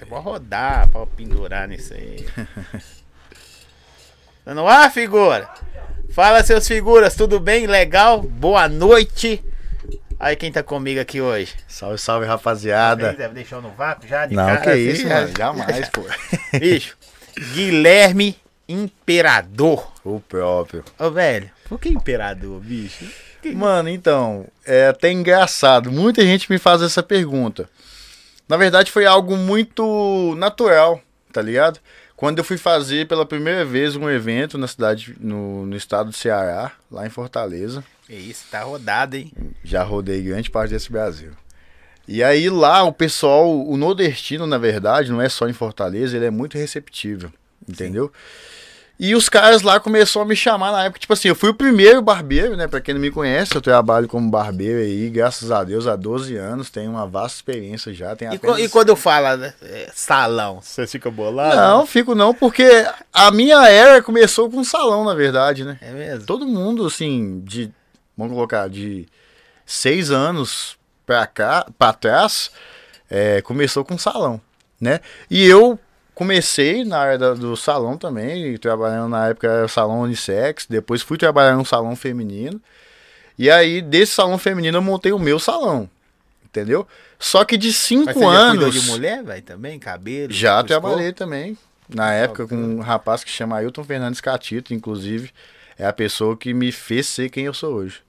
Você pode rodar, pode pendurar nisso aí. Tá no ar, figura? Fala, seus figuras, tudo bem? Legal? Boa noite. Aí quem tá comigo aqui hoje? Salve, salve, rapaziada. Deve deixar no vácuo já de Não, cara, que isso, já- mano. Jamais, pô. Bicho, Guilherme Imperador. O próprio. Ô, velho, por que Imperador, bicho? Mano, então, é até engraçado. Muita gente me faz essa pergunta. Na verdade, foi algo muito natural, tá ligado? Quando eu fui fazer pela primeira vez um evento na cidade, no, no estado do Ceará, lá em Fortaleza. É isso, tá rodado, hein? Já rodei grande parte desse Brasil. E aí lá o pessoal, o nordestino, na verdade, não é só em Fortaleza, ele é muito receptível, entendeu? E os caras lá começaram a me chamar na época, tipo assim, eu fui o primeiro barbeiro, né? Pra quem não me conhece, eu trabalho como barbeiro aí, graças a Deus, há 12 anos, tenho uma vasta experiência já, tenho E, apenas... co- e quando eu falo né, é, salão, você fica bolado? Não, fico não, porque a minha era começou com um salão, na verdade, né? É mesmo? todo mundo, assim, de. Vamos colocar, de seis anos pra cá, pra trás, é, começou com salão, né? E eu comecei na área da- do salão também, trabalhando na época era salão unissex, depois fui trabalhar num salão feminino. E aí, desse salão feminino, eu montei o meu salão. Entendeu? Só que de cinco você já anos. de mulher, velho, também? Cabelo? Já trabalhei também. Na época, com um rapaz que chama Ailton Fernandes Catito, inclusive, é a pessoa que me fez ser quem eu sou hoje.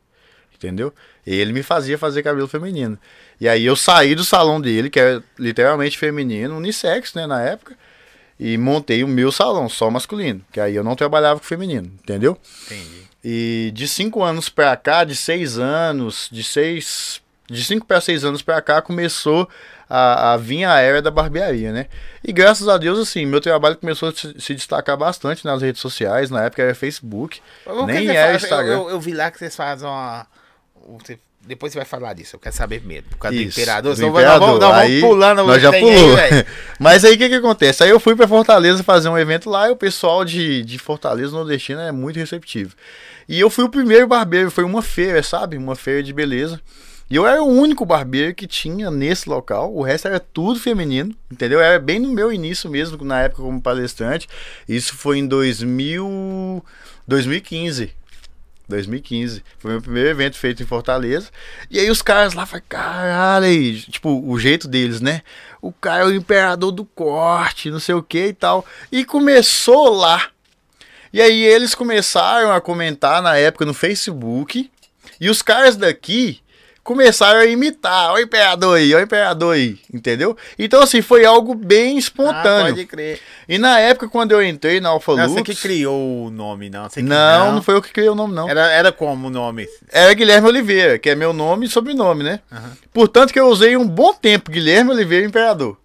Entendeu? Ele me fazia fazer cabelo feminino. E aí eu saí do salão dele, que era literalmente feminino, unissex, né, na época, e montei o meu salão, só masculino. Que aí eu não trabalhava com feminino, entendeu? Entendi. E de cinco anos pra cá, de seis anos, de seis. De cinco para seis anos pra cá, começou a, a vir a era da barbearia, né? E graças a Deus, assim, meu trabalho começou a se, destacar bastante nas redes sociais. Na época era Facebook, nem era faz? Instagram. Eu, eu- eu vi lá que vocês fazem uma. você- Depois você vai falar disso, eu quero saber primeiro. Por causa do Isso, Imperador. do Imperador. Nós vamos, nós vamos Aí, pulando. Nós já aí, pulou. velho. Mas aí o que que acontece? Aí eu fui pra Fortaleza fazer um evento lá e o pessoal de, de Fortaleza nordestina é muito receptivo. E eu fui o primeiro barbeiro, foi uma feira, sabe? Uma feira de beleza. E eu era o único barbeiro que tinha nesse local, o resto era tudo feminino, entendeu? Era bem no meu início mesmo, na época como palestrante. Isso foi em 2000, 2015. 2015. Foi meu primeiro evento feito em Fortaleza. E aí os caras lá falaram, caralho, aí", tipo, o jeito deles, né? O cara é o imperador do corte, não sei o que e tal. E começou lá. E aí eles começaram a comentar na época no Facebook. E os caras daqui começaram a imitar. Ó o imperador aí, ó o imperador aí, entendeu? Então, assim, foi algo bem Ah, espontâneo. pode crer. E na época, quando eu entrei na Não, Lux... você que criou o nome, não. Que- Não, não foi eu que criei o nome, não. Era, era como o nome? Era Guilherme Oliveira, que é meu nome e sobrenome, né? Aham. Portanto que eu usei um bom tempo Guilherme Oliveira Imperador.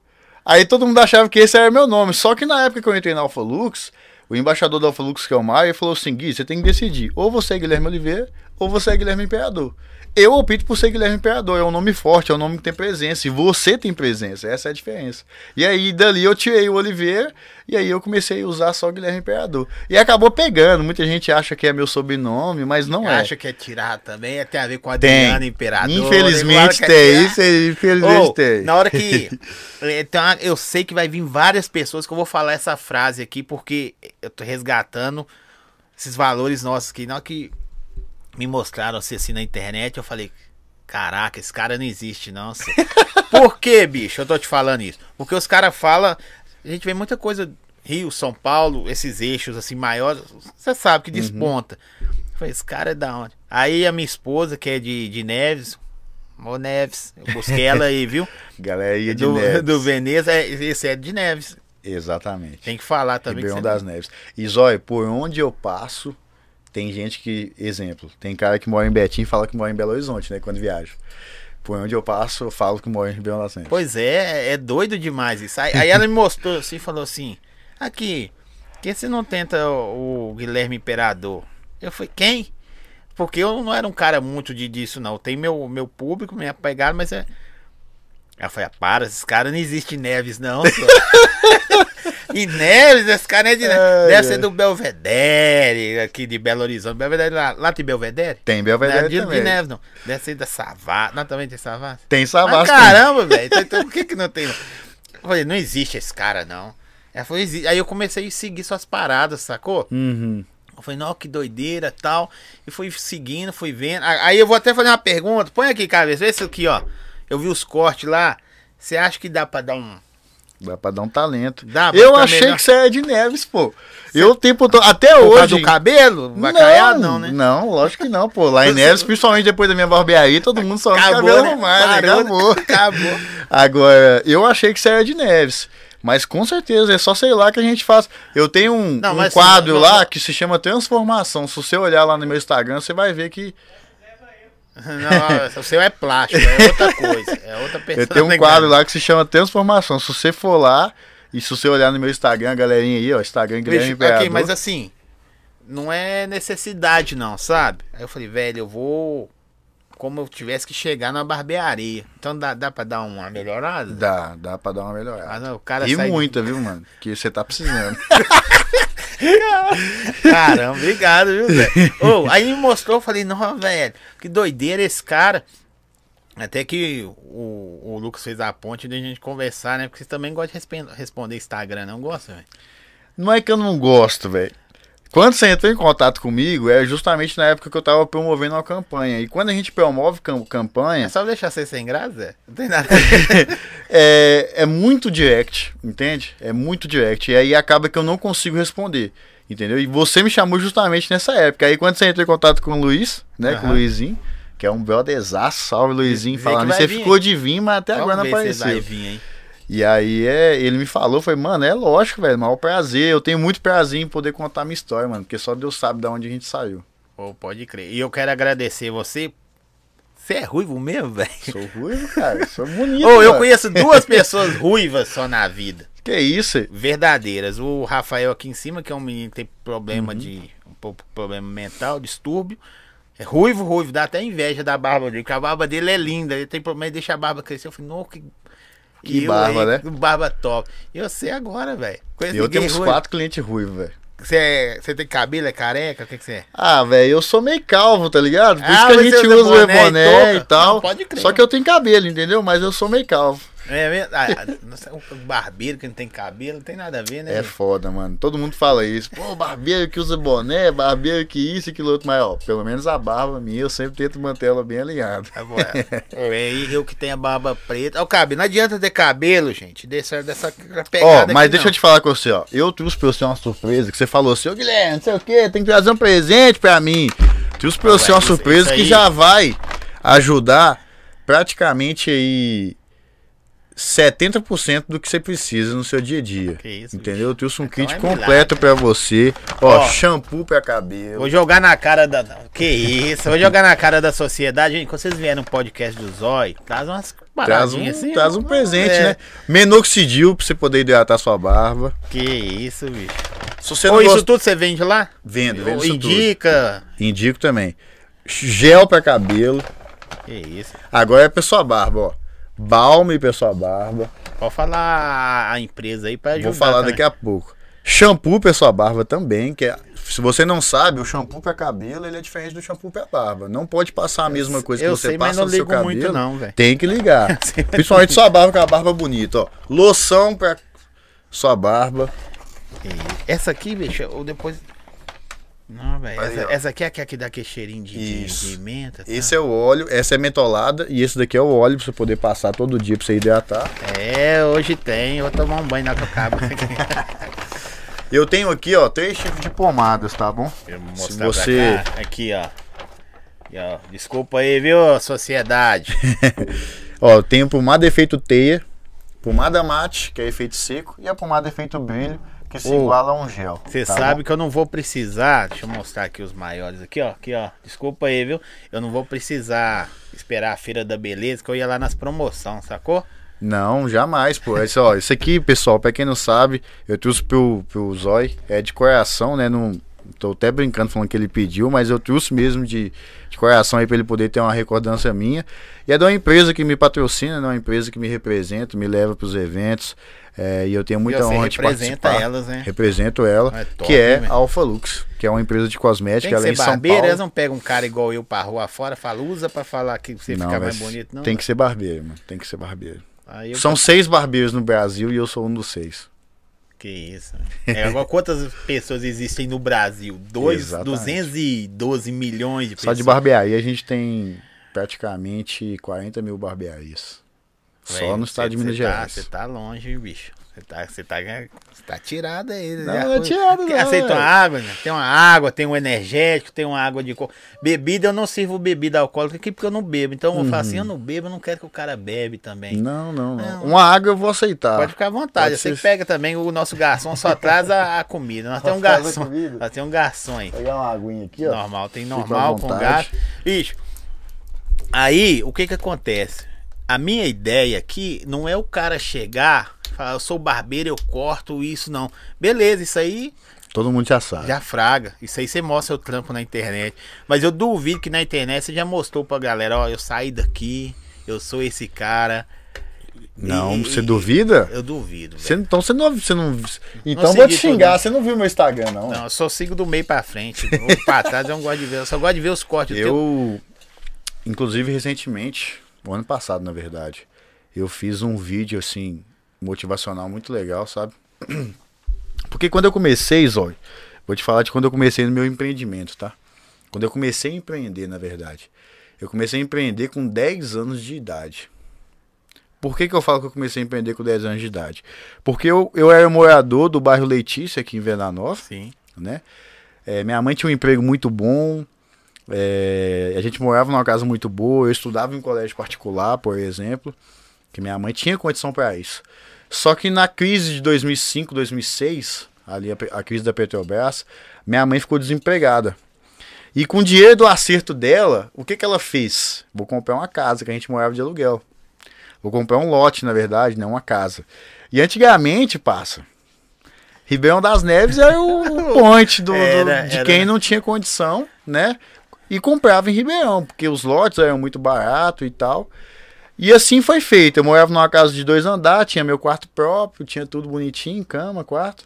Aí todo mundo achava que esse era meu nome. Só que na época que eu entrei na Alpha Lux, o embaixador da Alpha Lux, que é o ele falou assim, Gui, você tem que decidir. Ou você é Guilherme Oliveira, ou você é Guilherme Imperador. Eu opto por ser Guilherme Imperador. É um nome forte, é um nome que tem presença. E você tem presença. Essa é a diferença. E aí, dali, eu tirei o Oliveira. E aí, eu comecei a usar só Guilherme Imperador. E acabou pegando. Muita gente acha que é meu sobrenome, mas não é. Acha que é tirar também, é, tem a ver com Tem. Adriano Imperador. Infelizmente tem. tirar. Isso aí, infelizmente Ô, tem. Na hora que. Então, eu sei que vai vir várias pessoas que eu vou falar essa frase aqui, porque eu tô resgatando esses valores nossos aqui. Na hora que me mostraram assim, assim na internet, eu falei. Caraca, esse cara não existe, não. cê." Por que, bicho? Eu tô te falando isso. Porque os caras falam. A gente vê muita coisa. Rio, São Paulo, esses eixos assim maiores. Você sabe que desponta. Eu falei, esse cara é da onde? Aí a minha esposa, que é de, de Neves. Ô Neves, eu busquei ela aí, viu? Galeria de do, Neves. do Veneza, é, esse é de Neves. Exatamente. Tem que falar também. Ribeirão que você- das Neves. E Zóia, por onde eu passo, tem gente que, exemplo, tem cara que mora em Betim e fala que mora em Belo Horizonte, né, quando viaja. Por onde eu passo, eu falo que moro em Ribeirão Neves. Pois é, é doido demais isso. Aí, aí ela me mostrou assim, falou assim: aqui, por que você não tenta o, o Guilherme Imperador? Eu falei, quem? Porque eu não era um cara muito de, disso, não. Tem meu, meu público, minha pegada, mas é. Ela falou, ah, para, esses caras não existe Neves, não. só." e Neves, esse cara é de Neves. Ai, Deve ai. ser do Belvedere, aqui de Belo Horizonte. Belvedere lá, lá tem Belvedere? Tem Não Belvedere é de, também. de Neves, não. Deve ser da Savassi. Não, também tem Savassi? Tem Ah, Savassi. caramba, velho. Então, então por que, que não tem? Eu falei, não existe esse cara, não. Falou, existe. Aí eu comecei a seguir suas paradas, sacou? Uhum. Eu falei, não, que doideira tal. E fui seguindo, fui vendo. Aí eu vou até fazer uma pergunta. Põe aqui, cabeça. Vê isso aqui, ó. Eu vi os cortes lá. Você acha que dá pra dar um. Dá pra dar um talento. Dá eu achei melhor? que você era de Neves, pô. Eu o tempo todo. Até Por causa hoje. do cabelo? Bacalhado, não, né? Não, lógico que não, pô. Lá em Neves, principalmente depois da minha barbearia, todo mundo só usa cabelo né? arrumado? Parou, né? Acabou. Acabou. Agora, eu achei que você era de Neves. Mas com certeza, é só sei lá que a gente faz. Eu tenho um, Não, um quadro não- lá não- que se chama Transformação. Se você olhar lá no meu Instagram, você vai ver que Não, o seu é plástico, é outra coisa. É outra pessoa. eu tenho um quadro lá que se chama Transformação. Se você for lá e se você olhar no meu Instagram, galerinha aí, ó, Instagram Guilherme Vixe, Imperador. ok, mas assim, não é necessidade não, sabe? Aí eu falei, velho, eu vou como eu tivesse que chegar na barbearia. Então dá, dá pra dar uma melhorada? Dá, dá pra dar uma melhorada. Ah, não, o cara E sai de- muita, viu, mano? Que você tá precisando. Caramba, obrigado, viu, velho? Ô, aí me mostrou, falei, não, velho, que doideira esse cara. Até que o, o Lucas fez a ponte de a gente conversar, né? Porque vocês também gostam de responder Instagram, não gosta, velho? Não é que eu não gosto, velho. Quando você entrou em contato comigo, é justamente na época que eu tava promovendo uma campanha. E quando a gente promove cam- campanha, É só deixar você sem graça, Zé? Não tem nada. a ver. é, é muito direct, entende? É muito direct. E aí acaba que eu não consigo responder. Entendeu? E você me chamou justamente nessa época. Aí quando você entrou em contato com o Luiz, né? Com o. Luizinho, que é um brotherzaço, salve Luizinho, falando. Você vir, ficou hein? de vir, mas até agora Vamos não ver se vai apareceu. vir, hein? E aí é, ele me falou, foi, mano, é lógico, velho, maior prazer. Eu tenho muito prazer em poder contar minha história, mano, porque só Deus sabe de onde a gente saiu. Pô, pode crer. E eu quero agradecer você. Você é ruivo mesmo, velho? Sou ruivo, cara, sou bonito. Ô, eu mano. conheço duas pessoas ruivas só na vida. Que isso? Verdadeiras. O Rafael aqui em cima, que é um menino que tem problema Uhum. de. um pouco problema mental, distúrbio. É ruivo, ruivo, dá até inveja da barba dele, porque a barba dele é linda. Ele tem problema de deixar a barba crescer. Eu falei, não, que. Que eu barba, aí, né? Barba top. E você agora, velho? Eu tenho uns quatro clientes ruivos, velho. Você, é- você tem cabelo, é careca? O que, você é? Ah, velho, eu sou meio calvo, tá ligado? Por Ah, isso que a gente usa o boné e boné e touca? tal. Não, pode crer. Só que eu tenho cabelo, entendeu? Mas eu sou meio calvo. É mesmo? Ah, nossa, o barbeiro que não tem cabelo, não tem nada a ver, né? É foda, mano. Todo mundo fala isso. Pô, barbeiro que usa boné, barbeiro que isso e aquilo outro. Mas, ó, pelo menos a barba minha, eu sempre tento manter ela bem alinhada. Tá bom, é. É, e eu que tenho a barba preta. Ó, o cabelo, não adianta ter cabelo, gente, dessa, dessa pegada Ó, mas deixa não. eu te falar com você, ó. Eu trouxe pra você uma surpresa que você falou assim, ô Guilherme, não sei o que, tem que trazer um presente pra mim. Trouxe pra Ah, você uma surpresa que já vai ajudar praticamente aí 70% do que você precisa no seu dia a dia. Que isso, entendeu? Eu trouxe um Então kit é completo pra você. Ó, Ó. shampoo pra cabelo. Vou jogar na cara da. Que isso? Vou jogar na cara da sociedade. Gente, quando vocês vierem no podcast do Zói, traz umas Traz um, assim. traz um presente, É. né? Menoxidil pra você poder hidratar sua barba. Que isso, bicho. Se você Ou isso gosta... tudo você vende lá? Vendo, vendo isso tudo. indica. Indico também. Gel pra cabelo. Que isso. Agora é pra sua barba, ó. Balme pra sua barba. Pode falar a empresa aí pra ajudar. Vou falar também. daqui a pouco. Shampoo pra sua barba também, que é, se você não sabe, o shampoo pra cabelo ele é diferente do shampoo pra barba. Não pode passar a mesma coisa que eu você sei, mas passa não no seu ligo cabelo. muito não. Tem que ligar. mas Principalmente sua barba com a barba bonita, ó. Loção pra sua barba. Que. Essa aqui, bicho, ou depois. Não, velho. Essa, essa aqui é a que dá aquele cheirinho de, de, Isso. de menta. tá? Esse é o óleo, essa é mentolada e esse daqui é o óleo pra você poder passar todo dia pra você hidratar. É, hoje tem. Eu vou tomar um banho na que eu tenho aqui, ó, três tipos de pomadas, tá bom? Eu vou Se você-. Aqui, ó. Aqui, ó. Desculpa aí, viu, sociedade? Ó, eu tenho pomada efeito teia, pomada mate, que é efeito seco, e a pomada efeito brilho, que se Ô, iguala a um gel. Você tá sabe bom? que eu não vou precisar. Deixa eu mostrar aqui os maiores. Aqui, ó. Aqui, ó. Desculpa aí, viu? Eu não vou precisar esperar a feira da beleza, que eu ia lá nas promoções, sacou? Não, jamais, pô. Esse, ó, isso aqui, pessoal, pra quem não sabe, eu trouxe pro, pro Zói, é de coração, né? Não, tô até brincando falando que ele pediu, mas eu trouxe mesmo de, de coração aí pra ele poder ter uma recordância minha. E é de uma empresa que me patrocina, né? Uma empresa que me representa, me leva pros eventos. é, e eu tenho muita e você honra de representa participar. elas, né? Represento ela, É top, que é a Alpha Lux, que é uma empresa de Tem cosmética, que ela é em São barbeiro, Paulo. eles não pegam um cara igual eu pra rua fora, fala, usa pra falar que você Não, fica mais bonito, não. Tem que ser barbeiro, mano. Tem que ser barbeiro. São seis barbeiros no Brasil e eu sou um dos seis. Que isso. né? É, agora, quantas pessoas existem no Brasil? Dois, Exatamente. 212 milhões de Só pessoas. de barbearia a gente tem praticamente 40 mil barbearias. Só no estado de Minas tá- Gerais. Você tá longe, bicho. Você tá, você tá, você tá tirado aí. Não, já não é tirado não, Aceita uma água, né? Tem uma água, tem um energético, tem uma água de. Bebida, eu não sirvo bebida alcoólica aqui porque eu não bebo. Então eu falo assim, eu não bebo, eu não quero que o cara bebe também. Uhum. Não, não, não. Não. Uma água eu vou aceitar. Pode ficar à vontade. Pode Você ser- pega também, o nosso garçom só traz a, a comida. Nós temos um garçom. Nós temos um garçom aí. Pegar uma aguinha aqui, ó. Normal, tem normal com gato. Bicho, aí o que que acontece? A minha ideia aqui não é o cara chegar, falar, eu sou barbeiro, eu corto isso, não. Beleza, isso aí Todo mundo já sabe. já fraga. Isso aí você mostra o trampo na internet. Mas eu duvido que na internet você já mostrou pra galera, ó, eu saí daqui, eu sou esse cara. Não, E- você duvida? Eu duvido. Você- então você não, você não. Então Não vou te xingar, tudo. você não viu meu Instagram, não. Não, eu só sigo do meio pra frente. Ou pra trás eu não gosto de ver. Eu só gosto de ver os cortes. teu- Eu, inclusive recentemente, o ano passado, na verdade, eu fiz um vídeo assim, motivacional muito legal, sabe? Porque quando eu comecei, Zói, vou te falar de quando eu comecei no meu empreendimento, tá? Quando eu comecei a empreender, na verdade. Eu comecei a empreender com 10 anos de idade. Por que, que eu falo que eu comecei a empreender com 10 anos de idade? Porque eu, eu era morador do bairro Letícia, aqui em Venda Nova Sim. né? É, minha mãe tinha um emprego muito bom, é, a gente morava numa casa muito boa, eu estudava em um colégio particular, por exemplo, que minha mãe tinha condição para isso. Só que na crise de 2005, 2006, ali a, a crise da Petrobras, minha mãe ficou desempregada. E com o dinheiro do acerto dela, o que, que ela fez? Vou comprar uma casa, que a gente morava de aluguel. Vou comprar um lote, na verdade, não uma casa. E antigamente, passa. Ribeirão das Neves era o point do, do- Era, de era, quem não tinha condição, né? E comprava em Ribeirão, porque os lotes eram muito baratos e tal. E assim foi feito. Eu morava numa casa de dois andares, tinha meu quarto próprio, tinha tudo bonitinho, cama, quarto.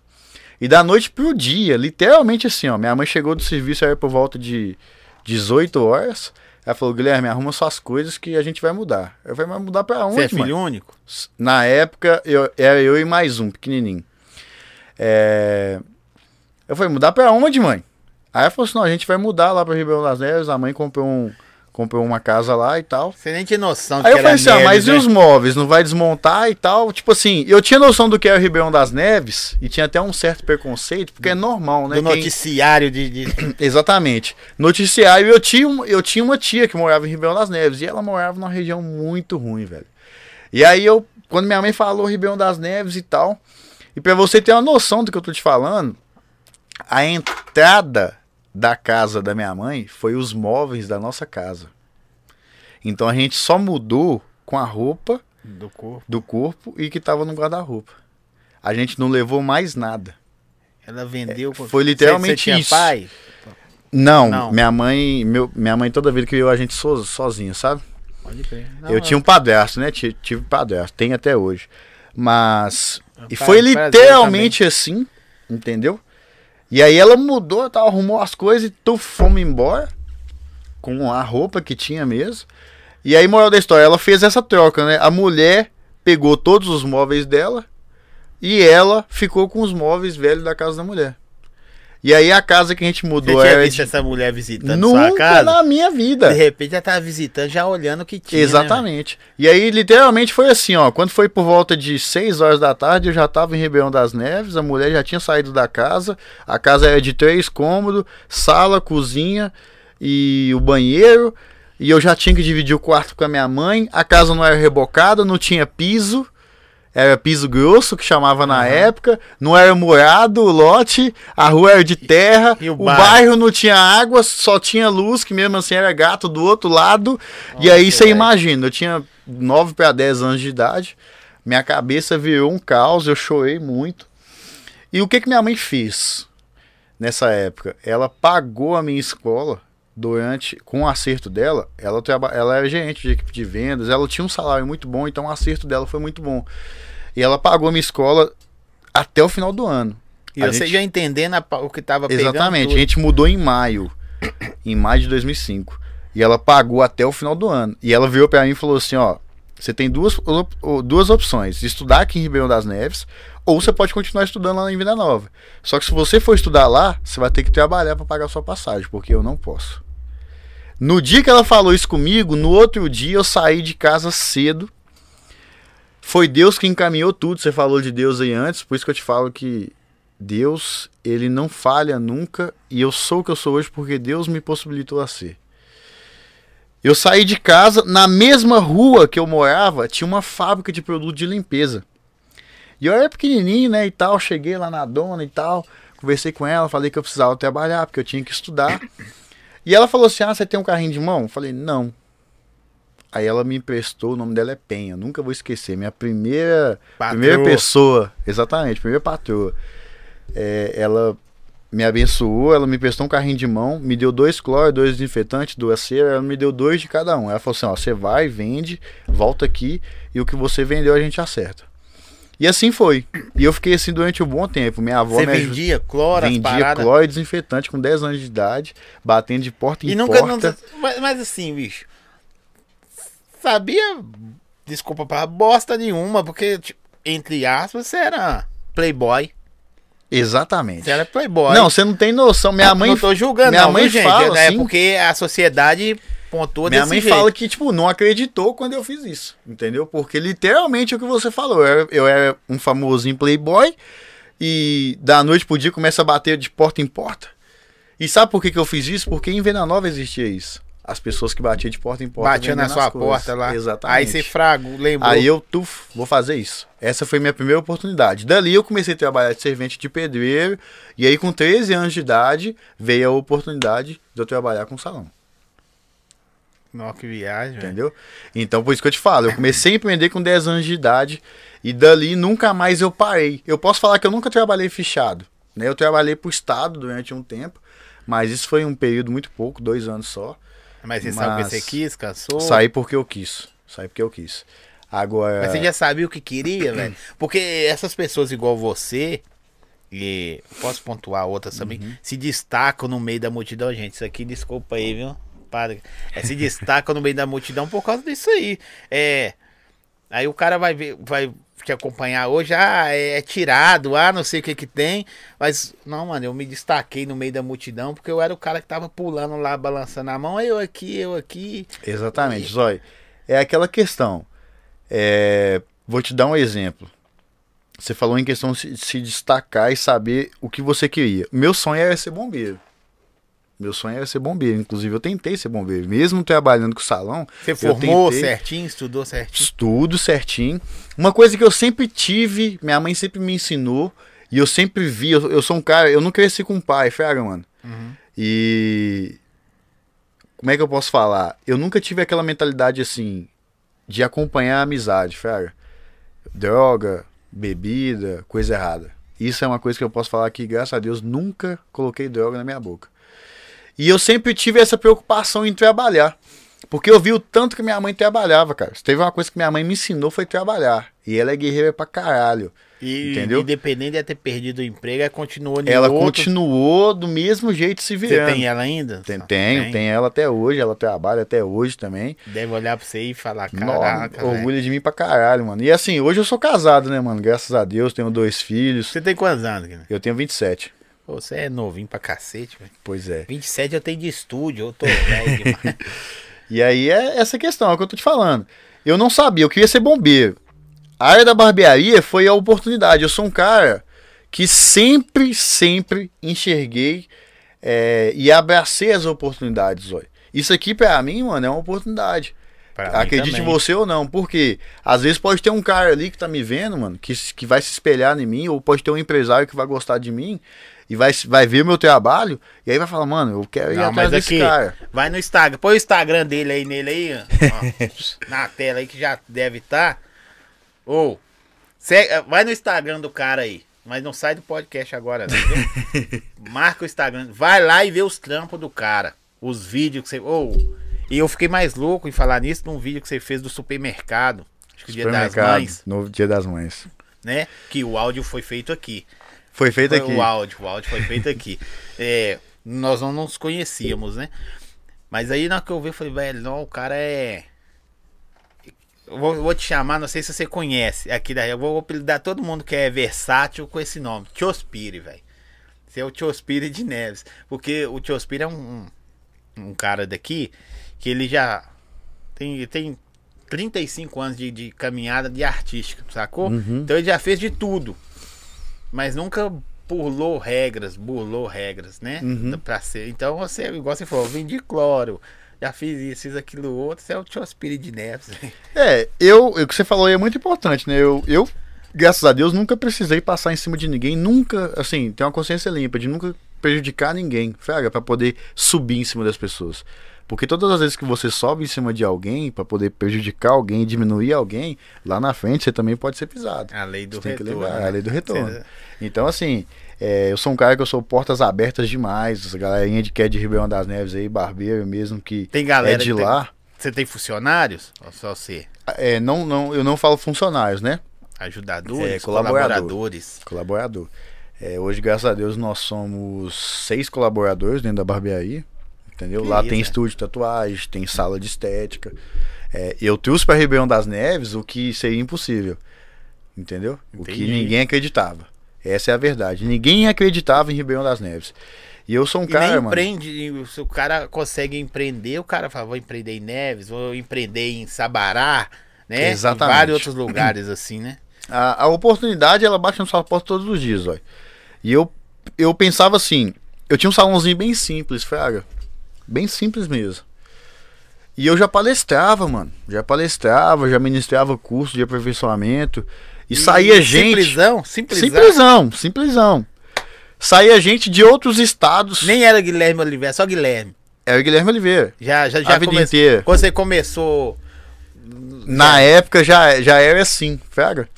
E da noite pro dia, literalmente assim, ó. Minha mãe chegou do serviço era por volta de 18 horas. Ela falou, Guilherme, arruma suas coisas que a gente vai mudar. Eu falei, mas mudar pra onde, Você é mãe? filho único? Na época, eu, era eu e mais um, pequenininho. É, Eu falei, mudar pra onde, mãe? Aí ela falou assim, não, a gente vai mudar lá pra Ribeirão das Neves. A mãe comprou, um, comprou uma casa lá e tal. Você nem tinha noção de Aí que eu falei assim, ah, mas Neves, e né? os móveis? Não vai desmontar e tal? Tipo assim, eu tinha noção do que era o Ribeirão das Neves e tinha até um certo preconceito, porque é normal, né? Do Quem- noticiário de... de- Exatamente. Noticiário, eu tinha, eu tinha uma tia que morava em Ribeirão das Neves e ela morava numa região muito ruim, velho. E aí eu, quando minha mãe falou Ribeirão das Neves e tal, e pra você ter uma noção do que eu tô te falando, a entrada da casa da minha mãe foi os móveis da nossa casa. Então a gente só mudou com a roupa do corpo. do corpo e que tava no guarda-roupa. A gente não levou mais nada. Ela vendeu... É, foi literalmente Você- você tinha isso. pai? Não, Não. minha mãe, meu, minha mãe toda vida criou a gente so, sozinha, sabe? Pode crer. Não, eu tinha um padrasto, né? Tive, tive padrasto, tem até hoje. Mas e Pai- foi literalmente assim, entendeu? E aí ela mudou, tal, arrumou as coisas e tu fomos embora com a roupa que tinha mesmo. E aí, moral da história, ela fez essa troca, né? A mulher pegou todos os móveis dela e ela ficou com os móveis velhos da casa da mulher. E aí a casa que a gente Você mudou tinha era visto de... essa mulher visitando sua Nunca casa? na minha vida. De repente já tava visitando, já olhando o que tinha. né, Exatamente. e aí, literalmente, foi assim, ó. Quando foi por volta de 6 horas da tarde, eu já tava em Ribeirão das Neves, a mulher já tinha saído da casa. A casa era de três cômodos, sala, cozinha e o banheiro. E eu já tinha que dividir o quarto com a minha mãe. A casa não era rebocada, não tinha piso. Era piso grosso, que chamava na época. Não era murado o lote. A rua era de terra. E o o bairro? bairro não tinha água, só tinha luz, que mesmo assim era gato do outro lado. e Nossa, aí você velho. imagina, eu tinha 9 para 10 anos de idade. Minha cabeça virou um caos, eu chorei muito. E o que, que minha mãe fez nessa época? Ela pagou a minha escola durante com o acerto dela. Ela, ela era gerente de equipe de vendas, ela tinha um salário muito bom, então o acerto dela foi muito bom. E ela pagou a minha escola até o final do ano. E A você gente- já entendendo a o que tava pegando Exatamente, tudo. a gente mudou em maio, em maio de 2005. E ela pagou até o final do ano. E ela virou pra mim e falou assim, ó, Você tem duas, duas opções: estudar aqui em Ribeirão das Neves, ou você pode continuar estudando lá em Vila Nova. Só que se você for estudar lá, você vai ter que trabalhar para pagar sua passagem, porque eu não posso. No dia que ela falou isso comigo, no outro dia eu saí de casa cedo. Foi Deus que encaminhou tudo. Você falou de Deus aí antes, por isso que eu te falo que Deus, ele não falha nunca e eu sou o que eu sou hoje porque Deus me possibilitou a ser. Eu saí de casa, na mesma rua que eu morava, tinha uma fábrica de produto de limpeza. E eu era pequenininho, né, e tal, cheguei lá na dona e tal, conversei com ela, falei que eu precisava trabalhar, porque eu tinha que estudar. E ela falou assim: "Ah, você tem um carrinho de mão?" Eu falei: "Não". Aí ela me emprestou, o nome dela é Penha, nunca vou esquecer, minha primeira Patroa. primeira pessoa, exatamente, primeira patroa. É, ela me abençoou, ela me prestou um carrinho de mão, me deu dois cloro, dois desinfetantes, duas cera, ela me deu dois de cada um. Ela falou assim: ó, você vai, vende, volta aqui e o que você vendeu a gente acerta. E assim foi. E eu fiquei assim durante um bom tempo. Minha avó Você me vendia cloro, as Vendia cloro e desinfetante com 10 anos de idade, batendo de porta em E nunca. Não, porta. mas, mas assim, bicho. Sabia. Desculpa pra bosta nenhuma, porque, tipo, entre aspas, você era playboy. Exatamente. Você era playboy. Não, você não tem noção. Minha mãe Não tô julgando, minha não, mãe gente? fala é assim- porque a sociedade pontua Minha mãe jeito. fala que, tipo, não acreditou quando eu fiz isso, entendeu? Porque literalmente é o que você falou. Eu era, eu era um famosinho playboy e da noite pro dia começa a bater de porta em porta. E sabe por que, que eu fiz isso? Porque em Venda Nova existia isso. As pessoas que batiam de porta em porta. Batia na sua porta lá. Exatamente. Aí você frago, lembrou. Aí eu, tuf, vou fazer isso. Essa foi minha primeira oportunidade. Dali eu comecei a trabalhar de servente de pedreiro. E aí, com 13 anos de idade, veio a oportunidade de eu trabalhar com salão. Nossa, que viagem. Entendeu? Então, por isso que eu te falo, eu comecei a empreender com 10 anos de idade e dali nunca mais eu parei. Eu posso falar que eu nunca trabalhei fichado. Né? Eu trabalhei pro Estado durante um tempo, mas isso foi um período muito pouco, dois anos só. Mas você sabe o que Mas você quis, cansou? Saí porque eu quis. Saí porque eu quis. Agora. Mas você já sabia o que queria, velho? Porque essas pessoas igual você, e posso pontuar outras também, Uhum. se destacam no meio da multidão, gente. Isso aqui, desculpa aí, viu? Para. É, se destacam no meio da multidão por causa disso aí. É. Aí o cara vai ver, vai te acompanhar hoje, ah, é, é tirado, ah, não sei o que que tem. Mas, não, mano, eu me destaquei no meio da multidão porque eu era o cara que tava pulando lá, balançando a mão, eu aqui, eu aqui. Exatamente, Zói. É aquela questão. É, Vou te dar um exemplo. Você falou em questão de se destacar e saber o que você queria. Meu sonho era ser bombeiro. Meu sonho era ser bombeiro. Inclusive, eu tentei ser bombeiro. Mesmo trabalhando com salão, Você formou tentei. certinho, estudou certinho. Estudo certinho. Uma coisa que eu sempre tive, minha mãe sempre me ensinou, e eu sempre vi, eu, eu sou um cara, eu não cresci com um pai, fraga, mano. Uhum. E. Como é que eu posso falar? Eu nunca tive aquela mentalidade assim, de acompanhar a amizade, fraga. Droga, bebida, coisa errada. Isso é uma coisa que eu posso falar que, graças a Deus, nunca coloquei droga na minha boca. E eu sempre tive essa preocupação em trabalhar. Porque eu vi o tanto que minha mãe trabalhava, cara. Se teve uma coisa que minha mãe me ensinou foi trabalhar. E ela é guerreira pra caralho. E, Entendeu? Independente de ter perdido o emprego, ela continuou Ela outro. continuou do mesmo jeito se Você virando. tem ela ainda? Tem, tenho, tenho ela até hoje, ela trabalha até hoje também. Deve olhar pra você e falar, caraca, velho. orgulho de mim pra caralho, mano. E assim, hoje eu sou casado, né, mano? Graças a Deus, tenho dois filhos. Você tem quantos anos, cara? Eu tenho 27. Você é novinho pra cacete, velho. Pois é. 27 eu tenho de estúdio, eu tô velho demais. E aí é essa questão, é o que eu tô te falando. Eu não sabia, eu queria ser bombeiro. A área da barbearia foi a oportunidade. Eu sou um cara que sempre, sempre enxerguei é, e abracei as oportunidades, olha. Isso aqui pra mim, mano, é uma oportunidade. Pra Acredite você ou não, porque às vezes pode ter um cara ali que tá me vendo, mano, que, que vai se espelhar em mim, ou pode ter um empresário que vai gostar de mim e vai, vai ver meu trabalho, e aí vai falar, mano, eu quero ir Não, atrás desse aqui, cara. vai no Instagram, põe o Instagram dele aí nele aí, ó, na tela aí que já deve estar. Ou, segue- vai no Instagram do cara aí, mas não sai do podcast agora, não? Marca o Instagram, vai lá e vê os trampos do cara, os vídeos que você. Ou, e eu fiquei mais louco em falar nisso num vídeo que você fez do supermercado, acho que dia das mães, Novo Dia das Mães. né? Que o áudio foi feito aqui. Foi feito Foi aqui. O áudio, o áudio foi feito aqui. É, nós não nos conhecíamos, né? Mas aí na hora que eu vi, eu falei, velho, não, o cara é. eu vou, eu vou te chamar, não sei se você conhece aqui daí. Eu vou apelidar todo mundo que é versátil com esse nome. Tiospire, velho. Você é o Tiospire de Neves. Porque o Tiospire é um, um, um cara daqui que ele já tem, tem 35 anos de, de caminhada de artística, sacou? Uhum. Então ele já fez de tudo. Mas nunca burlou regras, burlou regras, né? Uhum. Pra ser. Então você, igual você falou, vim de cloro. Já fiz isso, fiz aquilo outro, você é o Tiospire de Neves. É, eu, o que você falou aí é muito importante, né? Eu, eu, graças a Deus, nunca precisei passar em cima de ninguém, nunca, assim, ter uma consciência limpa, de nunca prejudicar ninguém, fraga, pra poder subir em cima das pessoas. Porque todas as vezes que você sobe em cima de alguém pra poder prejudicar alguém, diminuir alguém, lá na frente você também pode ser pisado. A lei do Você retorno. né? a lei do retorno. Você- Então, assim, é, eu sou um cara que eu sou portas abertas demais. Essa galerinha de que é de Ribeirão das Neves aí, barbeiro mesmo, que Tem galera é de tem- lá. Você tem funcionários? Ou só você? É, não, não, eu não falo funcionários, né? Ajudadores? É, colaborador. colaboradores? Colaborador. É, hoje, graças a Deus, nós somos seis colaboradores dentro da barbearia. Entendeu? Que Lá isso, tem é? estúdio de tatuagem, tem sala de estética. É, eu trouxe para Ribeirão das Neves o que seria impossível. Entendeu? O que Entendi. ninguém acreditava. Essa é a verdade. Ninguém acreditava em Ribeirão das Neves. E eu sou um E cara, nem mano. empreende, e se o cara consegue empreender, o cara fala, vou empreender em Neves, vou empreender em Sabará, né? Exatamente. Em vários outros lugares assim, né? A, a oportunidade, ela bate na sua porta todos os dias, ó. E eu, eu pensava assim, eu tinha um salãozinho bem simples, fraga. Bem simples mesmo. E eu já palestrava, mano. Já palestrava, já ministrava curso de aperfeiçoamento. E, saía gente. Simplesão, simplesão. Simplesão, simplesão. Saía gente de outros estados. Nem era Guilherme Oliveira, só Guilherme. Era o Guilherme Oliveira. Já, já, já a vida inteira. Quando você começou. Na época já, já era assim, fraga.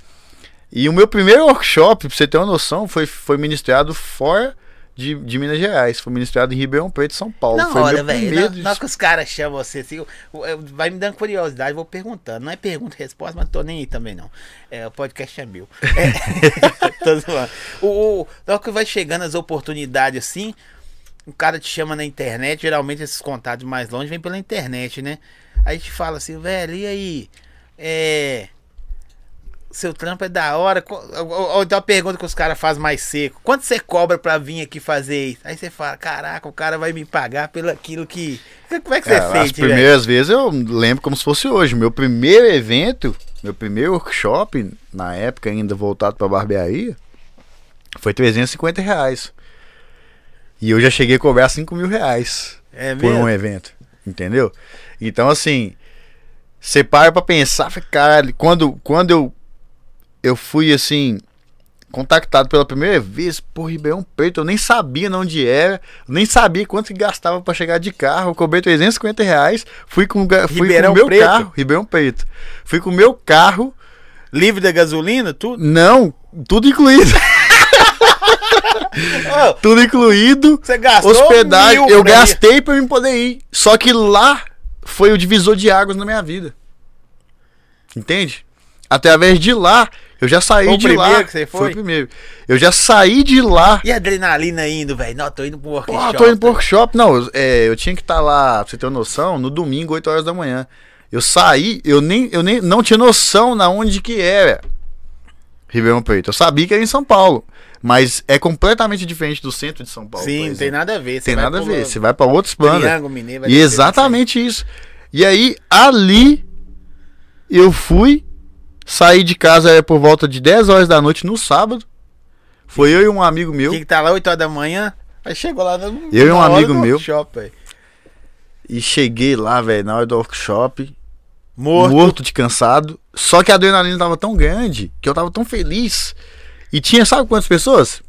E o meu primeiro workshop, pra você ter uma noção, foi, foi ministrado fora de, de Minas Gerais. Foi ministrado em Ribeirão Preto, São Paulo. Na foi hora, velho. Na, na hora que os caras chamam você assim, eu- eu- vai me dando curiosidade, vou perguntando. Não é pergunta e resposta, mas não tô nem aí também, não. É, o podcast é meu. É, tô zoando. O, o, na hora que vai chegando as oportunidades assim, o cara te chama na internet, geralmente esses contatos mais longe vêm pela internet, né? Aí te fala assim, velho, e aí? É. Seu trampo é da hora. Ou, então a pergunta que os caras fazem mais seco. Quanto você cobra pra vir aqui fazer isso? Aí você fala, caraca, o cara vai me pagar pelo aquilo que. Como é que você É, as sente, velho? primeiras vezes eu lembro como se fosse hoje. Meu primeiro evento, meu primeiro workshop, na época ainda voltado pra barbearia, foi 350 reais. E eu já cheguei a cobrar 5 mil reais. É por um evento. Entendeu? Então, assim, você para pra pensar, caralho, quando, quando eu, eu fui, assim, contactado pela primeira vez por Ribeirão Preto, eu nem sabia de onde era, nem sabia quanto que gastava pra chegar de carro, eu cobrei 350 reais, fui com, fui com Ribeirão o meu Preto? carro, Ribeirão Preto, fui com o meu carro, Livre da gasolina, tudo? não, tudo incluído, tudo incluído, você gastou hospedagem, eu pra gastei pra eu poder ir. Só que lá foi o divisor de águas na minha vida. Entende? Através de lá, eu já saí Foi o de primeiro lá. que você foi? o primeiro. Eu já saí de lá. E a adrenalina indo, velho? Não, tô indo pro Pô, workshop. tô indo pro workshop. Não, eu- é, eu tinha que estar lá, pra você ter uma noção, no domingo, 8 horas da manhã. Eu saí, eu nem, eu nem não tinha noção na onde que era. Ribeirão Preto. Eu sabia que era em São Paulo. Mas é completamente diferente do centro de São Paulo. Sim, não tem nada a ver. Você Tem nada a ver. Você vai pra outros planos. E exatamente isso. E aí, ali, eu fui, saí de casa era por volta de 10 horas da noite no sábado. Foi eu e um amigo meu. Tinha que tá lá 8 horas da manhã. Aí chegou lá no. Eu e um amigo meu. workshop. E cheguei lá, velho, na hora do workshop, Morto. morto. de cansado. Só que a adrenalina tava tão grande, que eu tava tão feliz. E tinha, sabe quantas pessoas?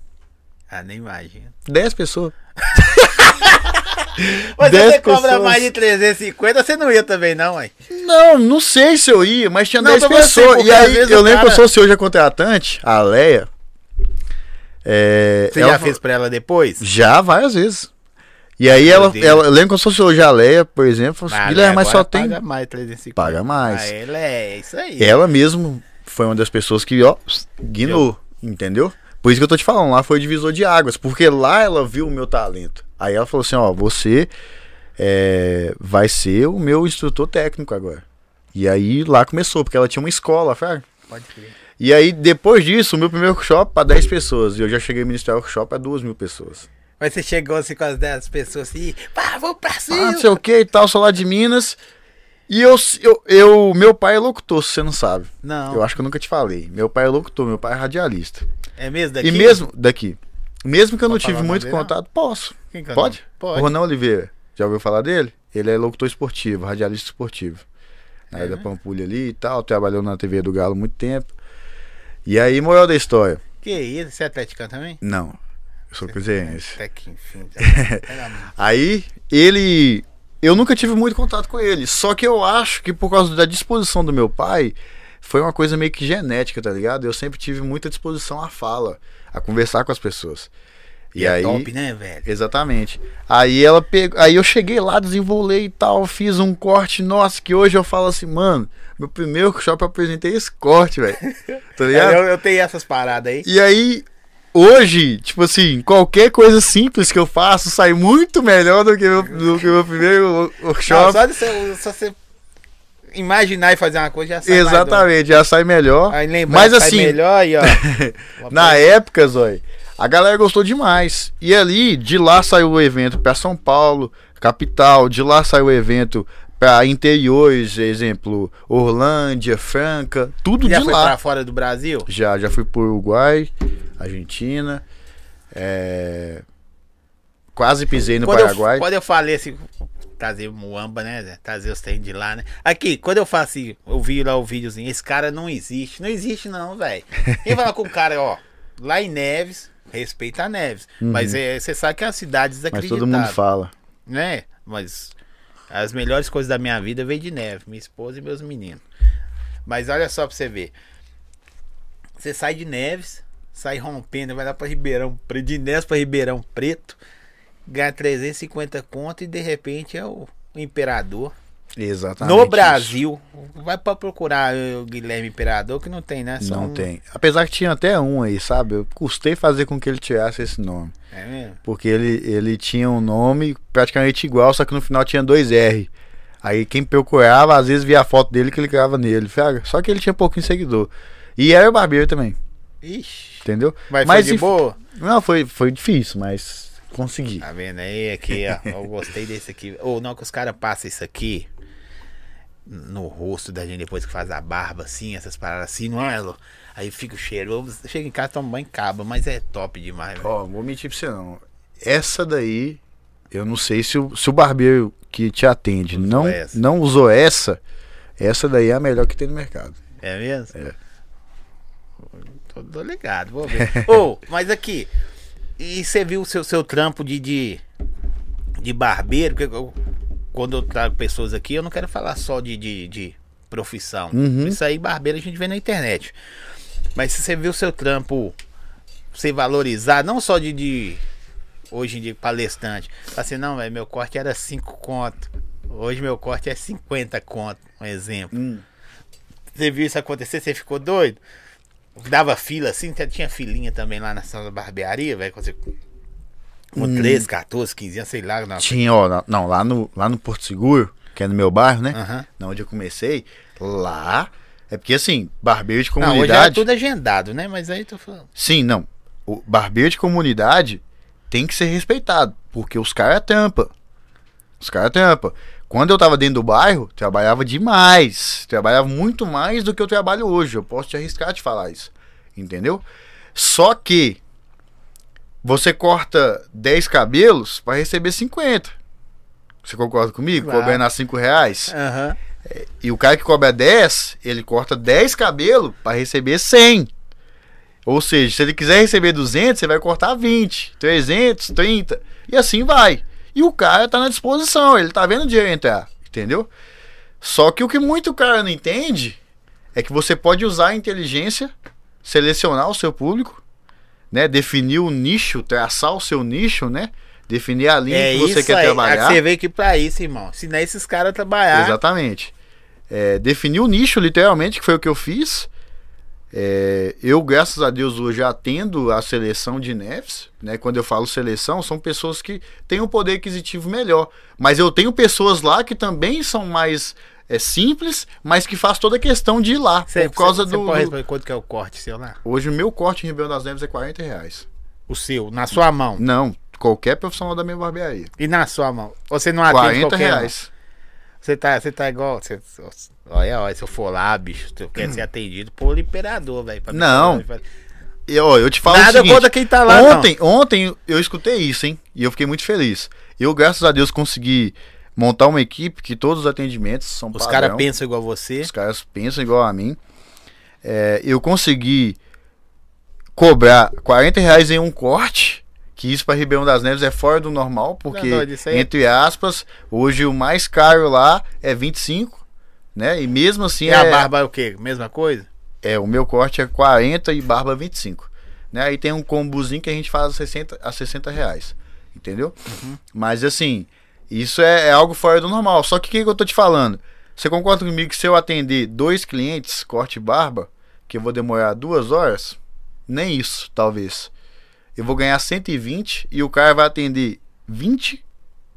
Ah, nem imagina. 10 pessoas. Mas se 10 você cobra pessoas. mais de 350, você não ia também, não, ué. Não, não sei se eu ia, mas tinha Não, 10 tô falando assim, pessoas. porque e aí, eu lembro que eu sou seu hoje a contratante, a Leia. É, Você ela já fez pra ela depois? Já, várias vezes. E aí ela, Deus. ela, eu lembro que eu sou seu hoje a Leia, por exemplo, falou assim, Guilherme, mas só tem. Paga mais 350. Paga mais. Ah, ela é isso aí. Ela mesmo foi uma das pessoas que, ó, guinou, entendeu? Por isso que eu tô te falando, lá foi o divisor de águas, porque lá ela viu o meu talento. Aí ela falou assim, ó, você é, vai ser o meu instrutor técnico agora. E aí lá começou, porque ela tinha uma escola, fraga. Pode crer. E aí, depois disso, o meu primeiro workshop para 10 pessoas. E eu já cheguei a ministrar workshop a 2 mil pessoas. Mas você chegou assim com as 10 pessoas assim, pá, vamos pra cima. Ah, não sei o que e tal, sou lá de Minas. E eu, eu, eu, meu pai é locutor, se você não sabe. Não. Eu acho que eu nunca te falei. Meu pai é locutor, meu pai é radialista. É mesmo daqui? E mesmo, daqui. Mesmo que eu não tive muito dele, contato, posso. Quem que é o Pode? Pode. O Ronan Oliveira. Já ouviu falar dele? Ele é locutor esportivo, radialista esportivo. Na É área da mesmo? Pampulha ali e tal. Trabalhou na TV do Galo muito tempo. E aí, moral da história. Que isso? Você é atleticano também? Não, eu sou cruzeirense. Até que enfim. Aí, ele. Eu nunca tive muito contato com ele. Só que eu acho que por causa da disposição do meu pai, foi uma coisa meio que genética, tá ligado? Eu sempre tive muita disposição à fala, a conversar com as pessoas. E, é aí. top, né, velho? Exatamente. Aí ela pegou. Aí eu cheguei lá, desenvolei e tal, fiz um corte, nossa, que hoje eu falo assim, mano, meu primeiro workshop eu apresentei esse corte, velho. Tá ligado? Eu, eu tenho essas paradas aí. E aí, hoje, tipo assim, qualquer coisa simples que eu faço sai muito melhor do que meu, do que meu primeiro wo- Não, workshop. só de só você imaginar e fazer uma coisa já sai Exatamente, já sai melhor. Aí lembra, Mas sai assim, melhor aí, ó. na época, Zói, a galera gostou demais. E ali, de lá saiu o evento pra São Paulo, capital. De lá saiu o evento pra interiores, exemplo, Orlândia, Franca, tudo Já de foi lá. pra fora do Brasil? Já, já fui pro Uruguai, Argentina, é, quase pisei no quando eu, Paraguai. quando eu falei assim, trazer Muamba, né? Trazer os trem de lá, né? Aqui, quando eu faço assim, eu vi lá o videozinho, esse cara não existe. Não existe, não, velho. Quem fala com o cara, ó, lá em Neves, respeita a Neves. Mas é, você sabe que é uma cidade Mas desacreditável. todo mundo fala. né? Mas as melhores coisas da minha vida veio de neve, minha esposa e meus meninos. Mas olha só pra você ver. Você sai de Neves, sai rompendo, vai lá pra Ribeirão Preto, de Neves pra Ribeirão Preto, ganha 350 conto e de repente é o imperador. Exatamente. no isso. Brasil, vai pra procurar o Guilherme Imperador que não tem, né? Só Não um- tem. Apesar que tinha até um aí, sabe? Eu custei fazer com que ele tirasse esse nome. É mesmo? Porque ele, ele tinha um nome praticamente igual, só que no final tinha dois R. Aí quem procurava, às vezes via a foto dele e clicava nele. fraga. Só que ele tinha pouquinho seguidor. E era o barbeiro também, Ixi. entendeu? Mas, Mas foi de boa? Não, foi, foi difícil, mas consegui. Tá vendo aí? Aqui, ó. Eu gostei desse aqui. Ou não, que os caras passam isso aqui no rosto da gente depois que faz a barba, assim, essas paradas assim, não é? Aí fica o cheiro. Chega em casa, toma banho e acaba, mas é top demais. Ó, vou mentir pra você não. Essa daí, eu não sei se o, se o barbeiro que te atende Usou não, essa. não usou essa, essa daí é a melhor que tem no mercado. É mesmo? É. Tô, tô ligado, vou ver. Ô, mas aqui, e você viu o seu, seu trampo de, de, de barbeiro? Porque eu- quando eu trago pessoas aqui, eu não quero falar só de, de, de profissão. Uhum. Isso aí, barbeiro, a gente vê na internet. Mas se você viu o seu trampo ser valorizado, não só de, de hoje em dia palestrante, assim, não, velho, meu corte era 5 conto. Hoje meu corte é 50 conto, um exemplo. Você viu isso acontecer? Você ficou doido? Dava fila assim? Tinha filinha também lá na sala da barbearia, velho? quando você- Com 13, 14, 15 anos, sei lá. Não. Tinha, ó, não, lá no, lá no Porto Seguro, que é no meu bairro, né? Aham. Na onde eu comecei, lá. É porque assim, barbeiro de Não, hoje é comunidade. tudo agendado, né? Mas aí tô falando. Sim, não. O barbeiro de comunidade tem que ser respeitado, porque os caras tampa. Os caras tampa. Quando eu tava dentro do bairro, trabalhava demais. Trabalhava muito mais do que eu trabalho hoje. Eu posso te arriscar de falar isso. Entendeu? Só que você corta 10 cabelos para receber 50. Você concorda comigo? Claro. Cobrando a 5 reais. Aham. E o cara que cobra 10, ele corta 10 cabelos para receber 100. Ou seja, se ele quiser receber 200, você vai cortar 20, 300, 30 e assim vai. E o cara tá na disposição, ele tá vendo o dinheiro entrar, entendeu? Só que o que muito cara não entende é que você pode usar a inteligência, selecionar o seu público, né, definir o nicho, traçar o seu nicho, né? Definir a linha É que você isso quer aí. trabalhar. Você veio aqui pra isso, irmão. Ensinar esses caras trabalhar. Exatamente. É, definir o nicho, literalmente, que foi o que eu fiz. É, eu, graças a Deus, hoje atendo a seleção de Neves. Né? Quando eu falo seleção, são pessoas que têm um poder aquisitivo melhor. Mas eu tenho pessoas lá que também são mais é simples, mas que faz toda a questão de ir lá. Cê, por causa cê, do. Você pode responder quanto que é o corte seu lá? Hoje o meu corte em Ribeirão das Neves é 40 reais. O seu, na sua mão. Não, qualquer profissional da minha barbearia. E na sua mão? Você não atende 40 qualquer reais. Você tá, você tá igual. Você, olha, olha, se eu for lá, bicho, eu quero ser atendido por imperador, velho. Não. E, ó, eu te falo o Nada seguinte, contra quem tá lá, ontem, ontem eu escutei isso, hein? E eu fiquei muito feliz. Eu, graças a Deus, consegui montar uma equipe que todos os atendimentos são não. Os caras pensam igual você. Os caras pensam igual a mim. É, eu consegui cobrar 40 reais em um corte. Que isso para Ribeirão das Neves é fora do normal, porque, Não, aí é- entre aspas, hoje o mais caro lá é 25, né? E mesmo assim E é, a barba é o quê? Mesma coisa? é, o meu corte é 40 e barba 25. Né? Aí tem um combozinho que a gente faz a 60, a 60 reais. Entendeu? Mas assim, isso é, é algo fora do normal. Só que o que, que eu tô te falando? Você concorda comigo que se eu atender dois clientes, corte e barba, que eu vou demorar duas horas? Nem isso, talvez. Eu vou ganhar 120 e o cara vai atender 20,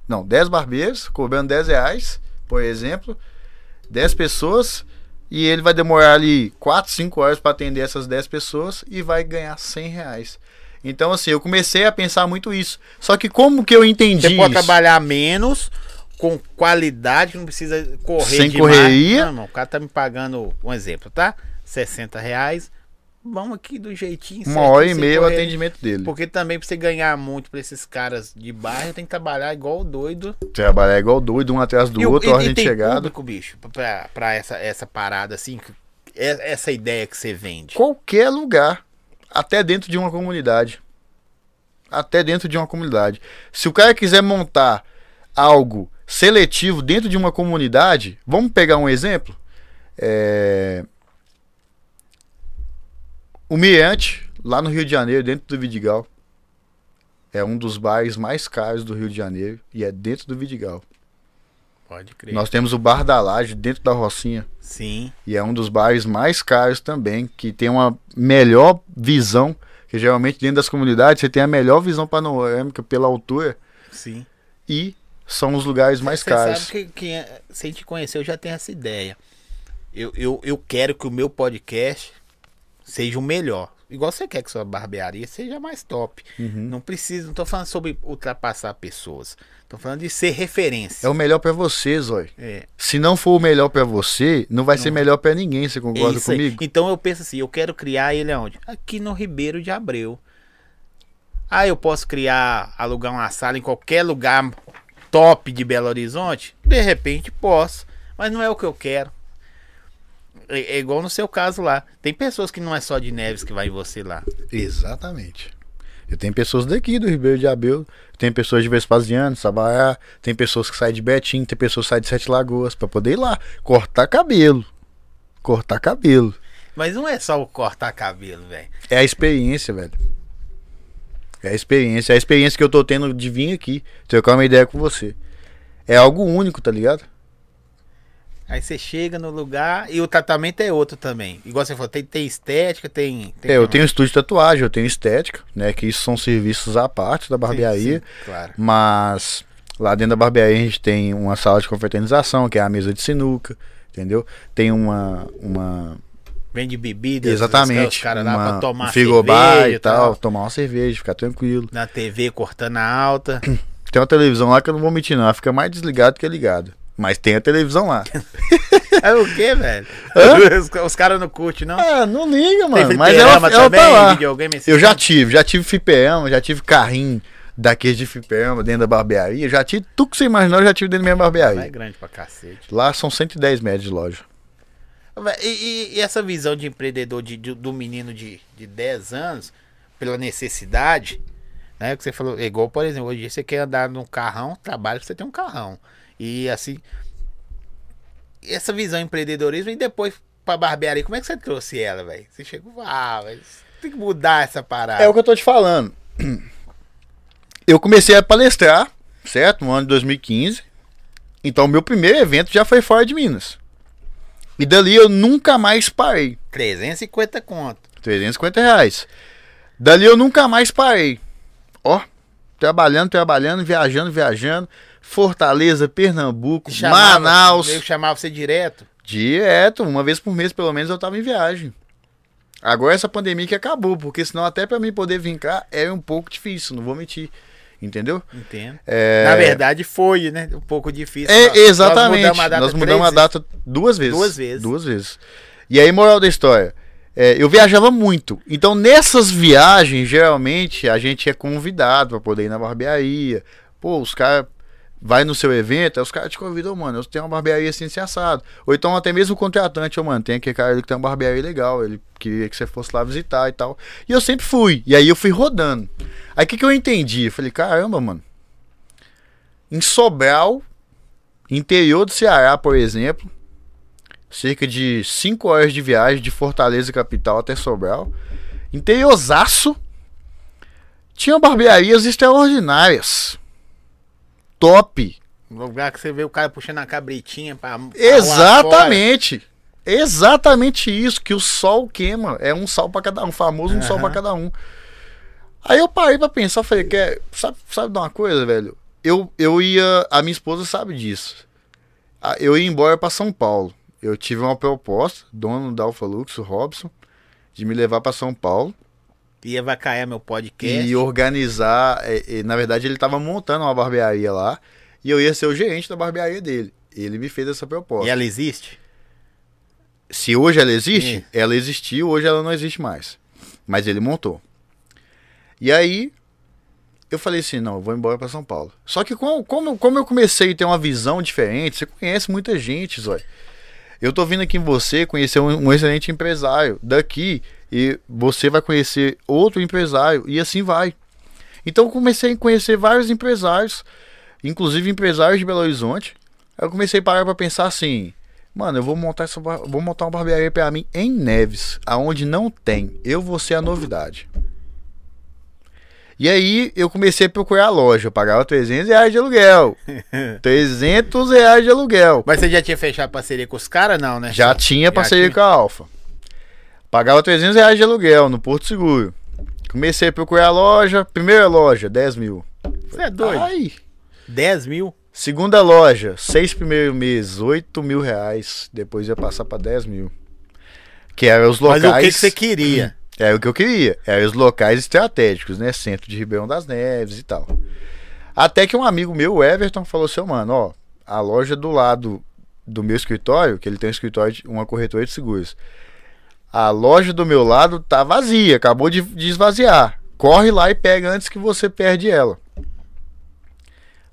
não, 10 barbeiros, cobrando 10 reais, por exemplo, 10 pessoas, e ele vai demorar ali 4, 5 horas para atender essas 10 pessoas e vai ganhar 100 reais. Então, assim, eu comecei a pensar muito isso. Só que como que eu entendi Você pode isso? trabalhar menos, com qualidade, que não precisa correr Sem demais. correria. Não, não, o cara tá me pagando, um exemplo, tá? 60 reais. Vamos aqui do jeitinho. Uma certinho, hora e meia o atendimento dele. Porque também pra você ganhar muito pra esses caras de bairro, tem que trabalhar igual doido. Trabalhar igual doido, um atrás do E outro, e- a hora e de tem chegada. público, bicho, pra, pra essa, essa parada assim, é- essa ideia que você vende. Qualquer lugar. Até dentro de uma comunidade. Até dentro de uma comunidade. Se o cara quiser montar algo seletivo dentro de uma comunidade, vamos pegar um exemplo? É... O Mirante, lá no Rio de Janeiro, dentro do Vidigal. É um dos bares mais caros do Rio de Janeiro e é dentro do Vidigal. Pode crer. Nós temos o Bar da Laje dentro da Rocinha. Sim. E é um dos bares mais caros também, que tem uma melhor visão, que geralmente dentro das comunidades você tem a melhor visão panorâmica pela altura Sim. e são os lugares mais Você caros. sabe que, que é- sem te conhecer, eu já tenho essa ideia. Eu, eu, eu quero que o meu podcast seja o melhor. Igual você quer que sua barbearia seja mais top. Uhum. Não precisa, não tô falando sobre ultrapassar pessoas. Tô falando de ser referência. É o melhor pra você, Zói. É, Se não for o melhor pra você, não vai ser melhor pra ninguém, você concorda isso aí. comigo? Então eu penso assim, eu quero criar ele aonde? Aqui no Ribeiro de Abreu. Ah, eu posso criar, alugar uma sala em qualquer lugar top de Belo Horizonte? De repente posso, mas não é o que eu quero. É, é igual no seu caso lá. Tem pessoas que não é só de Neves que vai em você lá. Exatamente. Eu tenho pessoas daqui do Ribeiro de Abel, tem pessoas de Vespasiano, Sabará, tem pessoas que saem de Betim, tem pessoas que saem de Sete Lagoas pra poder ir lá cortar cabelo. Cortar cabelo. Mas não é só o cortar cabelo, velho. É a experiência, velho. É a experiência. É a experiência que eu tô tendo de vir aqui, trocar uma ideia com você. É algo único, tá ligado? Aí você chega no lugar e o tratamento é outro também. Igual você falou, tem, tem estética, tem. tem É, eu tenho estúdio de tatuagem, eu tenho estética, né? Que isso são serviços à parte da barbearia. Sim, sim, claro. Mas lá dentro da barbearia a gente tem uma sala de confraternização, que é a mesa de sinuca, entendeu? Tem uma. uma Vende bebidas. exatamente. Os caras lá pra tomar um cerveja e tal, tomar uma cerveja, ficar tranquilo. Na TV cortando a alta. Tem uma televisão lá que eu não vou mentir, não. Ela fica mais desligada que ligada. Mas tem a televisão lá. é o quê, velho? Os, os caras não curtem, não? Ah, não liga, Tem mano. Mas ela, ela também, tá lá. assim? Eu já tive, já tive fliperama, já tive carrinho daqueles de fliperama dentro da barbearia. Já tive tudo que você imaginou, eu já tive dentro da minha Lá é barbearia. grande pra cacete. Lá são 110 metros de loja. E, e- e essa visão de empreendedor de, de- do menino de, de 10 anos, pela necessidade, né? Que você falou, igual, por exemplo, hoje você quer andar num carrão, trabalha pra você ter um carrão. E assim. Essa visão empreendedorismo e depois pra barbearia, como é que você trouxe ela, velho? Você chegou, ah, mas tem que mudar essa parada. É o que eu tô te falando. Eu comecei a palestrar, certo? No ano de 2015. Então, meu primeiro evento já foi fora de Minas. E dali eu nunca mais parei. 350 conto. 350 reais. Dali eu nunca mais parei. Ó, trabalhando, trabalhando, viajando, viajando. Fortaleza, Pernambuco, Chamava- Manaus. Eu chamava você direto. Direto, uma vez por mês pelo menos eu tava em viagem. Agora essa pandemia que acabou, porque senão até pra mim poder vir cá é um pouco difícil, não vou mentir. Entendeu? Entendo. É... Na verdade, foi, né? Um pouco difícil. É, Nós- exatamente. Nós mudamos a data, Nós mudamos a data duas vezes. Duas vezes. Duas vezes. E aí, moral da história. é, eu viajava muito. Então, nessas viagens, geralmente, a gente é convidado pra poder ir na barbearia. Pô, os caras. Vai no seu evento, aí os caras te convidam, mano. Eu tenho uma barbearia assim, assim, assado. Ou então até mesmo o contratante, ô, mano, tem aquele cara que tem uma barbearia legal. Ele queria que você fosse lá visitar e tal. E eu sempre fui. E aí eu fui rodando. Aí o que, que eu entendi? Eu falei, caramba, mano. Em Sobral, interior do Ceará, por exemplo, cerca de 5 horas de viagem de Fortaleza capital até Sobral, interiorzaço, tinha barbearias extraordinárias. Top. No lugar que você vê o cara puxando a cabritinha pra. pra Exatamente. Exatamente isso que o sol queima. É um sol pra cada um, famoso um sol pra Aham. cada um. Aí eu parei pra pensar, falei, quer, sabe, sabe de uma coisa, velho? Eu, eu ia, a minha esposa sabe disso. Ah, Eu ia embora pra São Paulo. Eu tive uma proposta, dono da Alfa Lux, o Robson, de me levar pra São Paulo Ia vacaiar meu podcast. e organizar. é, é, na verdade, ele tava montando uma barbearia lá e eu ia ser o gerente da barbearia dele. Ele me fez essa proposta. E ela existe? Se hoje ela existe, Isso. ela existiu, hoje ela não existe mais. Mas ele montou. E aí, eu falei assim, não, vou embora para São Paulo. Só que como, como, como eu comecei a ter uma visão diferente, você conhece muita gente, Zói. Eu tô vindo aqui em você conhecer um, um excelente empresário daqui e você vai conhecer outro empresário e assim vai. Então eu comecei a conhecer vários empresários, inclusive empresários de Belo Horizonte. Aí eu comecei a parar para pensar assim, Mano, eu vou montar essa vou montar uma barbearia pra mim em Neves, aonde não tem. Eu vou ser a novidade. E aí eu comecei a procurar a loja, eu pagava 300 reais de aluguel. 300 reais de aluguel. Mas você já tinha fechado parceria com os caras, não, né? Já tinha parceria tinha. com a Alfa. Pagava 300 reais de aluguel no Porto Seguro. Comecei a procurar a loja, primeira loja, 10 mil. Você é doido? Ai. 10 mil? Segunda loja, seis primeiros meses, 8 mil reais. Depois ia passar pra 10 mil. Que eram os locais. Mas o que, que você queria? É o que eu queria. Eram os locais estratégicos, né? Centro de Ribeirão das Neves e tal. Até que um amigo meu, o Everton, falou assim, "Ô, mano, ó, a loja do lado do meu escritório, que ele tem um escritório, de, uma corretora de seguros. A loja do meu lado tá vazia, acabou de, de esvaziar. Corre lá e pega antes que você perde ela.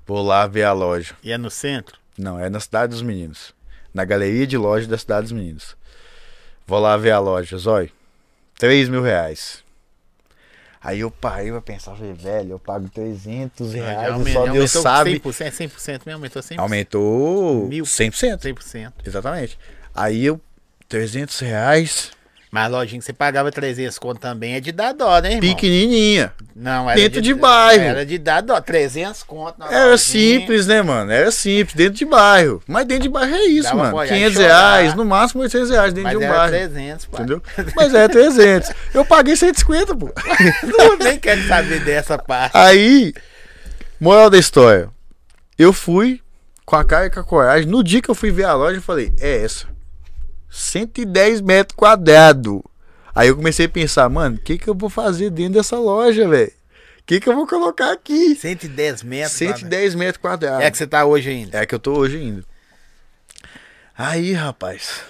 Vou lá ver a loja. Ia no centro? Não, é na Cidade dos Meninos. Na galeria de loja da Cidade dos Meninos. Vou lá ver a loja, zói. 3 mil reais. Aí eu parei pra pensar, falei, velho, eu pago 300 reais, Já aumen- só Deus aumentou sabe. 100%, 100% mesmo, aumentou 100%. Aumentou Mil. 100%. 100%. Exatamente. Aí eu, 300 reais, Mas lojinha que você pagava 300 conto também é de dar dó, né, irmão? pequenininha. Não, era dentro de bairro. Era de dar dó. 300 conto Era lojinha. simples, né, mano? Era simples, dentro de bairro. Mas dentro de bairro é isso, Dava mano. pra olhar e 500 chorar. reais, no máximo 800 reais dentro Mas de um era bairro. 300, pai. Entendeu? Mas é 300. Eu paguei 150, pô. Eu nem quero saber dessa parte. Aí, moral da história. Eu fui com a cara e com a coragem. No dia que eu fui ver a loja, eu falei, é essa. 110 metros quadrados. Aí eu comecei a pensar, mano, o que, que eu vou fazer dentro dessa loja, velho? O que, que eu vou colocar aqui? 110 metros. 110 metros quadrados. É que você tá hoje ainda. É que eu tô hoje ainda. Aí, rapaz.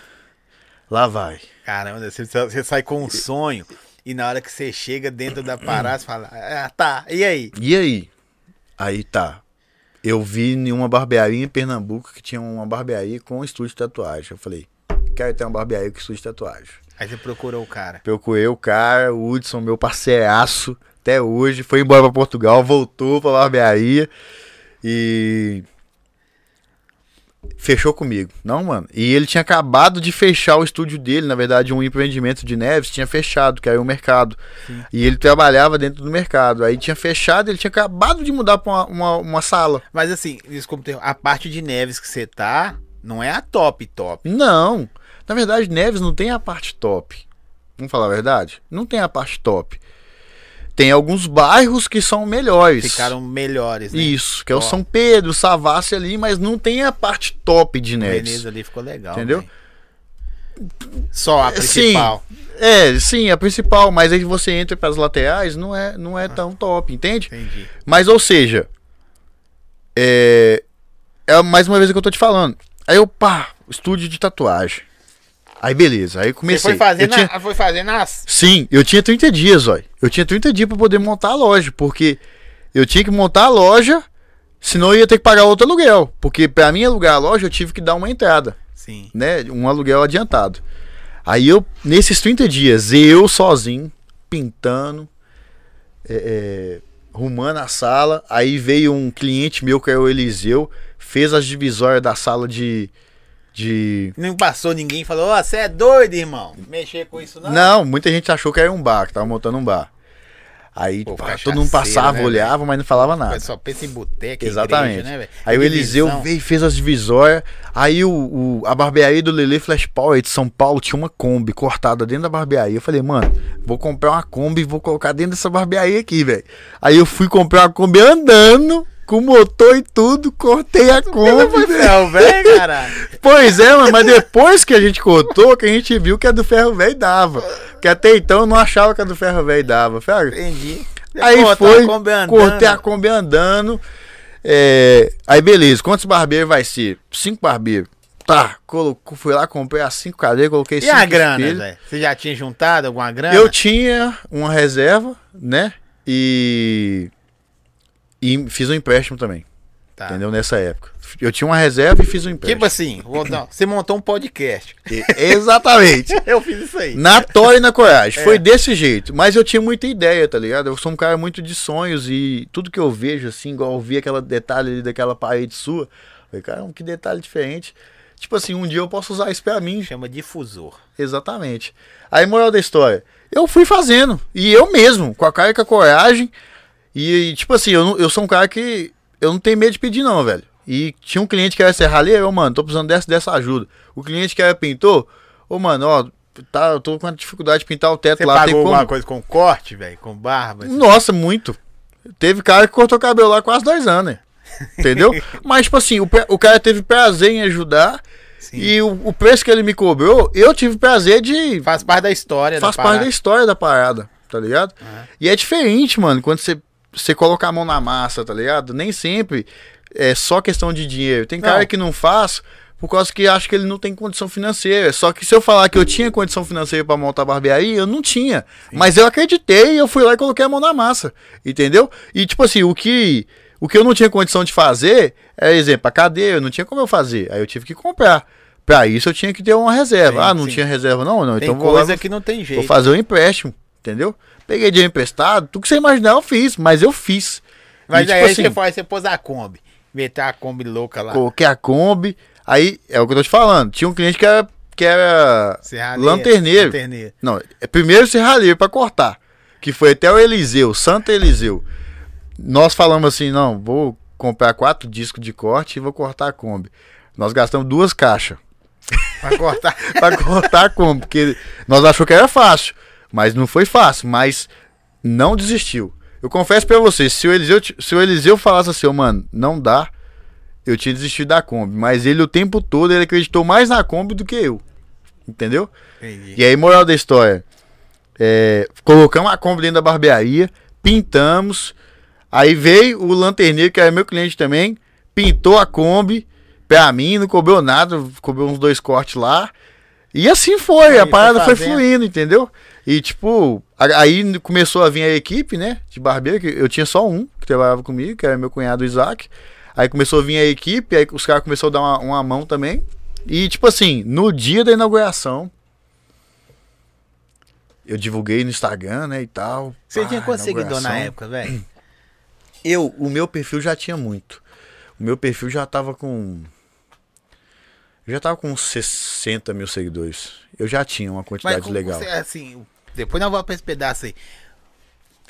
Lá vai. Caramba, você, você sai com um sonho e na hora que você chega dentro da parada, você fala, ah, tá, e aí? E aí? Aí tá. Eu vi em uma barbearia em Pernambuco que tinha uma barbearia com estúdio de tatuagem. Eu falei, quero ter uma barbearia estúdio de tatuagem. Aí você procurou o cara. Procurei o cara, o Hudson, meu parceiraço, até hoje. Foi embora pra Portugal, voltou pra barbearia e. Fechou comigo. Não, mano. E ele tinha acabado de fechar o estúdio dele. Na verdade, um empreendimento de Neves tinha fechado, que era o mercado. E ele trabalhava dentro do mercado. Aí tinha fechado, ele tinha acabado de mudar pra uma, uma, uma sala. Mas assim, desculpa, a parte de Neves que você tá, não é a top top. Não. Na verdade, Neves não tem a parte top. Vamos falar a verdade? Não tem a parte top. tem alguns bairros que são melhores. Ficaram melhores, né? Isso, que é o Ó. São Pedro, Savassi ali, mas não tem a parte top de O Neves. Veneza ali ficou legal. Entendeu? velho. Só a Sim. principal. É, sim, a principal, mas aí você entra para as laterais, não é, não é tão top, entende? Entendi. Mas, ou seja, é, é mais uma vez o que eu tô te falando. Aí eu, pá, estúdio de tatuagem. Aí beleza, aí eu Você comecei. foi fazendo, eu tinha, a- foi fazendo as. Sim, eu tinha 30 dias, ó. Eu tinha 30 dias pra poder montar a loja, porque eu tinha que montar a loja, senão eu ia ter que pagar outro aluguel. Porque pra mim alugar a loja eu tive que dar uma entrada, Sim. né? Um aluguel adiantado. Aí eu, nesses 30 dias, eu sozinho, pintando, é, é, arrumando a sala. Aí veio um cliente meu, que é o Eliseu, fez as divisórias da sala de. De... Não passou ninguém e falou, ó, você é doido, irmão. Mexer com isso não. Não, muita gente achou que era um bar, que tava montando um bar. Aí Pô, pá, todo mundo passava, né, olhava, mas não falava O nada. pessoal pensa em boteca, Exatamente. igreja, né, velho? Aí o Eliseu Divisão. veio e fez as divisórias. Aí o, o- a barbearia do Lele Flash Power de São Paulo tinha uma Kombi cortada dentro da barbearia. Eu falei, mano, vou comprar uma Kombi e vou colocar dentro dessa barbearia aqui, velho. Aí eu fui comprar uma Kombi andando, com motor e tudo, cortei a Kombi. velho. Não, velho, caralho. Pois é, mano, mas depois que a gente cortou, que a gente viu que a do ferro velho dava. Que até então eu não achava que a do ferro velho dava. Entendi. Aí Pô, foi, andando. cortei a Kombi andando. é, aí beleza, quantos barbeiros vai ser? Cinco barbeiros. Tá, colocou, fui lá, comprei as cinco cadeiras, coloquei E cinco a grana, velho? Você já tinha juntado alguma grana? Eu tinha uma reserva, né? E. E fiz um empréstimo também, Tá. entendeu? Nessa época. Eu tinha uma reserva e fiz um empréstimo. Tipo assim, você montou um podcast. E- Exatamente. Eu fiz isso aí. Na tora e na coragem. É. Foi desse jeito. Mas eu tinha muita ideia, tá ligado? Eu sou um cara muito de sonhos e tudo que eu vejo, assim, igual eu vi aquela detalhe ali daquela parede sua. Falei, cara, que detalhe diferente. Tipo assim, um dia eu posso usar isso pra mim. Chama difusor. Exatamente. Aí, moral da história. Eu fui fazendo. E eu mesmo, com a cara e com a coragem. E, e, tipo assim, eu, não- eu sou um cara que. Eu não tenho medo de pedir, não, velho. E tinha um cliente que era serralheiro, eu, mano, tô precisando dessa, dessa ajuda. O cliente que era pintor, ô, mano, ó, tá, eu tô com dificuldade de pintar o teto Você lá. pagou tem como... alguma coisa com corte, velho? Com barba? assim? Nossa, muito. Teve cara que cortou cabelo lá quase dois anos, né? Entendeu? Mas, tipo assim, o, o cara teve prazer em ajudar. Sim. E o, o preço que ele me cobrou, eu tive prazer de Faz parte da história faz da parte da parada. história da parada, tá ligado? E é diferente, mano, quando você, você coloca a mão na massa, tá ligado? Nem sempre é só questão de dinheiro. Tem cara Não. que não faz por causa que acha que ele não tem condição financeira. Só que se eu falar que eu tinha condição financeira pra montar a barbearia, eu não tinha. Mas eu acreditei e eu fui lá e coloquei a mão na massa, entendeu? E tipo assim, o que o que eu não tinha condição de fazer, é exemplo, a cadeira, não tinha como eu fazer. Aí eu tive que comprar. Pra isso eu tinha que ter uma reserva. Sim, ah, não sim. tinha reserva não? Não, Tem então vou lá, coisa que não tem jeito. Vou fazer um empréstimo, entendeu? Peguei dinheiro emprestado, tudo que você imaginar eu fiz, mas eu fiz. Mas E, aí tipo você, assim, foi, você pôs a Kombi. Meteu a Kombi louca lá. coloquei a Kombi, aí é o que eu tô te falando. Tinha um cliente que era, que era Serralheiro, lanterneiro. lanterneiro. Não, é primeiro serralheiro pra cortar, que foi até o Eliseu, Santo Eliseu. Nós falamos assim, não, vou comprar quatro discos de corte e vou cortar a Kombi. Nós gastamos duas caixas Pra cortar. pra cortar a Kombi, porque nós achou que era fácil, mas não foi fácil, mas não desistiu. Eu confesso pra você, se o Eliseu, se o Eliseu falasse assim, "Ô, mano, não dá, eu tinha desistido da Kombi, mas ele o tempo todo ele acreditou mais na Kombi do que eu. Entendeu? Entendi. E aí, moral da história, é, colocamos a Kombi dentro da barbearia, pintamos, aí veio o lanterneiro, que era meu cliente também, pintou a Kombi pra mim, não cobrou nada, cobrou uns dois cortes lá, e assim foi, Aí a parada foi fluindo, entendeu? E tipo, aí começou a vir a equipe, né, de barbeiro, que eu tinha só um que trabalhava comigo, que era meu cunhado Isaac, aí começou a vir a equipe, aí os caras começaram a dar uma, uma mão também, e tipo assim, no dia da inauguração, eu divulguei no Instagram, né, e tal. Você Pá, tinha quantos seguidores na época, velho? Eu, o meu perfil já tinha muito. O meu perfil já tava com. Eu já tava com uns 60 mil seguidores. Eu já tinha uma quantidade como legal. Você, assim, depois nós vamos pra esse pedaço aí.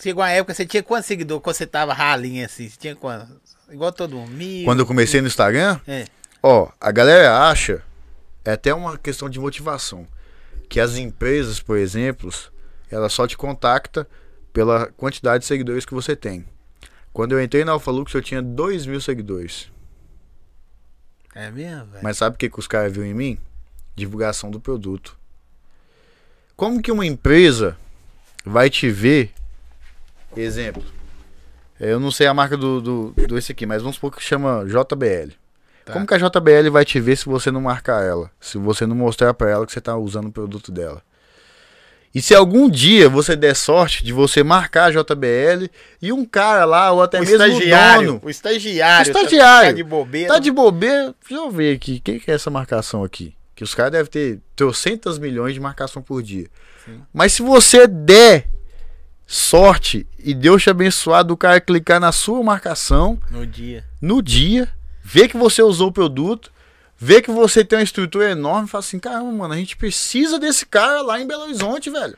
Chegou uma época, você tinha quantos seguidores quando você tava ralinho assim? Você tinha quantos? Igual todo mundo. Mil. Quando eu comecei no Instagram, É. ó, a galera acha, é até uma questão de motivação, que as empresas, por exemplo, ela só te contacta pela quantidade de seguidores que você tem. Quando eu entrei na Alphalux, eu tinha 2 mil seguidores. É mesmo, velho? Mas sabe o que, que os caras viram em mim? Divulgação do produto. Como que uma empresa vai te ver? Exemplo. Eu não sei a marca do, do, do esse aqui, mas vamos supor que chama JBL. Tá. Como que a JBL vai te ver se você não marcar ela? Se você não mostrar pra ela que você tá usando o produto dela? E se algum dia você der sorte de você marcar a JBL e um cara lá, ou até o mesmo o estagiário, dono, o estagiário, O estagiário. tá, tá de bobeira. Tá de bobeira. Deixa eu ver aqui. Quem que é essa marcação aqui? Que os caras devem ter trocentas milhões de marcação por dia. Sim. Mas se você der sorte e Deus te abençoar do cara clicar na sua marcação no dia. no dia, ver que você usou o produto, ver que você tem uma estrutura enorme, fala assim: caramba, mano, a gente precisa desse cara lá em Belo Horizonte, velho.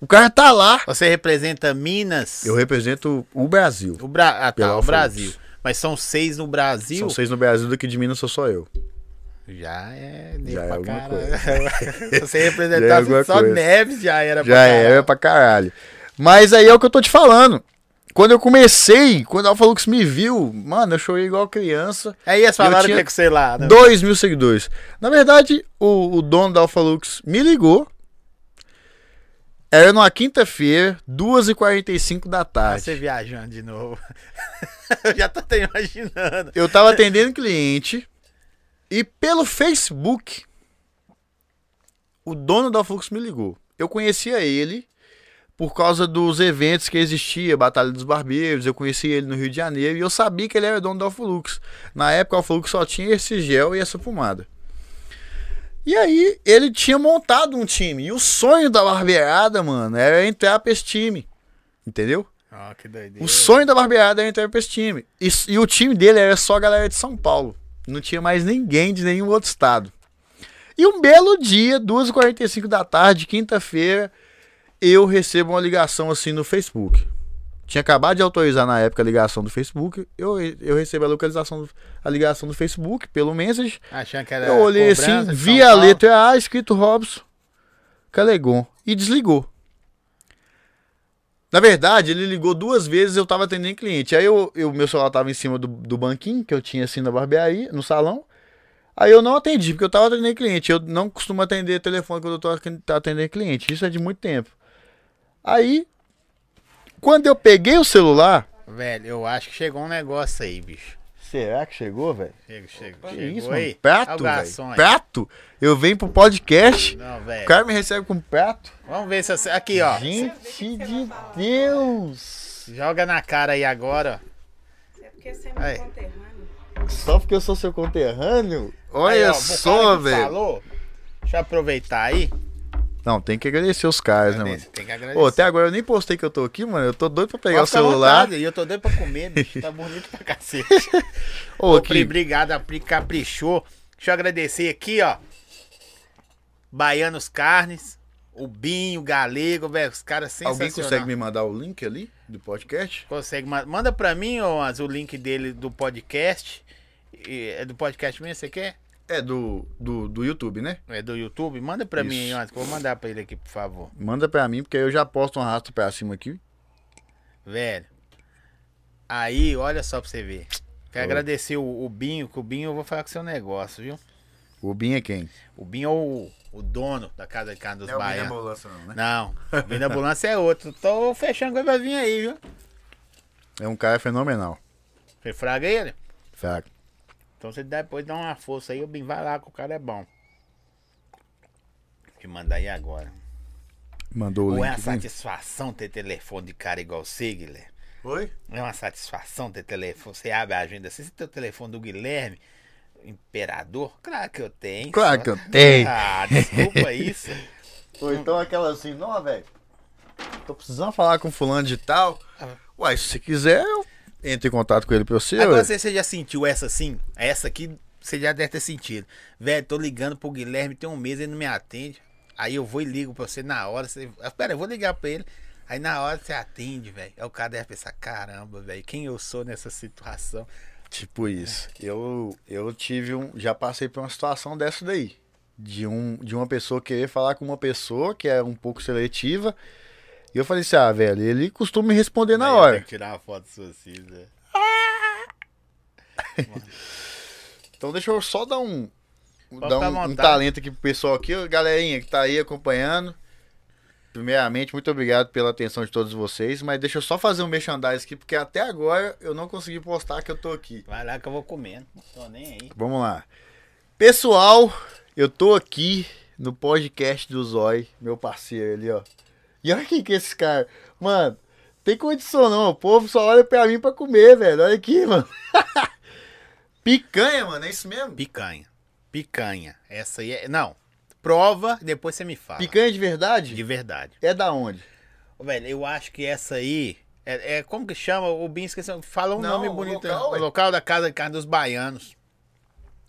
O cara tá lá. Você representa Minas? Eu represento o Brasil. O, Bra... ah, tá, o Brasil. Mas são seis no Brasil? São seis no Brasil, daqui de Minas sou só eu. Já é Já é pra alguma caralho. Você Já é representasse alguma só coisa. Neves, já era Já era pra caralho. Mas aí é o que eu tô te falando. Quando eu comecei, quando a Alpha Lux me viu, mano, eu chorei igual criança. Aí eles falaram tinha que é sei lá. Né? 2 mil seguidores. Na verdade, o, o dono da Alpha Lux me ligou. Era numa quinta-feira, 2h45 da Ah, tarde. você viajando de novo. eu já tô até imaginando. Eu tava atendendo cliente e pelo Facebook o dono da Flux me ligou. Eu conhecia ele por causa dos eventos que existia, Batalha dos Barbeiros, eu conhecia ele no Rio de Janeiro e eu sabia que ele era dono da Alflux. Na época a Alflux só tinha esse gel e essa pomada. E aí ele tinha montado um time e o sonho da barbeirada, mano, era entrar pra esse time. Entendeu? Ó, que doideira. O sonho da barbeada era entrar pra esse time. E, e o time dele era só a galera de São Paulo. Não tinha mais ninguém de nenhum outro estado. E um belo dia, 2h45 da tarde, quinta-feira, eu recebo uma ligação assim no Facebook. Tinha acabado de autorizar na época a ligação do Facebook. Eu, eu recebo a localização, a ligação do Facebook pelo message. Achando que era Eu olhei assim, vi a letra A escrito Robson Calegon e desligou. Na verdade, ele ligou duas vezes eu tava atendendo cliente. Aí eu, eu- meu celular tava em cima do, do banquinho que eu tinha assim na barbearia, no salão. Aí eu não atendi, porque eu tava atendendo cliente. Eu não costumo atender telefone quando eu tô aten- atendendo cliente. Isso é de muito tempo. Aí, quando eu peguei o celular. Velho, eu acho que chegou um negócio aí, bicho. Será que chegou, velho? Chega, chega. Que chegou isso, aí. mano? Prato, velho. Prato? Eu venho pro podcast. Não, O cara me recebe com prato. Vamos ver se você... Aqui, ó. Gente de Deus! Joga na cara aí agora, É porque você é Aí. meu conterrâneo. Só porque eu sou seu conterrâneo? Olha Aí, ó, só, velho. Falou, deixa eu aproveitar aí. Não, tem que agradecer os caras, né, mano? Tem que agradecer. Ô, até agora eu nem postei que eu tô aqui, mano. Eu tô doido pra pegar Pode o à celular. vontade, E eu tô doido pra comer, bicho. Tá bonito pra cacete. Ô, Ô, aqui. Pri, obrigado, a Pri caprichou. Deixa eu agradecer aqui, ó. Baianos Carnes, o Binho, o Galego, velho, os caras sensacionais. Alguém consegue me mandar o link ali do podcast? Consegue, ma- manda pra mim, ô, o link dele do podcast. É do podcast mesmo, você quer? É do, do, do YouTube, né? É do YouTube? Manda pra mim, Isso. Anz, que eu vou mandar pra ele aqui, por favor. Manda pra mim, porque aí eu já posto um arrasto pra cima aqui. Velho. Aí, olha só pra você ver. Quero Oi. agradecer o, o Binho, que o Binho eu vou falar com o seu negócio, viu? O Bin é quem? O Binho é o, o dono da Casa de Carne dos Baianos. ambulância, não, né? Não, o da ambulância é outro. Tô fechando com ele pra vir aí, viu? É um cara fenomenal. Você fraga ele? Saca? Então você depois dá uma força aí, o Binho vai lá, que o cara é bom. Te mandar aí agora. Mandou o Ou link. é uma satisfação ter telefone de cara igual você, Guilherme? Oi? É uma satisfação ter telefone. Você abre a agenda assim, tem o telefone do Guilherme, imperador? Claro que eu tenho. Claro só- que eu tenho. Ah, desculpa isso. Ou então aquela assim, não, velho. Tô precisando falar com fulano de tal. Ah. Uai, se você quiser, eu entro em contato com ele pra você. Agora você, você já sentiu essa assim? Essa aqui você já deve ter sentido. Velho, tô ligando pro Guilherme tem um mês ele não me atende. Aí eu vou e ligo pra você na hora. Você... Ah, Pera, eu vou ligar pra ele. Aí na hora você atende, velho. Aí o cara deve pensar, caramba, velho, quem eu sou nessa situação? Tipo isso. Eu, eu tive um. Já passei por uma situação dessa daí. De, um, de uma pessoa querer falar com uma pessoa que é um pouco seletiva. E eu falei assim, ah, velho, ele costuma me responder na Aí eu hora. tirar uma foto sua assim, né? Então deixa eu só dar um, Pode dar um, um talento aqui pro pessoal aqui, ó, galerinha que tá aí acompanhando. Primeiramente, muito obrigado pela atenção de todos vocês, mas deixa eu só fazer um merchandising aqui, porque até agora eu não consegui postar que eu tô aqui. Vai lá que eu vou comendo. Não tô nem aí. Vamos lá. Pessoal, eu tô aqui no podcast do Zói, meu parceiro ali, ó. E olha quem que é esse cara. Mano, tem condição não, o povo só olha pra mim pra comer, velho. Olha aqui, mano. Picanha, mano, é isso mesmo? Picanha. Picanha. Essa aí é. Não. Prova, depois você me fala. Picanha de verdade? De verdade. É da onde? Ô, Velho, eu acho que essa aí. É, é- como que chama? O Binho esqueceu. Fala um Não, nome o bonito. local, o local da Casa de Carne dos Baianos.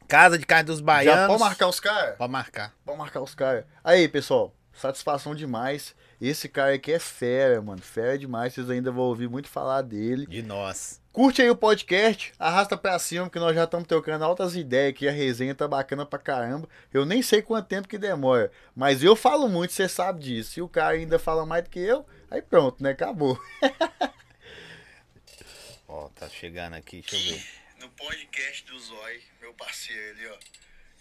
Casa de Carne dos Baianos. Já pode marcar os caras? Pode marcar. Pode marcar os caras. Aí, pessoal, satisfação demais. Esse cara aqui é fera, mano. Fera demais. Vocês ainda vão ouvir muito falar dele. De nós. Curte aí o podcast, arrasta pra cima, que nós já estamos trocando altas ideias aqui. A resenha tá bacana pra caramba. Eu nem sei quanto tempo que demora, mas eu falo muito, você sabe disso. Se o cara ainda fala mais do que eu, aí pronto, né? Acabou. Ó, tá chegando aqui, deixa eu ver. No podcast do Zói, meu parceiro ali, ó.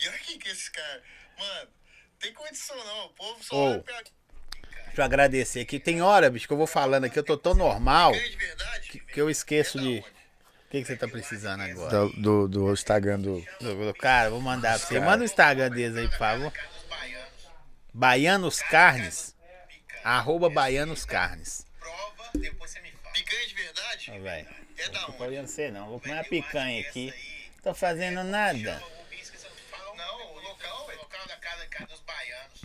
E olha que esse cara. Mano, tem condição não. O povo só Ô. olha pra. Deixa eu agradecer aqui. Tem hora, bicho, que eu vou falando aqui, eu tô tão normal de verdade? que, que eu esqueço de. O que, que você tá precisando agora? Do, do, do Instagram do. Do- do- Cara, vou mandar pra você. Manda o Instagram deles aí, por favor. Baianos Carnes. Arroba Baianos Carnes. Prova, depois você me fala. Picanha de verdade? É da Não tô olhando você não. Vou comer uma picanha aqui. Tô fazendo nada. Não, o local, velho. local da casa dos baianos.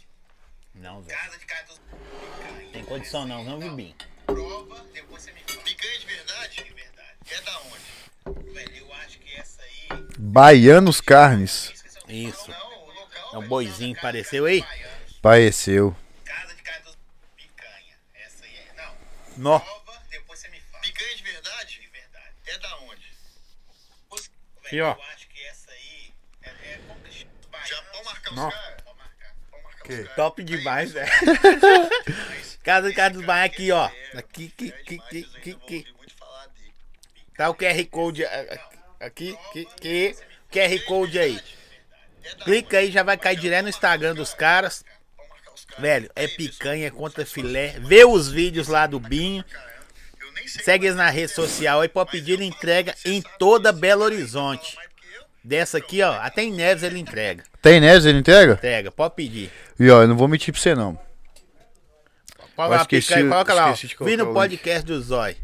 Não, velho. Casa de Tem condição não, não, Vibinho. prova, depois você me fala. Picanha de verdade? De verdade. É da onde? Velho, eu acho que essa aí. Baianos Carnes. Isso. É um boizinho que apareceu aí? Pareceu. Casa de picanha. Essa aí é. Não. Nó. Prova, depois você me fala. Picanha de verdade? De verdade. É da onde? Velho, Aqui, ó. eu acho que essa aí. É, é marcar os Não. caras? Caras. top demais, velho. Casa dos Baianos aqui, ó. Aqui, que. muito falar dele. Tá o QR Code aqui, que, que. QR Code aí. Clica aí, já vai cair direto no Instagram dos caras. Velho, é picanha é contra filé. Vê os vídeos lá do Binho. Segue eles na rede social aí, pode pedir entrega em toda Belo Horizonte. mais do que eu. Dessa aqui, ó, até em Neves ele entrega. Tem Neves, ele entrega? Entrega, pode pedir. E ó, eu não vou mentir pra você não. Coloca, lá, esqueci- picanha, coloca lá, ó. Vi no podcast do Zói.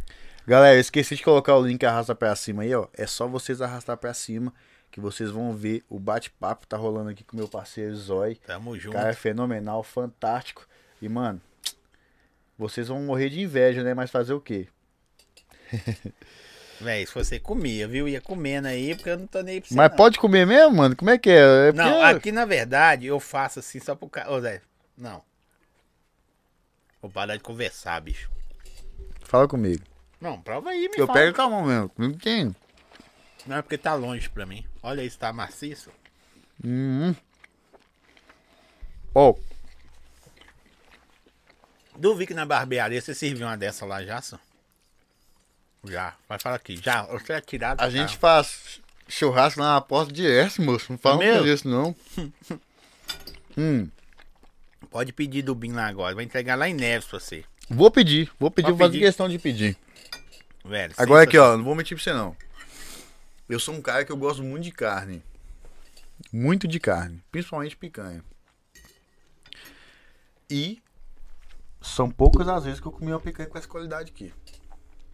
Galera, eu esqueci de colocar o link arrasta pra cima aí, ó. É só vocês arrastar pra cima que vocês vão ver o bate-papo tá rolando aqui com meu parceiro Zói. Tamo junto. Cara, é fenomenal, fantástico. E, mano, vocês vão morrer de inveja, né? Mas fazer o quê? Véi, se você comia, viu? Ia comendo aí, porque eu não tô nem aí pra você, Mas não. pode comer mesmo, mano? Como é que é? é Não, porque- aqui na verdade eu faço assim só pro cara. Ô, Zé, não. Vou parar de conversar, bicho. Fala comigo. Não, prova aí, me Eu fala. pego com a mão mesmo. Não tem. Não, é porque tá longe pra mim. Olha se tá maciço. Hum. Ó, Duvido que na barbearia você serviu uma dessa lá já, só. Já, vai falar aqui. Já, você é tirado. a gente faz churrasco na porta direto, moço. Não fala mesmo? isso, não. hum. Pode pedir do Bin lá agora. Vai entregar lá em Neves pra você. Vou pedir, vou pedir, vou fazer questão de pedir. Velho. Agora aqui, ó, não vou mentir pra você não. Eu sou um cara que eu gosto muito de carne. Muito de carne, principalmente picanha. E são poucas as vezes que eu comi uma picanha com essa qualidade aqui.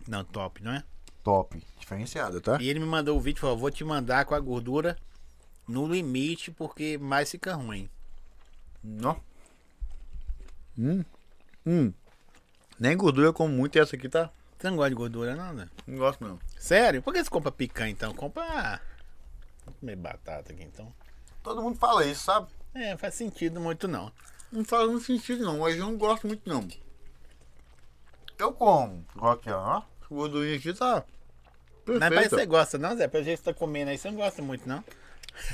Não, top, não é? Top, diferenciada, tá? E ele me mandou o vídeo e falou: vou te mandar com a gordura no limite, porque mais fica ruim. Não. Hum. Hum. Nem gordura eu como muito e essa aqui tá. Você não gosta de gordura, não, né? Não gosto não. Sério? Por que você compra picanha então? Compra. Vou comer batata aqui então. Todo mundo fala isso, sabe? É, faz sentido muito não. Não faz muito sentido não, mas eu não gosto muito não. Eu como. Olha aqui, ó. A gordurinha aqui tá. Mas parece que Perfeita. você gosta, não, Zé? Pelo jeito que você tá comendo aí, você não gosta muito, não.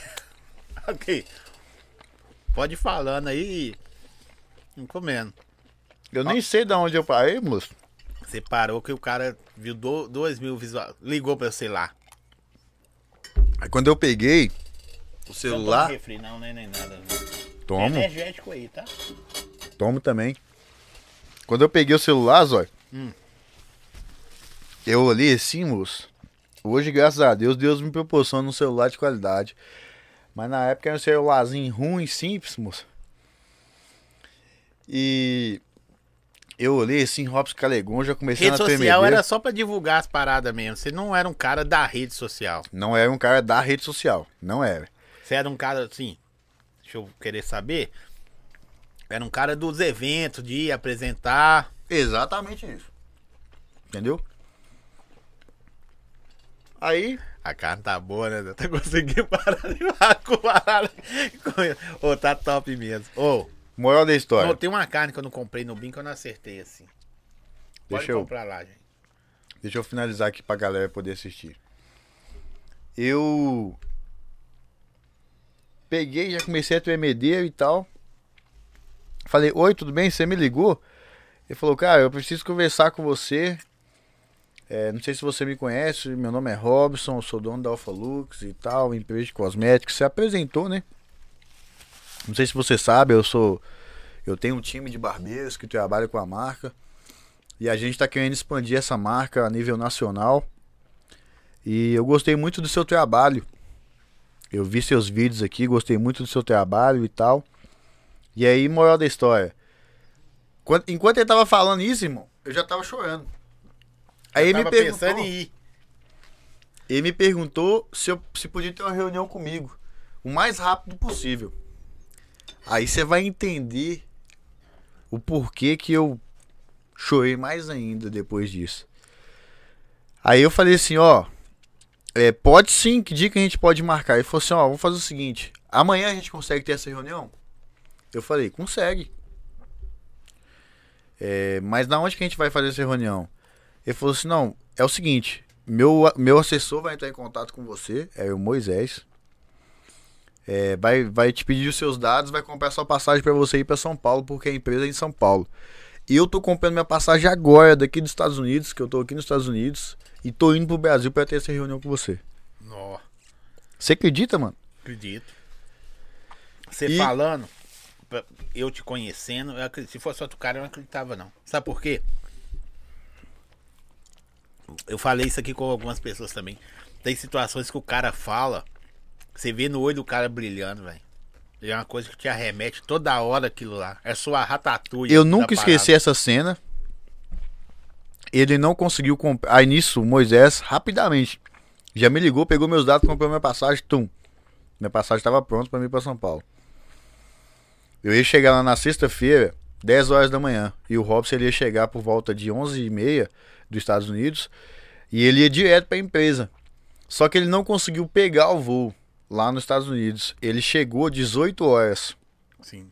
ok. Pode ir falando aí e comendo. Eu nem sei de onde eu parei, moço. Você parou que o cara viu do, dois mil visual. Ligou pra eu sei lá. Aí quando eu peguei o Não toma celular, refri, não, nem, nem nada. É tomo, energético aí, tá? tomo também. Quando eu peguei o celular, Zói, Hum. Eu olhei assim, moço. Hoje, graças a Deus, Deus me proporciona um celular de qualidade. Mas na época era um celularzinho ruim, simples, moço. E eu olhei assim, Robson Calegon, já comecei Rede a tremer. social era só pra divulgar as paradas mesmo. Você não era um cara da rede social. Não era um cara da rede social, não era. Você era um cara assim. Deixa eu querer saber. Era um cara dos eventos, de ir apresentar. Exatamente isso. Entendeu? Aí, A carne tá boa, né? Até consegui parar de parar. Ô, tá top mesmo. Ô, moral da história. tem uma carne que eu não comprei no Bim que eu não acertei assim. Pode Deixa eu- comprar lá, gente. Deixa eu finalizar aqui pra galera poder assistir. Eu peguei, já comecei a tremedeiro e tal. Falei, oi, tudo bem? Você me ligou? Ele falou, cara, eu preciso conversar com você. É, não sei se você me conhece, meu nome é Robson, eu sou dono da Alpha Lux e tal, empresa de cosméticos. Você apresentou, né? Não sei se você sabe, eu sou. Eu tenho um time de barbeiros que trabalha com a marca. E a gente está querendo expandir essa marca a nível nacional. E eu gostei muito do seu trabalho. Eu vi seus vídeos aqui, gostei muito do seu trabalho e tal. E aí, moral da história. Enquanto ele tava falando isso, irmão, eu já tava chorando. Aí ele me, perguntou, ele me perguntou se, eu, se podia ter uma reunião comigo. O mais rápido possível. Aí você vai entender o porquê que eu chorei mais ainda depois disso. Aí eu falei assim, ó. é, pode sim, que dia que a gente pode marcar? Ele falou assim, ó, vamos fazer o seguinte. Amanhã a gente consegue ter essa reunião? Eu falei, consegue. É, mas na onde que a gente vai fazer essa reunião? Ele falou assim, não, é o seguinte, meu, meu assessor vai entrar em contato com você, é o Moisés. É, vai, vai te pedir os seus dados, vai comprar sua passagem para você ir para São Paulo, porque a empresa é em São Paulo. E eu tô comprando minha passagem agora daqui dos Estados Unidos, que eu tô aqui nos Estados Unidos, e tô indo pro Brasil para ter essa reunião com você. Nó, Você acredita, mano? acredito. Você E- falando, eu te conhecendo, eu acredito- se fosse outro cara, eu não acreditava, não. Sabe por quê? Eu falei isso aqui com algumas pessoas também. Tem situações que o cara fala, você vê no olho do cara brilhando, velho. É uma coisa que te arremete toda hora aquilo lá. É sua ratatouille. Eu nunca parada. esqueci essa cena. Ele não conseguiu comprar. Aí nisso, Moisés, rapidamente, já me ligou, pegou meus dados, comprou minha passagem, tum. Minha passagem estava pronta para ir para São Paulo. Eu ia chegar lá na sexta-feira, 10 horas da manhã. E o Robson ele ia chegar por volta de 11h30 dos Estados Unidos. E ele ia direto para a empresa. Só que ele não conseguiu pegar o voo lá nos Estados Unidos. Ele chegou 18 horas. Sim.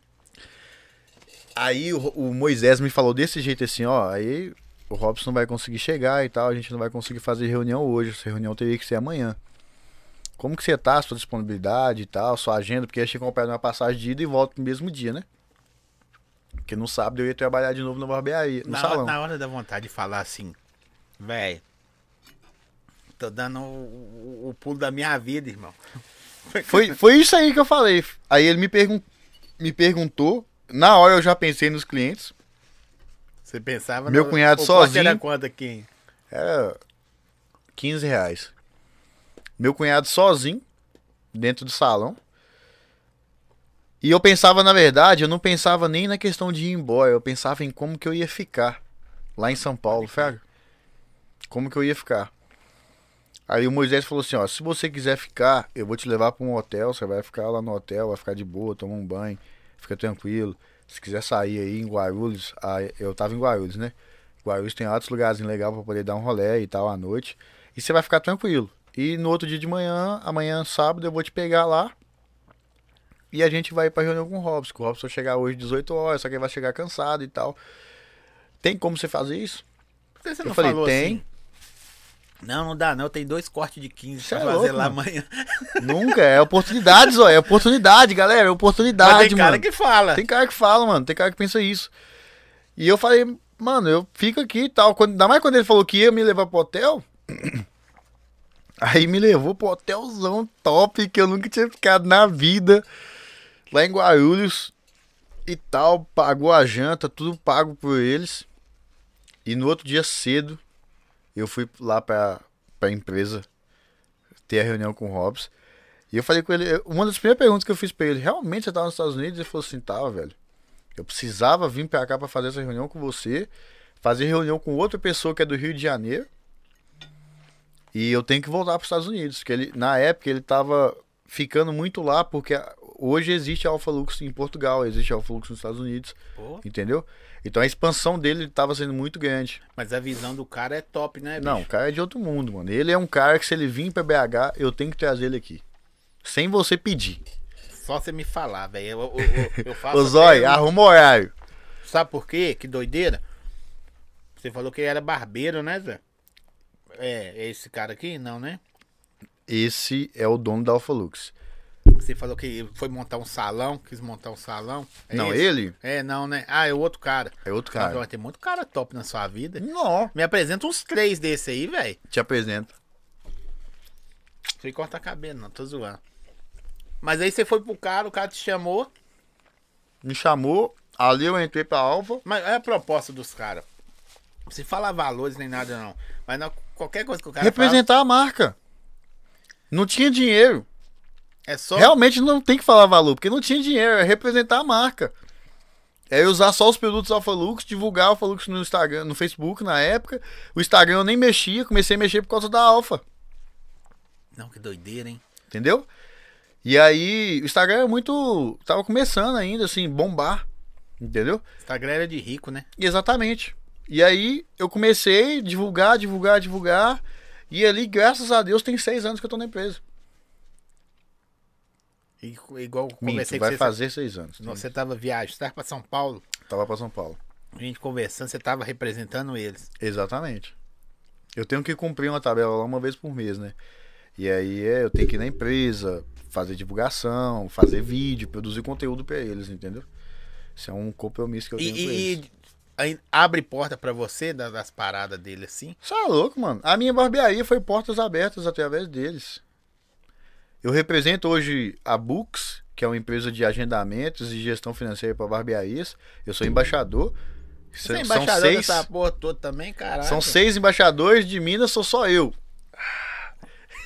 Aí o, o Moisés me falou desse jeito assim, ó, aí o Robson não vai conseguir chegar e tal, a gente não vai conseguir fazer reunião hoje, essa reunião teria que ser amanhã. Como que você tá, sua disponibilidade e tal, sua agenda, porque eu tinha comprado uma passagem de ida e volta no mesmo dia, né? Porque no sábado eu ia trabalhar de novo na barbearia, no Na hora, salão. na hora da vontade de falar assim, velho, tô dando o, o- o pulo da minha vida, irmão. Foi, foi isso aí que eu falei. Aí ele me, pergun me perguntou, na hora eu já pensei nos clientes, Você pensava Meu cunhado o sozinho. Era quanto aqui? Era 15 reais. Meu cunhado sozinho, dentro do salão. E eu pensava, na verdade, eu não pensava nem na questão de ir embora. Eu pensava em como que eu ia ficar lá em São Paulo, Fraga. Como que eu ia ficar. Aí o Moisés falou assim, ó, se você quiser ficar, eu vou te levar para um hotel, você vai ficar lá no hotel, vai ficar de boa, tomar um banho, fica tranquilo. Se quiser sair aí em Guarulhos, aí eu tava em Guarulhos, né? Guarulhos tem outros lugares legais para poder dar um rolê e tal à noite. E você vai ficar tranquilo. E no outro dia de manhã, amanhã sábado, eu vou te pegar lá. E a gente vai pra reunião com o Robson. que O Robson vai chegar hoje 18 horas, só que ele vai chegar cansado e tal. Tem como você fazer isso? Você Eu não falei, falou tem. assim? Não, não dá não. Tem dois cortes de 15 Cê pra é fazer louco, lá mano. amanhã. Nunca, é oportunidade, ó. É oportunidade, galera. É oportunidade, tem cara mano. que fala. Tem cara que fala, mano. Tem cara que pensa isso. E eu falei, mano, eu fico aqui e tal. Quando, ainda mais quando ele falou que ia me levar pro hotel. Aí me levou pro hotelzão top que eu nunca tinha ficado na vida. Lá em Guarulhos e tal. Pagou a janta, tudo pago por eles. E no outro dia cedo, eu fui lá pra, pra empresa ter a reunião com o Robson. E eu falei com ele, uma das primeiras perguntas que eu fiz pra ele, realmente você tava nos Estados Unidos? Ele falou assim, tava, velho. Eu precisava vir pra cá pra fazer essa reunião com você, fazer reunião com outra pessoa que é do Rio de Janeiro. E eu tenho que voltar pros Estados Unidos, que ele na época ele tava ficando muito lá porque a- hoje existe a Alpha Lux em Portugal, existe a Alpha Lux nos Estados Unidos, Pô, entendeu? Então a expansão dele tava sendo muito grande. mas a visão do cara é top, né, bicho? Não, o cara é de outro mundo, mano. Ele é um cara que se ele vir pra BH, eu tenho que trazer ele aqui. Sem você pedir. Só você me falar, velho. Eu, eu, eu, faço Ô Zói, um- arruma horário. Sabe por quê? Que doideira. Você falou que ele era barbeiro, né, Zé? É, é esse cara aqui? Não, né? Esse é o dono da Alpha Lux. Você falou que foi montar um salão, quis montar um salão. É Não, esse? ele É, não, né? Ah, é outro cara. é outro Cara. Vai ter muito cara top na sua vida. Não. Me apresenta uns três desse aí, velho. Te apresento. Sem cortar cabelo, não, tô zoando. Mas aí você foi pro cara, o cara te chamou. Me chamou, ali eu entrei pra Alpha. Mas é a proposta dos caras. Não se fala valores nem nada, não. Mas não, qualquer coisa que o cara representar a marca. Não tinha dinheiro. É só. Realmente não tem que falar valor, porque não tinha dinheiro, é representar a marca. É usar só os produtos Alpha Lux, divulgar Alpha Lux no Instagram, no Facebook na época. O Instagram eu nem mexia, comecei a mexer por causa da Alpha, Não, que doideira, hein? entendeu? E aí, o Instagram é muito. Tava começando ainda, assim, bombar. Entendeu? Instagram era de rico, né? Exatamente. E aí eu comecei a divulgar, divulgar, divulgar. E ali, graças a Deus, tem seis anos que eu tô na empresa. E, igual eu Minto, conversei vai com você. fazer seis anos. Você tava viagem, você tava pra São Paulo, Tava pra São Paulo. a gente conversando, você tava representando eles. Exatamente. Eu tenho que cumprir uma tabela lá uma vez por mês, né? E aí é, eu tenho que ir na empresa, fazer divulgação, fazer vídeo, produzir conteúdo pra eles, entendeu? Isso é um compromisso que eu tenho com E, eles. e- abre porta pra você da- das paradas dele assim. Você é louco, mano. A minha barbearia foi portas abertas através deles. Eu represento hoje a Books, que é uma empresa de agendamentos e gestão financeira para barbearias. Eu sou embaixador. Você é São embaixador seis, dessa porra toda também, caralho. são seis embaixadores de Minas, sou só eu.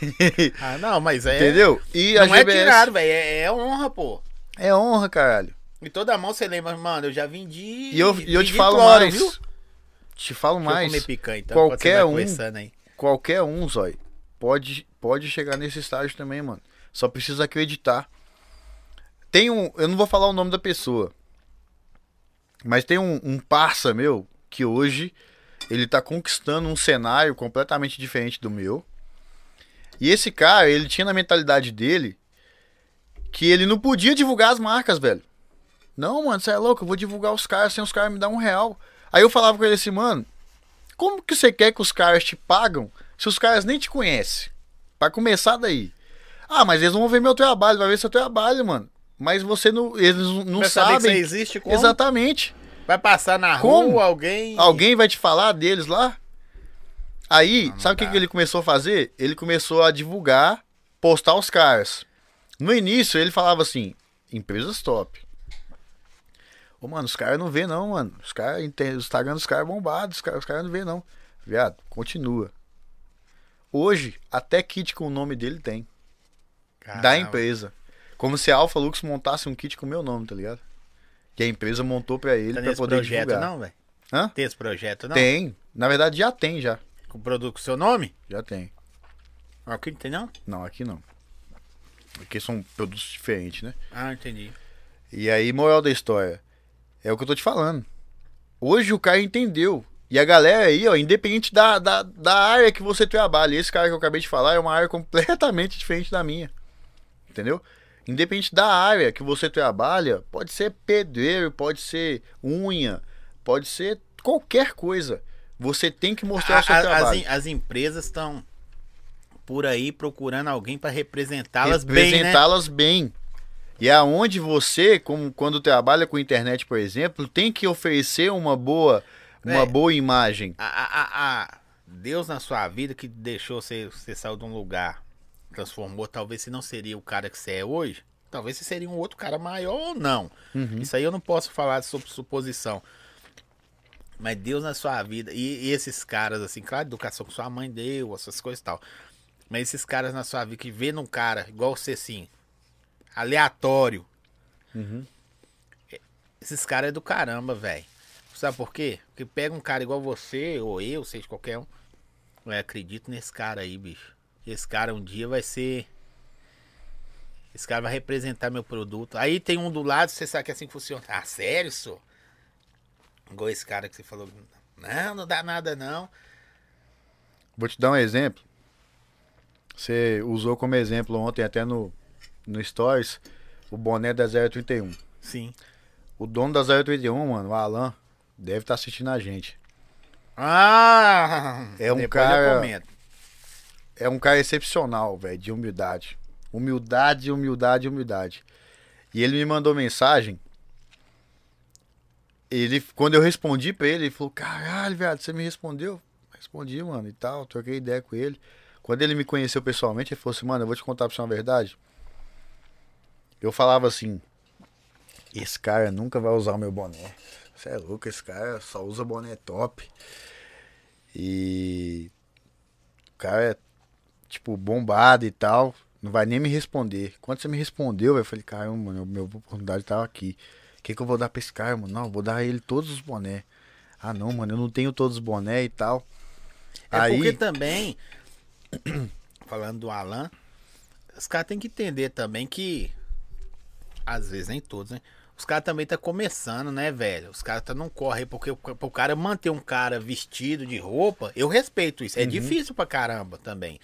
Ah, não, mas é. Entendeu? E a Não é GBS tirado, velho. É, é honra, pô. é honra, caralho. E toda mão você lembra, mano, eu já vendi. E eu, e eu te falo cloro, mais. viu? Te falo Deixa eu mais. comer picanha, então. qualquer um-. Qualquer um, Zói, pode, pode chegar nesse estágio também, mano. Só precisa acreditar. Tem um. Eu não vou falar o nome da pessoa. Mas tem um, um parça meu que hoje ele tá conquistando um cenário completamente diferente do meu. E esse cara, ele tinha na mentalidade dele que ele não podia divulgar as marcas, velho. Não, mano, você é louco, eu vou divulgar os caras sem os caras me dar um real. Aí eu falava com ele assim, mano, como que você quer que os caras te pagam se os caras nem te conhecem? Pra começar daí. Ah, mas eles vão ver meu trabalho, vai ver seu trabalho, mano. Mas você não. Eles não saber que você sabem. existe como? Exatamente. Vai passar na Como? rua alguém. Alguém vai te falar deles lá? Aí, Não, não sabe o que, que ele começou a fazer? Ele começou a divulgar, postar os caras. No início, ele falava assim: empresas top. Ô, mano, os caras não vê não, mano. Os caras, o Instagram dos caras é bombado, os caras os caras não vê não. Viado, continua. Hoje, até kit com o nome dele tem. Da Caramba. empresa. Como se a Alpha Lux montasse um kit com o meu nome, tá ligado? Que a empresa montou pra ele Tá pra nesse poder projeto, divulgar. não, velho? Hã? Tem esse projeto, não? Tem. Na verdade, já tem, já. Com produto com seu nome? Já tem. Aqui não tem, não? Não, aqui não. Aqui são produtos diferentes, né? Ah, entendi. E aí, moral da história. É o que eu tô te falando. Hoje o cara entendeu. E a galera aí, ó, independente da, da, da área que você trabalha, esse cara que eu acabei de falar é uma área completamente diferente da minha. Entendeu? Independente da área que você trabalha, pode ser pedreiro, pode ser unha, pode ser qualquer coisa. Você tem que mostrar o seu A- a- as, trabalho. em- as empresas estão por aí procurando alguém pra representá-las bem, né? representá-las bem. E é aonde você, como quando trabalha com internet, por exemplo, tem que oferecer uma boa, uma boa imagem. A, a- a- Deus na sua vida que deixou você, você saiu de um lugar, transformou, talvez você não seria o cara que você é hoje. Talvez você seria um outro cara maior ou não. Isso aí eu não posso falar sobre suposição. Mas Deus na sua vida, e, e esses caras, assim, claro, educação que sua mãe deu, essas coisas e tal. Mas esses caras na sua vida que vê num cara igual você, assim, aleatório. Esses caras é do caramba, velho. Sabe por quê? Porque pega um cara igual você, ou eu, seja qualquer um. Eu acredito nesse cara aí, bicho. Esse cara um dia vai ser. Esse cara vai representar meu produto. Aí tem um do lado, você sabe que é assim que funciona. Ah, sério, só? Igual esse cara que você falou. Não, não dá nada não. Vou te dar um exemplo. Você usou como exemplo ontem, até no, no Stories, o boné da 031. Sim. O dono da 031, mano, o Alan, deve estar assistindo a gente. Ah! É um cara-. É um cara excepcional, velho, de humildade. Humildade, humildade, humildade. E ele me mandou mensagem. Ele, quando eu respondi pra ele, ele falou: Caralho, viado, você me respondeu? Respondi, mano, e tal. Troquei ideia com ele. Quando ele me conheceu pessoalmente, ele falou assim: Mano, eu vou te contar pra você uma verdade. Eu falava assim: Esse cara nunca vai usar o meu boné. Você é louco, esse cara só usa boné top. E. O cara é tipo, bombado e tal, não vai nem me responder. Quando você me respondeu, eu falei, caramba, mano, minha oportunidade tava aqui. O que, que eu vou dar pra esse cara, mano? Não, vou dar a ele todos os boné. Ah, não, mano, eu não tenho todos os boné e tal. É Aí, porque também, falando do Alan, os caras têm que entender também que, às vezes nem todos, né? Os caras também tá começando, né, velho? Os caras tá não corre porque o- cara manter um cara vestido de roupa, eu respeito isso. É difícil pra caramba também.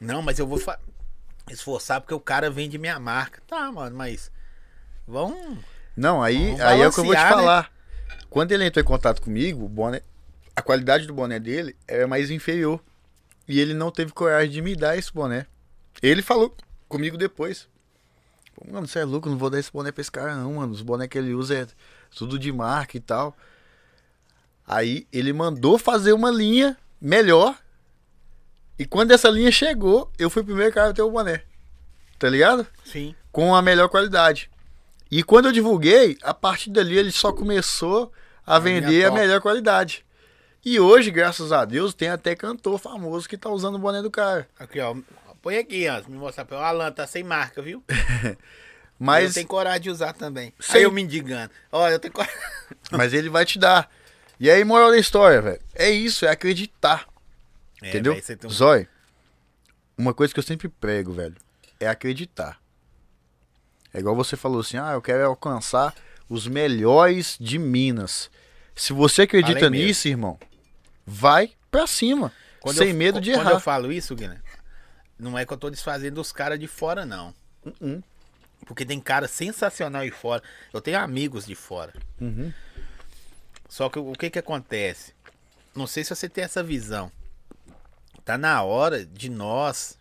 Não, mas eu vou esforçar porque o cara vende minha marca. Tá, mano, mas vão não, aí, Vamos aí é o que eu vou te né? falar. Quando ele entrou em contato comigo, o boné, a qualidade do boné dele era mais inferior. E ele não teve coragem de me dar esse boné. Ele falou comigo depois. Pô, mano, você é louco, não vou dar esse boné pra esse cara não, mano. Os bonés que ele usa é tudo de marca e tal. Aí ele mandou fazer uma linha melhor. E quando essa linha chegou, eu fui o primeiro cara a ter o boné. Tá ligado? Sim. com a melhor qualidade. E quando eu divulguei, a partir dali ele só começou a linha vender a top. melhor qualidade. E hoje, graças a Deus, tem até cantor famoso que tá usando o boné do cara. Aqui, ó. Põe aqui, ó. Me mostrar pra Alan, tá sem marca, viu? Mas, Eu tenho coragem de usar também. Sem- Aí eu me indigando. Ó, eu tenho coragem. mas ele vai te dar. E aí, moral da história, velho. É isso, é acreditar. É, entendeu? véi, você tem um- Zói, uma coisa que eu sempre prego, velho, é acreditar. É igual você falou assim, ah, eu quero alcançar os melhores de Minas. Se você acredita nisso, irmão, vai pra cima. sem eu- medo de quando errar. eu falo isso, Guilherme, não é que eu tô desfazendo os caras de fora, não. Uh-uh. Porque tem cara sensacional aí fora. Eu tenho amigos de fora. Uhum. Só que o que que acontece? Não sei se você tem essa visão. Tá na hora de nós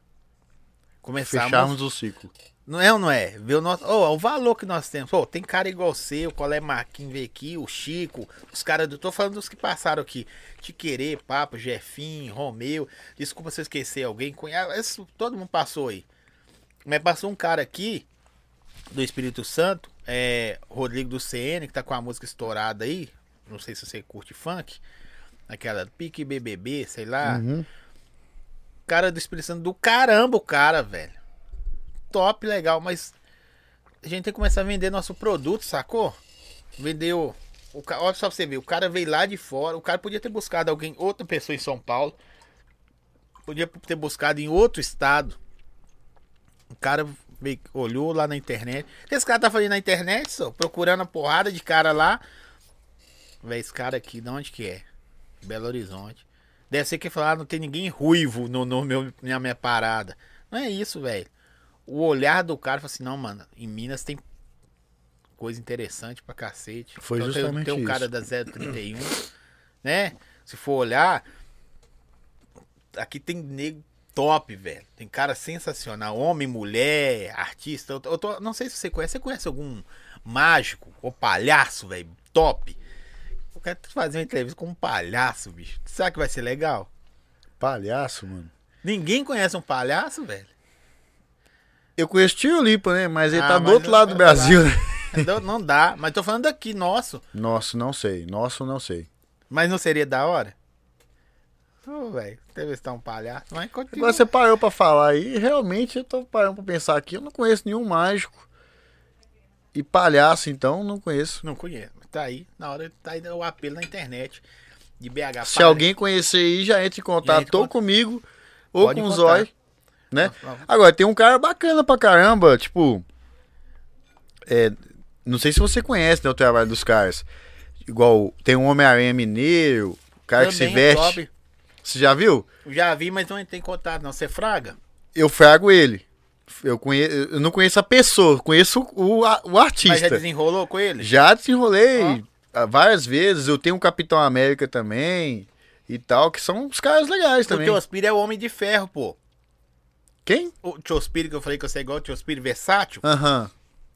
começarmos Fecharmos o ciclo. Não é ou não é? Ver o, nosso, oh, o valor que nós temos. Pô, tem cara igual você, o Colé Marquinhos veio aqui, o Chico, os caras do. Tô falando dos que passaram aqui. Te querer, Papo, Jefinho, Romeu. Desculpa se eu esquecer alguém. Cunha- esse- todo mundo passou aí. Mas passou um cara aqui do Espírito Santo, é Rodrigo do CN, que tá com a música estourada aí. Não sei se você curte funk. Aquela Pique BBB, sei lá. Uhum. Cara do Espírito Santo do caramba, o cara, velho. Top, legal, mas a gente tem que começar a vender nosso produto, sacou? Vender o. olha só pra você ver, o cara veio lá de fora, o cara podia ter buscado alguém, outra pessoa em São Paulo. Podia ter buscado em outro estado. O cara veio, olhou lá na internet. O que esse cara tá fazendo na internet, só? Procurando a porrada de cara lá. Véi, esse cara aqui, de onde que é? Belo Horizonte. Deve ser que falar, ah, não tem ninguém ruivo no, no meu, na minha parada. Não é isso, velho. O olhar do cara fala assim, não, mano, em Minas tem coisa interessante pra cacete. Foi Então, tem- justamente Tem um isso. cara da 031, né? Se for olhar, aqui tem nego top, velho. Tem cara sensacional. Homem, mulher, artista. Eu, tô- eu tô- não sei se você conhece. Você conhece algum mágico ou palhaço, velho? Top. Eu quero fazer uma entrevista com um palhaço, bicho. Será que vai ser legal? Palhaço, mano. Ninguém conhece um palhaço, velho? Eu conheço Tio Lipa, né? Mas ele Ah, tá do outro lado do Brasil, né? Não, não dá. Mas tô falando daqui, nosso. Nossa, não sei. Nossa, não sei. Mas não seria da hora? Ô, velho. Entrevistar um palhaço. Mas continua. Agora você parou pra falar aí, realmente eu tô parando pra pensar aqui, eu não conheço nenhum mágico. E palhaço, então, não conheço. Não conheço. Tá aí. Na hora tá aí o apelo na internet. De BH. Se alguém conhecer aí, já entra em contato ou comigo ou Pode com o. Zói, né? Vamos. Agora, tem um cara bacana pra caramba, tipo. É, não sei se você conhece né, o trabalho dos caras. Igual, tem um Homem-Aranha Mineiro, o cara que se Também, veste. Você já viu? Já vi, mas não tem contato, não. Você fraga? Eu frago ele. Eu, conhe... eu não conheço a pessoa, conheço o, o Mas já artista. desenrolou com ele? Já desenrolei ah, várias vezes. Eu tenho um Capitão América também e tal, que são os caras legais O também. Tiospiro é o homem de ferro, pô. Quem? O Tiospiro que eu falei que você é igual o Tiospiro versátil. Aham.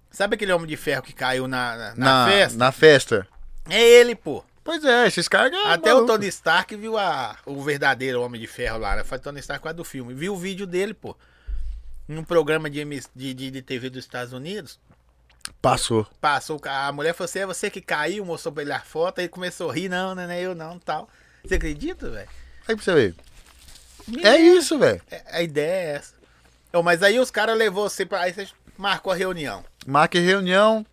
Sabe aquele homem de ferro que caiu na, na, na Na, festa? na festa. É ele, pô. Pois é, esses caras. é Até o maluco. Tony Stark viu a, o verdadeiro Homem de Ferro lá, né? Foi o Tony Stark lá do filme. Viu o vídeo dele, pô. Num programa de, de, de, de TV dos Estados Unidos. Passou. Passou, o a mulher falou assim: é você que caiu, mostrou pra ele a foto, aí começou a rir, não, não é eu não, tal. Você acredita, velho? Aí pra você ver. É isso, velho. É, A ideia é essa. Ô, mas aí os caras levou você pra. Aí você marcou a reunião. Marquei reunião,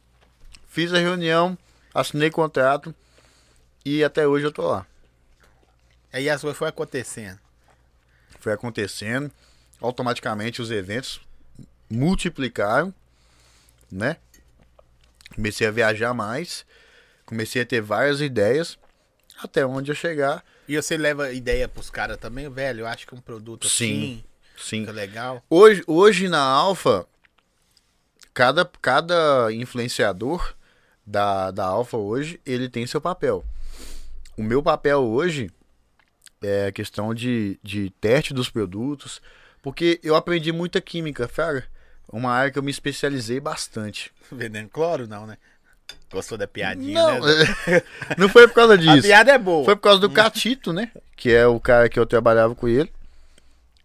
fiz a reunião, assinei contrato e até hoje eu tô lá. Aí as coisas foi acontecendo. Foi acontecendo, automaticamente os eventos multiplicaram, né? Comecei a viajar mais, comecei a ter várias ideias, até onde eu chegar, E você leva ideia pros caras também, velho? Eu acho que um produto Sim, assim sim. fica legal. Hoje, hoje na Alfa, cada, cada influenciador da, da Alfa hoje, ele tem seu papel. O meu papel hoje é a questão de, de teste dos produtos, porque eu aprendi muita química, Fraga. Uma área que eu me especializei bastante. Vendendo cloro, não, né? Gostou da piadinha, Não, né? não foi por causa A disso. piada é boa. Foi por causa do Catito, né? Que é o cara que eu trabalhava com ele.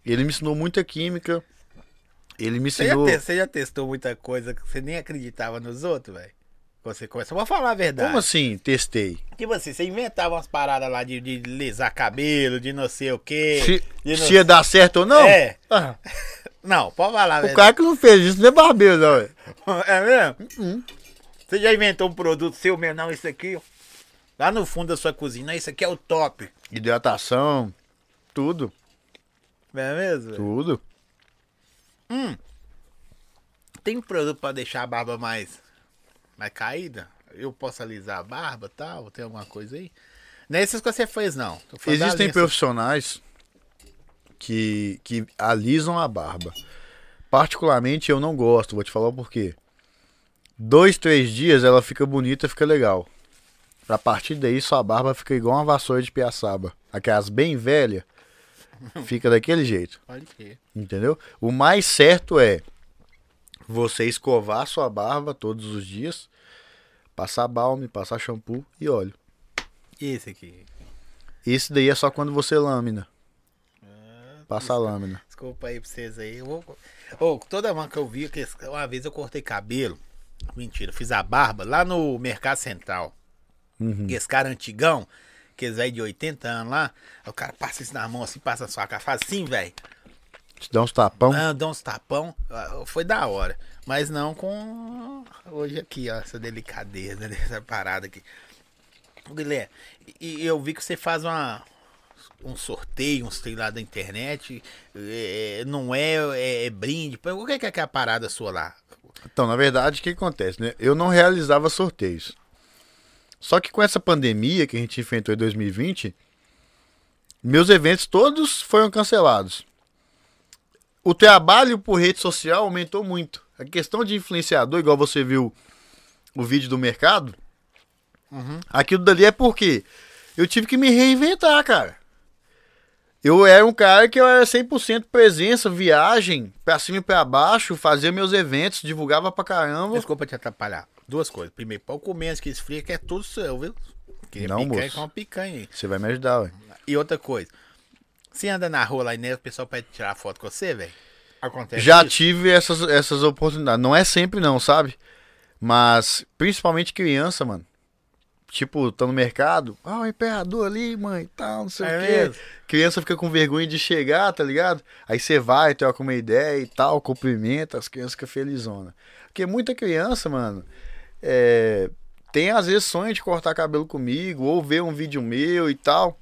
Ele me ensinou muita química. Ele me Você já, ensinou. te- você já testou muita coisa que você nem acreditava nos outros, velho? Você começou a falar a verdade. Como assim? Testei. Tipo assim, você inventava umas paradas lá de, de lisar cabelo, de não sei o quê. Se, não- se ia dar certo ou não? É. Ah, Não, pode falar o verdade. cara que não fez isso não é barbeiro, não. É mesmo? Uhum. Você já inventou um produto seu mesmo? Não, isso aqui, ó. Lá no fundo da sua cozinha, isso aqui é o top. Hidratação, tudo, Não é mesmo? tudo. Tem produto pra deixar a barba mais, mais caída? Eu posso alisar a barba e tal? Tem alguma coisa aí? Não é essas que você fez, não. Existem profissionais que, que alisam a barba. Particularmente eu não gosto, vou te falar o porquê. Dois, três dias ela fica bonita, fica legal. A partir daí sua barba fica igual uma vassoura de piaçaba. Aquelas bem velhas, fica daquele jeito. Pode ser. Entendeu? O mais certo é você escovar sua barba todos os dias, passar balme, passar shampoo e óleo. E esse aqui? Esse daí é só quando você lâmina. Passa a lâmina. Desculpa aí pra vocês aí. Eu vou... Ô, toda vez que eu vi, que uma vez eu cortei cabelo. Mentira, fiz a barba lá no Mercado Central. Uhum. Esse cara antigão, que eles aí de 80 anos lá, o cara passa isso na mão assim, passa na sua cara, faz assim, velho. Te dá uns tapão. Ah, dá uns tapão. Ah, Foi da hora. Mas não com hoje aqui, ó, essa delicadeza, né, essa parada aqui. Guilherme, e eu vi que você faz uma, um sorteio, uns trem lá da internet. é, não é, é, é brinde. O que é que é a parada sua lá? Então, na verdade, o que acontece, né? Eu não realizava sorteios. Só que com essa pandemia que a gente enfrentou em 2020, meus eventos todos foram cancelados. O trabalho por rede social aumentou muito. A questão de influenciador, igual você viu o vídeo do mercado, aquilo dali é porque eu tive que me reinventar, cara. eu era um cara que eu era 100% presença, viagem, pra cima e pra baixo, fazia meus eventos, divulgava pra caramba. Desculpa te atrapalhar. Duas coisas. Primeiro, pau comer antes que esfria, que é tudo seu, viu? Que Não, picanha moço. com uma picanha aí. Você vai me ajudar, ué. E outra coisa. Você anda na rua lá e nele, o pessoal pede tirar foto com você, velho? Acontece Já isso? tive essas, essas oportunidades. Não é sempre não, sabe? Mas, principalmente criança, mano. Tipo, tá no mercado. Ah, o imperador ali, mãe, tal, não sei É o quê. mesmo? Criança fica com vergonha de chegar, tá ligado? Aí você vai, troca uma ideia e tal, cumprimenta, as crianças ficam felizona. Porque muita criança, mano, é, tem às vezes sonho de cortar cabelo comigo, ou ver um vídeo meu e tal.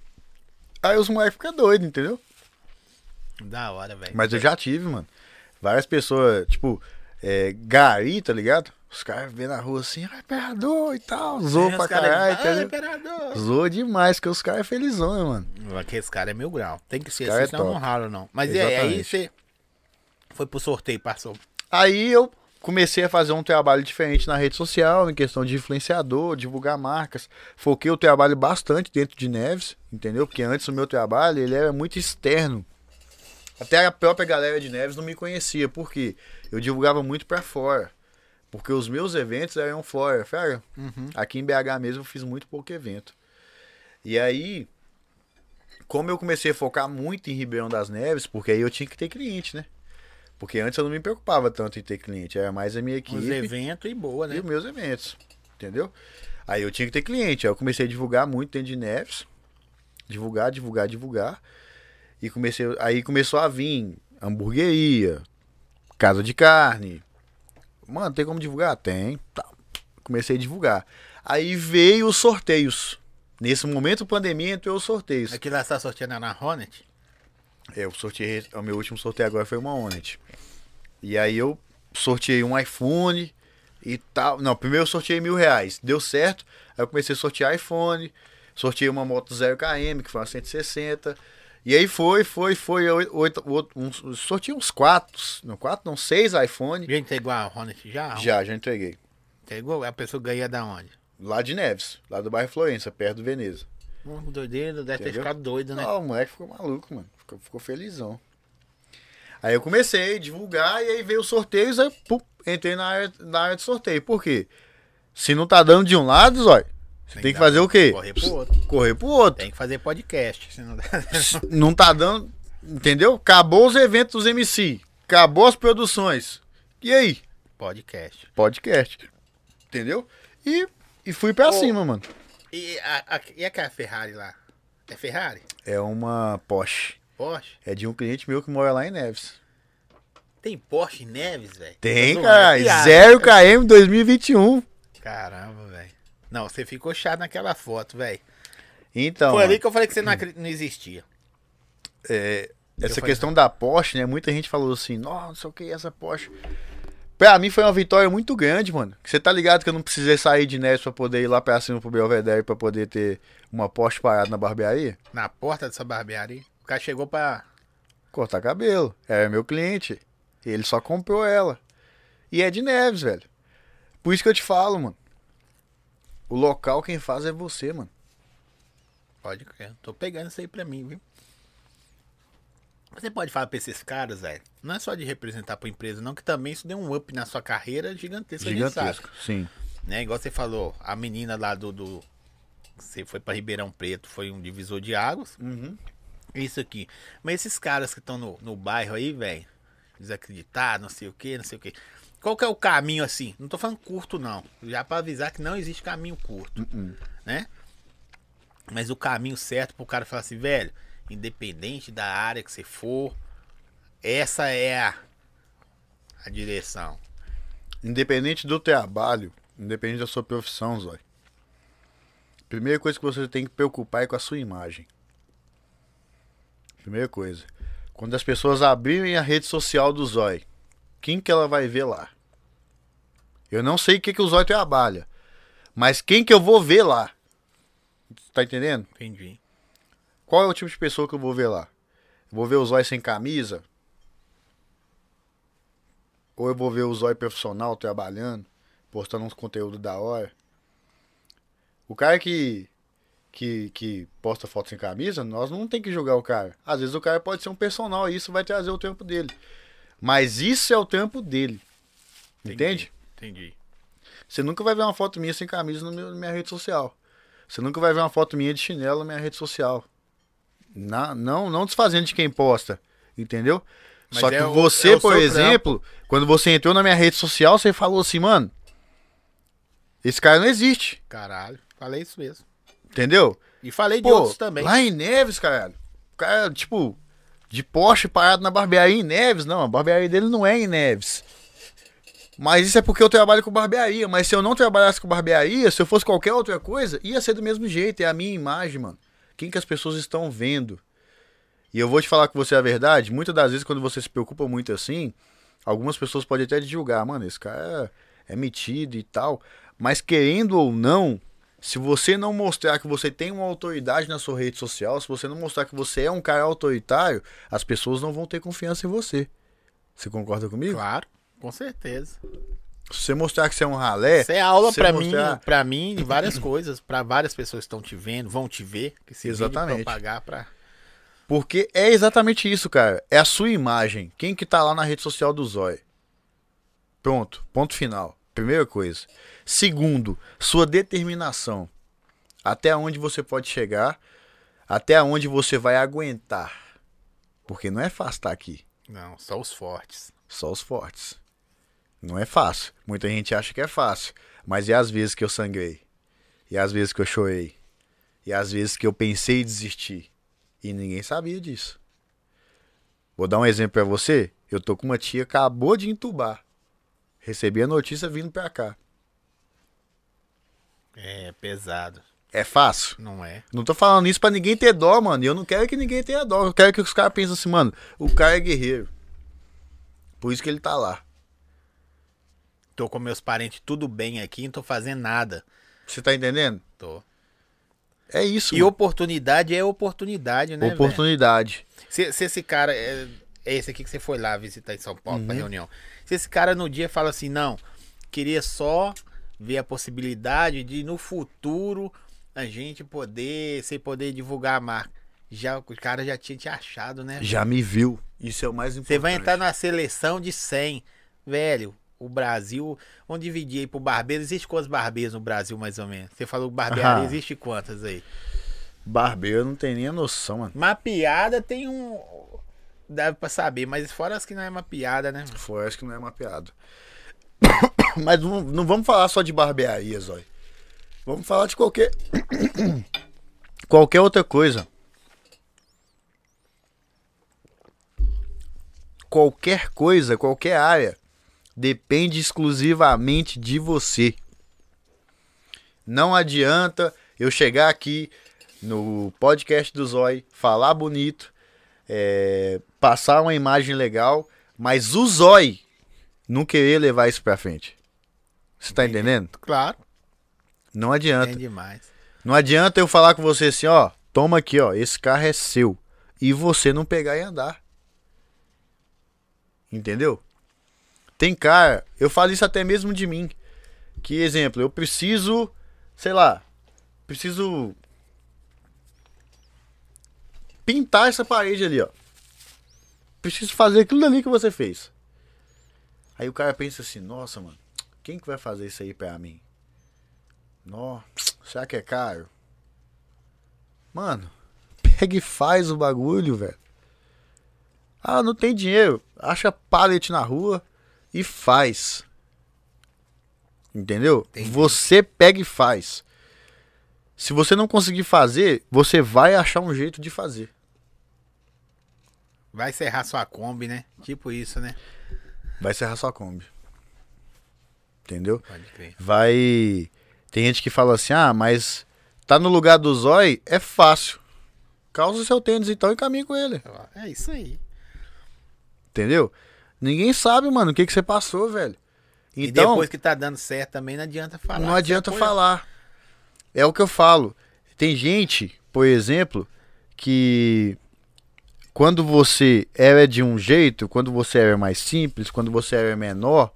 Aí os moleques ficam doidos, entendeu? Da hora, velho. Mas eu já tive, mano. Várias pessoas, tipo, é, gari, tá ligado? Os caras vêem na rua assim, ah, imperador e tal, zoou Aí pra caras, caralho, "Ah, entendeu? imperador. Zoou demais, porque os caras é felizão, mano. Aquele cara é mil grau. Tem que ser cara assim, é senão não rala, não. Mas e aí, aí Exatamente. você foi pro sorteio, passou. Aí eu comecei a fazer um trabalho diferente na rede social, em questão de influenciador, divulgar marcas. Foquei o trabalho bastante dentro de Neves, entendeu? Porque antes o meu trabalho, ele era muito externo. Até a própria galera de Neves não me conhecia, porque eu divulgava muito pra fora. Porque os meus eventos eram fora, fera. Aqui em BH mesmo eu fiz muito pouco evento. E aí, como eu comecei a focar muito em Ribeirão das Neves, porque aí eu tinha que ter cliente, né? Porque antes eu não me preocupava tanto em ter cliente, era mais a minha Os equipe eventos e boa, e né? os meus eventos, entendeu? Aí eu tinha que ter cliente, aí eu comecei a divulgar muito dentro de Neves, divulgar, divulgar, divulgar, e comecei, aí começou a vir hamburgueria, casa de carne, mano, tem como divulgar? Tem, tá. comecei a divulgar. Aí veio os sorteios, nesse momento pandemia entrou os sorteios. Aqui lá você tá sorteando na Hornet? É, eu sorteei, o meu último sorteio agora foi uma Hornet. E aí eu sorteei um iPhone e tal. Não, primeiro eu sorteei mil reais. Deu certo. Aí eu comecei a sortear iPhone. Sorteei uma moto 0KM, que foi uma 160. E aí foi, foi, foi. Oito, oito, uns, sorteei uns quatro. Não, quatro, não, seis iPhone. Já entregou a Hornet já? Já, já entreguei. Entregou? A pessoa ganha da onde? Lá de Neves, lá do bairro Florença, perto do Veneza. Um doideiro, deve ter Entendeu? ficado doido, né? Ah, o moleque ficou maluco, mano. Ficou, ficou felizão. Aí eu comecei a divulgar e aí veio os sorteios, aí pum, entrei na área, na área de sorteio. Por quê? Se não tá dando de um lado, Zói, você tem que fazer o quê? Correr pro outro. Correr pro outro. Tem que fazer podcast. senão Não tá dando, entendeu? Acabou os eventos dos MC. Acabou as produções. E aí? podcast. Podcast. Entendeu? E, e fui pra Ô. cima, mano. E, a, a, e aquela Ferrari lá? É Ferrari? É uma Porsche. Porsche? É de um cliente meu que mora lá em Neves. Tem Porsche em Neves, velho? Tem, é cara. piada. 0 km 2021. Caramba, velho. Não, você ficou chato naquela foto, velho. Então, Foi ali que eu falei que você não, não existia. é, essa questão da Porsche, né? Muita gente falou assim, nossa, não sei o que, essa Porsche. Pra mim foi uma vitória muito grande, mano. Você tá ligado que eu não precisei sair de Neves pra poder ir lá pra cima pro Belvedere pra poder ter uma Porsche parada na barbearia? Na porta dessa barbearia. O cara chegou pra. Cortar cabelo. Era meu cliente. Ele só comprou ela. E é de Neves, velho. Por isso que eu te falo, mano. O local quem faz é você, mano. Pode crer. Tô pegando isso aí pra mim, viu? Você pode falar pra esses caras, velho. Não é só de representar pra empresa, não, que também isso deu um up na sua carreira gigantesco. Gigantesco, sim. né? Igual você falou, a menina lá do. do... Você foi pra Ribeirão Preto, foi um divisor de águas. Uhum. Isso aqui. Mas esses caras que estão no, no bairro aí, velho, desacreditados, não sei o que, não sei o que. Qual que é o caminho assim? Não tô falando curto, não. Já pra avisar que não existe caminho curto, Uhum. né? Mas o caminho certo pro cara falar assim, velho, independente da área que você for, essa é a, a direção. Independente do trabalho, independente da sua profissão, Zói. Primeira coisa que você tem que preocupar é com a sua imagem. Primeira coisa. Quando as pessoas abrirem a rede social do Zói, quem que ela vai ver lá? Eu não sei o que, que o Zói trabalha, mas quem que eu vou ver lá? Tá entendendo? Entendi. Qual é o tipo de pessoa que eu vou ver lá? Eu vou ver o Zói sem camisa? Ou eu vou ver o Zói profissional trabalhando, postando uns conteúdos da hora? O cara que que, que posta foto sem camisa, nós não tem que julgar o cara. Às vezes o cara pode ser um personal e isso vai trazer o tempo dele. Mas isso é o tempo dele. Entende? Entendi. Você nunca vai ver uma foto minha sem camisa no meu- na minha rede social. Você nunca vai ver uma foto minha de chinelo na minha rede social. Na- não, não desfazendo de quem posta. Entendeu? Mas Só que é o- você, é o por exemplo, quando você entrou na minha rede social, você falou assim, mano. Esse cara não existe. Caralho. Falei isso mesmo. Entendeu? E falei de Pô, outros também. lá em Neves, caralho. O cara, tipo, de Porsche parado na barbearia em Neves. Não, a barbearia dele não é em Neves. Mas isso é porque eu trabalho com barbearia. Mas se eu não trabalhasse com barbearia, se eu fosse qualquer outra coisa, ia ser do mesmo jeito. É a minha imagem, mano. Quem que as pessoas estão vendo? E eu vou te falar com você a verdade. Muitas das vezes, quando você se preocupa muito assim, algumas pessoas podem até te julgar. Mano, esse cara é metido e tal. Mas querendo ou não, se você não mostrar que você tem uma autoridade na sua rede social, se você não mostrar que você é um cara autoritário, as pessoas não vão ter confiança em você. Você concorda comigo? Claro, com certeza. Se você mostrar que você é um ralé, Isso é aula pra mostrar- mim, para mim, de várias coisas, pra várias pessoas que estão te vendo, vão te ver, que vídeo Exatamente. propagar pra porque é exatamente isso, cara. É a sua imagem. Quem que tá lá na rede social do Zói? Pronto, ponto final. Primeira coisa. Segundo, sua determinação. Até onde você pode chegar, até onde você vai aguentar. Porque não é fácil estar aqui. Não, só os fortes. Só os fortes. Não é fácil. Muita gente acha que é fácil. Mas e as vezes que eu sangrei? E as vezes que eu chorei? E as vezes que eu pensei em desistir? E ninguém sabia disso. Vou dar um exemplo pra você. Eu tô com uma tia que acabou de entubar. Recebi a notícia vindo pra cá. É pesado, É fácil? não é? Não tô falando isso pra ninguém ter dó, mano. E eu não quero que ninguém tenha dó. Eu quero que os caras pensem assim, mano, o cara é guerreiro. Por isso que ele tá lá. Tô com meus parentes tudo bem aqui, não tô fazendo nada. Você tá entendendo? Tô. É isso. E mano. oportunidade é oportunidade, né? Oportunidade. Se, se esse cara. É, é esse aqui que você foi lá visitar em São Paulo Uhum. pra reunião. Se esse cara no dia fala assim, não, queria só ver a possibilidade de no futuro a gente poder, sem poder divulgar a marca. Já, o cara já tinha te achado, né? Já me viu. Isso é o mais importante. Você vai entrar na seleção de 100. Velho, o Brasil. Vamos dividir aí pro barbeiro. Existe quantos barbeiros no Brasil, mais ou menos? Você falou barbearia, Ah. existe quantas aí? Barbeiro não tem nem a noção, mano. Mapeada tem um. Dá pra saber, mas fora as que não é mapeada, né? Foi, acho que não é mapeado. Mas não, não vamos falar só de barbearia, Zói. Vamos falar de qualquer. qualquer outra coisa. Qualquer coisa, qualquer área, depende exclusivamente de você. Não adianta eu chegar aqui no podcast do Zói, falar bonito, é, passar uma imagem legal, mas o Zói não querer levar isso pra frente. Você tá entendendo? Claro, Não adianta. demais. Não adianta eu falar com você assim, ó, toma aqui, ó, esse carro é seu. E você não pegar e andar. Entendeu? Tem cara, eu falo isso até mesmo de mim. Que exemplo, eu preciso, sei lá, preciso pintar essa parede ali, ó. Preciso fazer aquilo ali que você fez. Aí o cara pensa assim, nossa, mano, quem que vai fazer isso aí pra mim? Nó, será que é caro? Mano, pega e faz o bagulho, velho. Ah, não tem dinheiro. Acha pallet na rua e faz. Entendeu? Entendi. Você pega e faz. Se você não conseguir fazer, você vai achar um jeito de fazer. Vai serrar sua Kombi, né? Tipo isso, né? Vai serrar sua Kombi. Entendeu? Pode crer. vai. Tem gente que fala assim: ah, mas tá no lugar do zói, é fácil. Calça seu tênis então e caminhe com ele. É isso aí. Entendeu? Ninguém sabe, mano, o que, que você passou, velho. e Então, depois que tá dando certo também não adianta falar. não adianta falar. É o que eu falo. Tem gente, por exemplo, que quando você era de um jeito, quando você era mais simples, quando você era menor,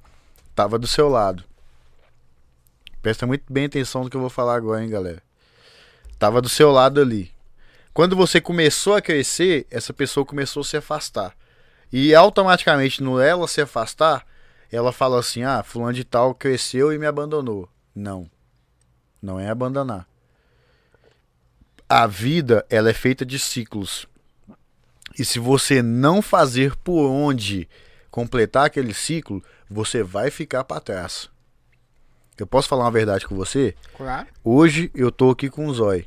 tava do seu lado. Presta muito bem atenção no que eu vou falar agora, hein, galera. Tava do seu lado ali. Quando você começou a crescer, essa pessoa começou a se afastar. E automaticamente, no ela se afastar, ela fala assim: ah, fulano de tal cresceu e me abandonou. Não. Não é abandonar. A vida, ela é feita de ciclos. E se você não fazer por onde completar aquele ciclo, você vai ficar para trás. Eu posso falar uma verdade com você? Claro. Hoje eu tô aqui com o Zói.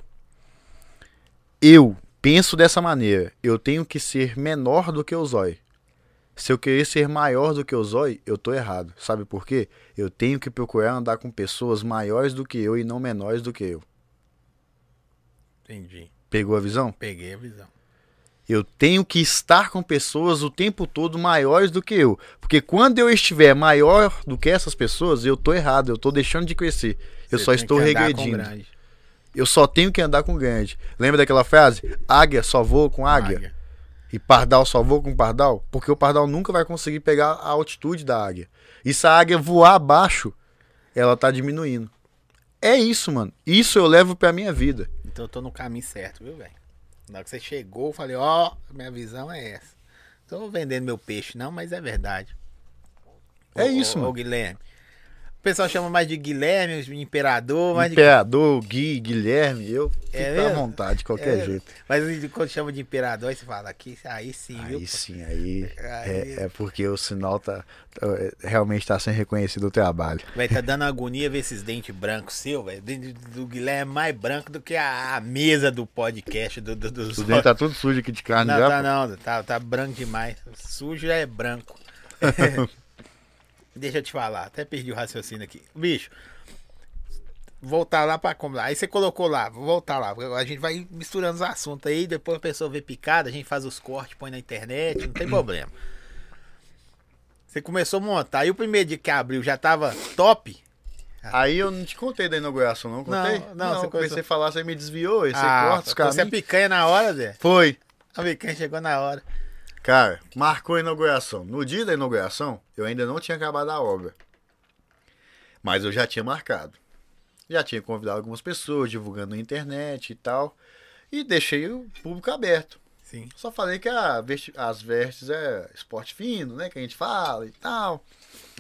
Eu penso dessa maneira. Eu tenho que ser menor do que o Zói. Se eu querer ser maior do que o Zói, eu tô errado. Sabe por quê? Eu tenho que procurar andar com pessoas maiores do que eu e não menores do que eu. Entendi. Pegou a visão? Peguei a visão. Eu tenho que estar com pessoas o tempo todo maiores do que eu. Porque quando eu estiver maior do que essas pessoas, eu tô errado, eu tô deixando de crescer. Eu Você só tem estou regredindo. Eu só tenho que andar com grande. Lembra daquela frase? Águia só voa com águia. E pardal só voa com pardal? Porque o pardal nunca vai conseguir pegar a altitude da águia. E se a águia voar abaixo, ela tá diminuindo. É isso, mano. Isso eu levo pra minha vida. Então eu tô no caminho certo, viu, velho? Na hora que você chegou, eu falei, ó, minha visão é essa. Tô vendendo meu peixe, não, mas é verdade. É Ô, isso, ô, mano. Ô, Guilherme. O pessoal chama mais de Guilherme, Imperador, mais de Imperador, Gui, Guilherme, eu fico É à mesmo? vontade, de qualquer É, jeito. Mas quando chama de imperador, aí você fala aqui, aí sim, viu? Aí sim, aí, Aí- É, é porque o sinal tá, tá- realmente tá sendo reconhecido o trabalho. Vai tá dando agonia ver esses dentes brancos seu, velho. Dente do Guilherme é mais branco do que a, a mesa do podcast do, do, dos O dente tá tudo sujo aqui de carne Não, já. tá pô. não, tá, tá branco demais. Sujo é branco. Deixa eu te falar, até perdi o raciocínio aqui. Bicho, voltar lá pra como lá. Aí você colocou lá, vou voltar lá. A gente vai misturando os assuntos aí, depois a pessoa vê picada, a gente faz os cortes, põe na internet, não tem problema. Você começou a montar, e o primeiro dia que abriu já tava top? Aí eu não te contei da inauguração, não? Contei? Não, não, você eu comecei começou- a falar, você me desviou, aí você Ah, corta os então você é picanha na hora, Zé. Foi. A picanha chegou na hora. Cara, marcou a inauguração. No dia da inauguração, eu ainda não tinha acabado a obra. Mas eu já tinha marcado. Já tinha convidado algumas pessoas, divulgando na internet e tal. E deixei o público aberto. Sim. Só falei que a vesti- as vestes é esporte fino, né? Que a gente fala e tal.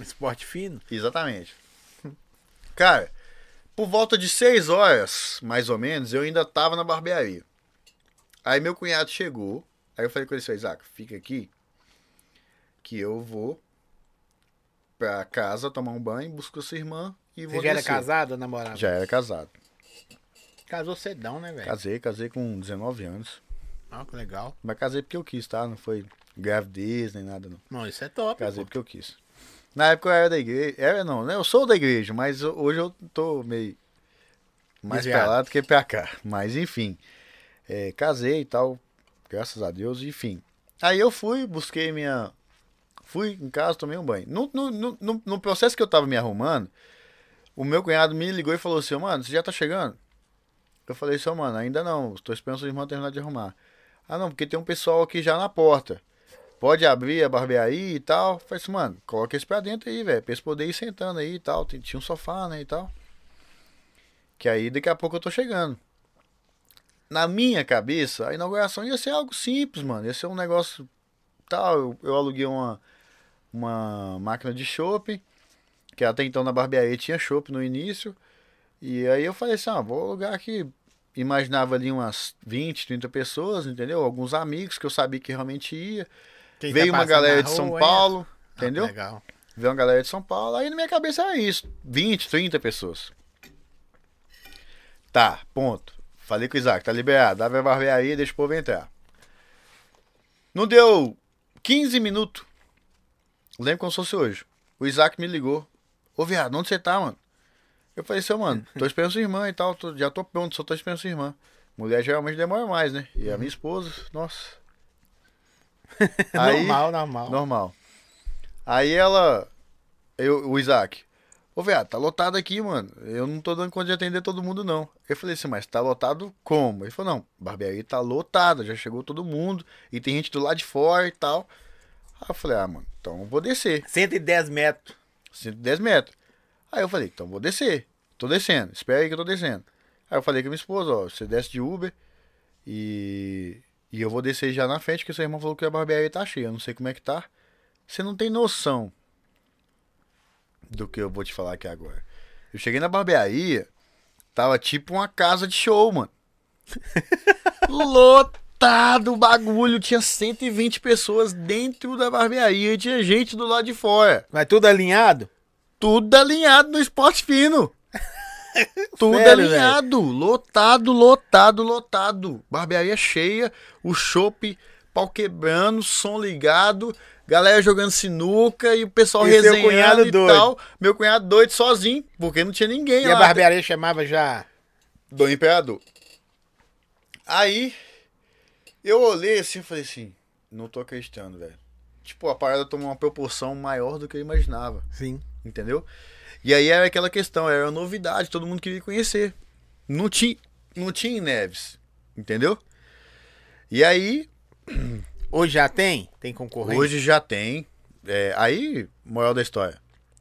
Esporte fino. Exatamente. Cara, por volta de 6 horas, mais ou menos, eu ainda tava na barbearia. Aí meu cunhado chegou. Aí eu falei com ele assim, Isaac, fica aqui. Que eu vou pra casa tomar um banho, busco sua irmã e vou Você já era descer. casado ou namorado? Já era casado. Casou cedão, né, velho? Casei, casei com 19 anos. Ah, que legal. Mas casei porque eu quis, tá? Não foi gravidez nem nada, não. Não, isso é top. Casei pô. porque eu quis. Na época eu era da igreja. Era não, né? Eu sou da igreja, mas hoje eu tô meio mais Desviado. pra lá do que pra cá. Mas enfim. é, casei e tal. Graças a Deus, enfim. Aí eu fui, busquei minha. Fui em casa, tomei um banho. No, no, no, no- processo que eu tava me arrumando, o meu cunhado me ligou e falou assim, mano, você já tá chegando? Eu falei assim, "Ô, mano, ainda não. Tô esperando sua irmã terminar de arrumar. Ah, não, porque tem um pessoal aqui já na porta. Pode abrir a barbearia e tal. Eu Falei assim, mano, coloca esse pra dentro aí, velho. Pra eles poderem ir sentando aí e tal. Tinha um sofá, né, e tal. Que aí daqui a pouco eu tô chegando. Na minha cabeça, a inauguração ia ser algo simples, mano. Ia ser um negócio tal. Eu, eu aluguei uma, uma máquina de chopp. Que até então na barbearia tinha chopp no início. E aí eu falei assim, ah, vou alugar aqui. Imaginava ali umas 20, 30 pessoas, entendeu? Alguns amigos que eu sabia que realmente ia. Quem Veio tá uma galera de São rua, Paulo? Ah, entendeu? legal. Veio uma galera de São Paulo. Aí na minha cabeça era isso. 20, 30 pessoas. Tá, ponto. Falei com o Isaac, tá liberado. Abre a barbearia, deixa o povo entrar. Não deu 15 minutos. Lembro como se fosse hoje. O Isaac me ligou. Ô, viado, onde você tá, mano? Eu falei assim, "Ô, mano, tô esperando sua irmã e tal. tô- já tô pronto, só tô esperando sua irmã. Mulher geralmente demora mais, né? E a minha esposa, nossa. Aí- normal, normal. Normal. Aí ela. Eu, o Isaac. Ô, viado, tá lotado aqui, mano. Eu não tô dando conta de atender todo mundo, não. Eu falei assim, mas tá lotado como? Ele falou, não, barbearia tá lotada, já chegou todo mundo. E tem gente do lado de fora e tal. Aí eu falei, ah, mano, então eu vou descer. 110 metros. 110 metros. Aí eu falei, então vou descer. Tô descendo, espera aí que eu tô descendo. Aí eu falei com a minha esposa, ó, você desce de Uber e, e eu vou descer já na frente, que seu irmão falou que a barbearia tá cheia. Eu não sei como é que tá. Você não tem noção do que eu vou te falar aqui agora. Eu cheguei na barbearia, tava tipo uma casa de show, mano. Lotado o bagulho, tinha 120 pessoas dentro da barbearia e tinha gente do lado de fora. Mas tudo alinhado? Tudo alinhado no esporte fino. Tudo Sério, alinhado. Lotado, lotado, lotado. Barbearia cheia, o chopp, pau quebrando, som ligado, galera jogando sinuca e o pessoal E resenhando cunhado e doido? tal. Meu cunhado doido sozinho, porque não tinha ninguém E lá. a barbearia chamava já. Do Imperador. Aí, eu olhei assim e falei assim, não tô acreditando, velho. Tipo, a parada tomou uma proporção maior do que eu imaginava. Sim. Entendeu? E aí era aquela questão, era novidade, todo mundo queria conhecer. Não tinha, não tinha em Neves, entendeu? E aí, Hoje já tem? Tem concorrência? hoje já tem. é, aí, moral da história.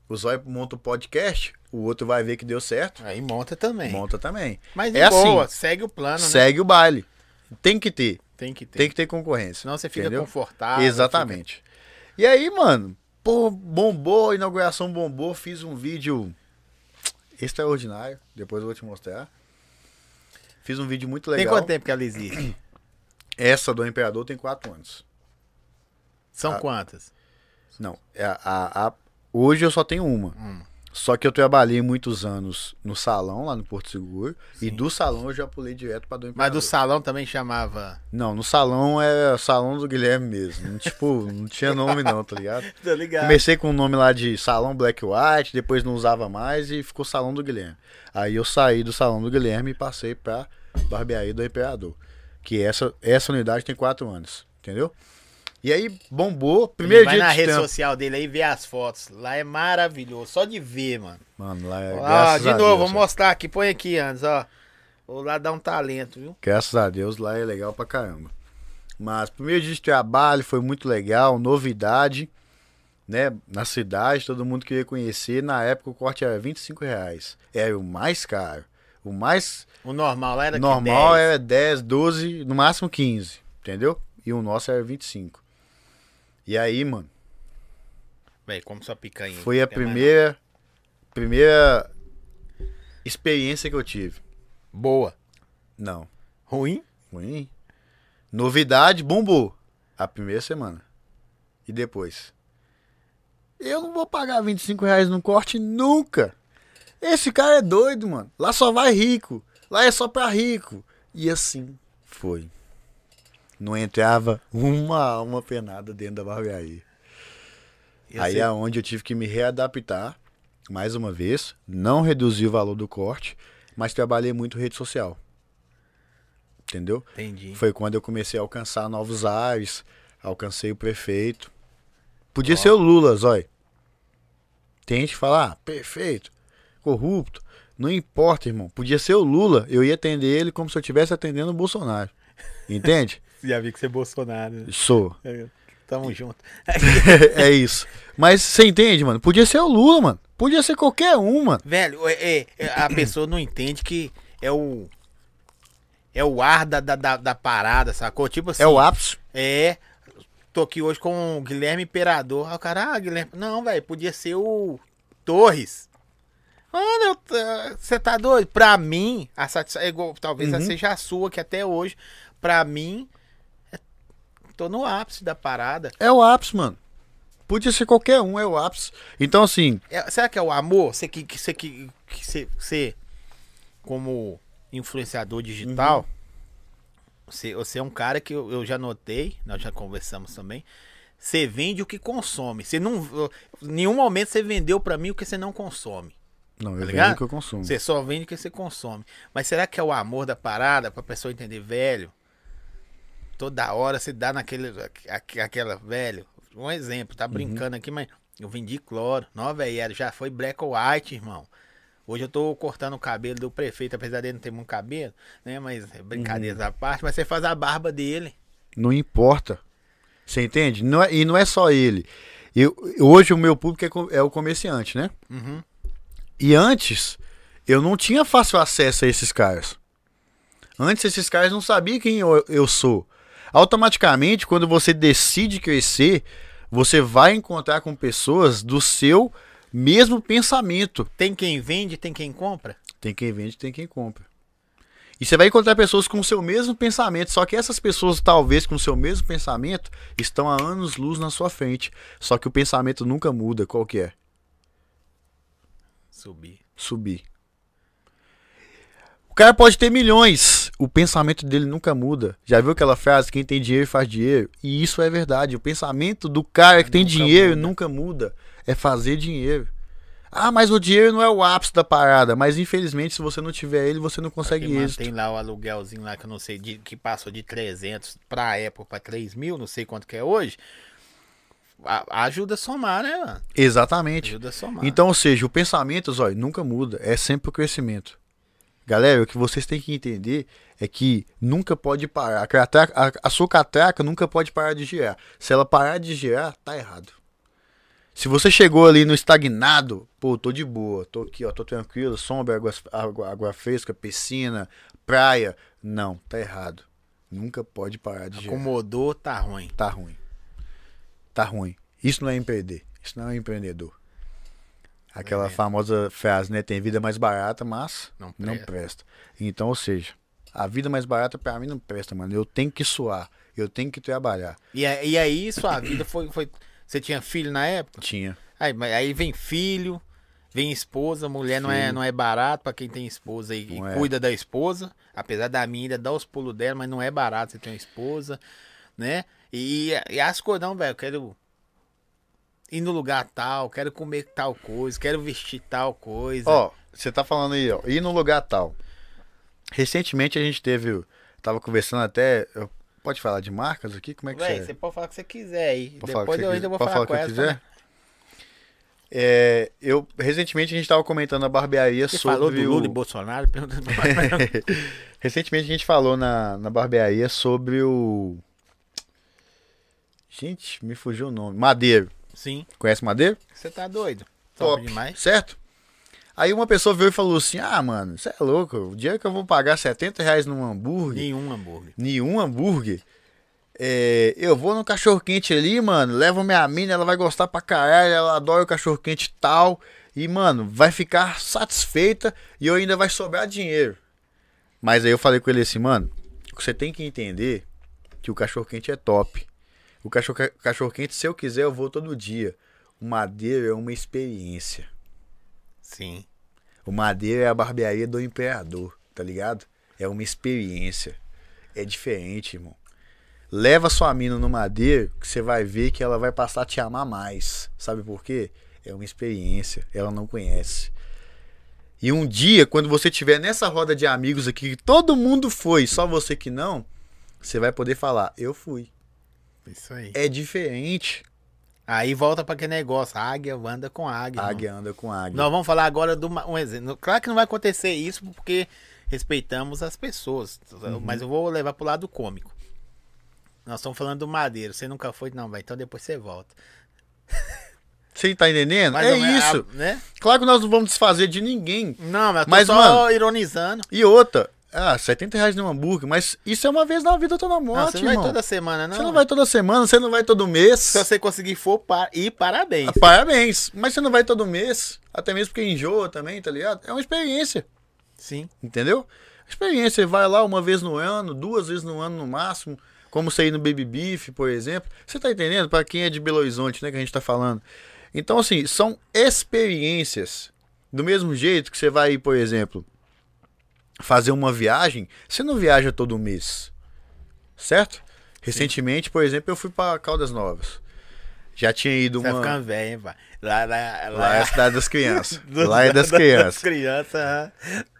O Zóio monta o podcast, o outro vai ver que deu certo, Aí monta também. monta também. Mas É boa, assim, segue o plano, né? Segue o baile. Tem que ter, Tem que ter. tem que ter concorrência. Senão você fica entendeu? confortável. Exatamente. E aí, mano, pô, bombou, inauguração bombou, fiz um vídeo extraordinário, depois eu vou te mostrar. Fiz um vídeo muito fica- Tem legal. quanto tempo que ela existe? Essa do Imperador tem quatro anos. São Ah. quantas? Não, é a, a- a- hoje eu só tenho uma. Hum. Só que eu trabalhei muitos anos no salão, lá no Porto Seguro. E Sim. do salão eu já pulei direto pra do Mas Imperador. do salão também chamava. Não, no salão é o salão do Guilherme mesmo. Tipo, não tinha nome não, tá ligado? Tô ligado. Comecei com o nome lá de Salão Black White, depois não usava mais e ficou Salão do Guilherme. Aí eu saí do Salão do Guilherme e passei pra Barbearia do Imperador. Que essa, essa unidade tem quatro anos, entendeu? E aí bombou, primeiro vai dia na de rede tempo. social dele aí e vê as fotos. Lá é maravilhoso. Só de ver, mano. Mano, lá é Ó, de novo, Deus, vou mostrar aqui. Põe aqui antes, ó. Vou lá dar um talento, viu? Graças a Deus, lá é legal pra caramba. Mas primeiro dia de trabalho foi muito legal, novidade, né? Na cidade, todo mundo queria conhecer. Na época o corte era 25 reais. Era o mais caro. O mais O normal era normal 10. era 10, 12, no máximo 15, entendeu? E o nosso era 25. E aí, mano, Véi, como sua picanha. foi a tem mais primeira primeira experiência que eu tive. Boa. Não, Ruim? ruim. Novidade, bombou. A primeira semana. E depois? Eu não vou pagar 25 reais no corte nunca. Esse cara é doido, mano. Lá só vai rico. Lá é só pra rico. E assim foi. Não entrava uma alma penada dentro da barbearia. Eu Aí é onde eu tive que me readaptar, mais uma vez. Não reduzi o valor do corte, mas trabalhei muito rede social. Entendeu? Entendi. Foi quando eu comecei a alcançar novos ares, alcancei o prefeito. Podia ser o Lula, Zói. Tem gente que fala, ah, perfeito, corrupto. Não importa, irmão. Podia ser o Lula, eu ia atender ele como se eu estivesse atendendo o Bolsonaro. Entende? Já vi que você é Bolsonaro. né? Sou. Tamo junto. é isso. Mas você entende, mano? Podia ser o Lula, mano. Podia ser qualquer um, mano. Velho, é, é, a pessoa não entende que é o. É o ar da, da, da, da parada, sacou? Tipo assim. É o ápice. É. Tô aqui hoje com o Guilherme Imperador. Aí o cara, ah, Guilherme. Não, velho, podia ser o Torres. Mano, você tá doido? Pra mim, a satisfação. É igual, talvez Uhum. seja a sua, que até hoje, pra mim, é- tô no ápice da parada. É o ápice, mano. Podia ser qualquer um, é o ápice. Então, assim, É, será que é o amor? Você que, que, você, que, que você, como influenciador digital, você, você é um cara que eu, eu já notei, nós já conversamos também. Você vende o que consome. Você não. Em nenhum momento você vendeu pra mim o que você não consome. Não, eu Tá ligado? o que eu consumo. Você só vende o que você consome. Mas será que é o amor da parada pra pessoa entender, velho? Toda hora você dá naquele. aqu- Aquela, velho. Um exemplo, tá brincando aqui, mas eu vendi cloro. Não, velho, já foi black or white, irmão. Hoje eu tô cortando o cabelo do prefeito, apesar dele não ter muito cabelo, né? Mas é brincadeira da parte, mas você faz a barba dele. Não importa. Você entende? Não é- e não é só ele. Eu, hoje o meu público é, é o comerciante, né? Uhum. E antes, eu não tinha fácil acesso a esses caras. Antes esses caras não sabiam quem eu, eu sou. Automaticamente, quando você decide crescer, você vai encontrar com pessoas do seu mesmo pensamento. Tem quem vende, tem quem compra? Tem quem vende, tem quem compra. E você vai encontrar pessoas com o seu mesmo pensamento, só que essas pessoas, talvez com o seu mesmo pensamento, estão há anos luz na sua frente. Só que o pensamento nunca muda, qual que é? Subir. Subir. O cara pode ter milhões, o pensamento dele nunca muda. Já viu aquela frase, quem tem dinheiro faz dinheiro? E isso é verdade, o pensamento do cara que tem Nunca dinheiro muda. nunca muda. É fazer dinheiro. Ah, mas o dinheiro não é o ápice da parada. Mas infelizmente, se você não tiver ele, você não consegue êxito. mantém lá o aluguelzinho lá que eu não sei, de- que passou de 300 pra época pra 3 mil, não sei quanto que é hoje. A- ajuda a somar, né, mano? Exatamente. Ajuda a somar. Então, ou seja, o pensamento, olha, nunca muda, é sempre o crescimento. Galera, o que vocês têm que entender é que nunca pode parar. A, catraca- a- a sua catraca nunca pode parar de girar. Se ela parar de girar, tá errado. Se você chegou ali no estagnado, pô, tô de boa, tô aqui, ó, tô tranquilo, sombra, água, água, água fresca, piscina, praia. Não, tá errado. Nunca pode parar de girar. Acomodou, tá ruim. Tá ruim. Tá ruim. Isso não é empreender. Isso não é empreendedor. Aquela Verdade. famosa frase, né? Tem vida mais barata, mas Não não presta. presta. Então, ou seja, a vida mais barata pra mim não presta, mano. Eu tenho que suar. Eu tenho que trabalhar. E, a- e aí, sua vida foi, foi. Você tinha filho na época? Tinha. Aí, aí vem filho, vem esposa, mulher não é, não é barato pra quem tem esposa e, e é. cuida da esposa. Apesar da minha ainda dar os pulos dela, mas não é barato você ter uma esposa, né? E, e as coisas, não, velho, eu quero ir no lugar tal, quero comer tal coisa, quero vestir tal coisa. Ó, você tá falando aí, ó, ir no lugar tal. Recentemente a gente teve, tava conversando até, eu- pode falar de marcas aqui? Como é que Véi, você... você pode falar o que você quiser aí. Pode Depois eu ainda vou falar, falar com essa. quiser? né? É, eu, recentemente a gente tava comentando na barbearia Você sobre falou do Lula e o... Bolsonaro? perguntando- Recentemente a gente falou na, na barbearia sobre o. Gente, me fugiu o nome. Madeiro. Sim, Conhece Madeiro? você tá doido. Top demais. Certo? Aí uma pessoa veio e falou assim: Ah, mano, você é louco. O dia que eu vou pagar 70 reais num hambúrguer, Nenhum hambúrguer. nenhum hambúrguer, é, eu vou no cachorro quente ali, mano. Levo minha mina, ela vai gostar pra caralho. Ela adora o cachorro quente tal. E, mano, vai ficar satisfeita e eu ainda vai sobrar dinheiro. Mas aí eu falei com ele assim, mano, você tem que entender que o cachorro quente é top. O cachorro, cachorro quente, se eu quiser, eu vou todo dia. O madeiro é uma experiência. Sim. O madeiro é a barbearia do imperador, tá ligado? É uma experiência. É diferente, irmão. Leva sua mina no madeiro que você vai ver que ela vai passar a te amar mais. Sabe por quê? É uma experiência. Ela não conhece. E um dia, quando você estiver nessa roda de amigos aqui, que todo mundo foi, só você que não, você vai poder falar: Eu fui. Isso aí. É diferente. Aí volta pra aquele negócio. Águia anda com águia. irmão. Águia anda com águia. Nós vamos falar agora de uma- um exemplo. Claro que não vai acontecer isso porque respeitamos as pessoas. Uhum. Mas eu vou levar pro lado cômico. Nós estamos falando do madeiro. Você nunca foi, não, vai. Então depois você volta. Você tá entendendo? Mais é menos, isso. a- né? Claro que nós não vamos desfazer de ninguém. Não, mas eu tô Mas, só mano, ironizando. E outra, ah, 70 reais num hambúrguer, mas isso é uma vez na vida, toda Não, morte, você não vai irmão. toda semana, não. Você não vai toda semana, você não vai todo mês. Se você conseguir for, par... e parabéns. Ah, Parabéns. Mas você não vai todo mês, até mesmo porque enjoa também, tá ligado? É uma experiência, Sim. entendeu? Experiência, você vai lá uma vez no ano, duas vezes no ano no máximo, como você ir no Baby Beef, por exemplo. Você tá entendendo? Pra quem é de Belo Horizonte, né, que a gente tá falando. Então, assim, são experiências. Do mesmo jeito que você vai, por exemplo, fazer uma viagem, você não viaja todo mês. Certo? Recentemente, por exemplo, eu fui para Caldas Novas. Já tinha ido Você vai uma. ficando velho, hein, pai. Lá, lá, Lá é a cidade das crianças. Do- Lá é das da- crianças. crianças, aham.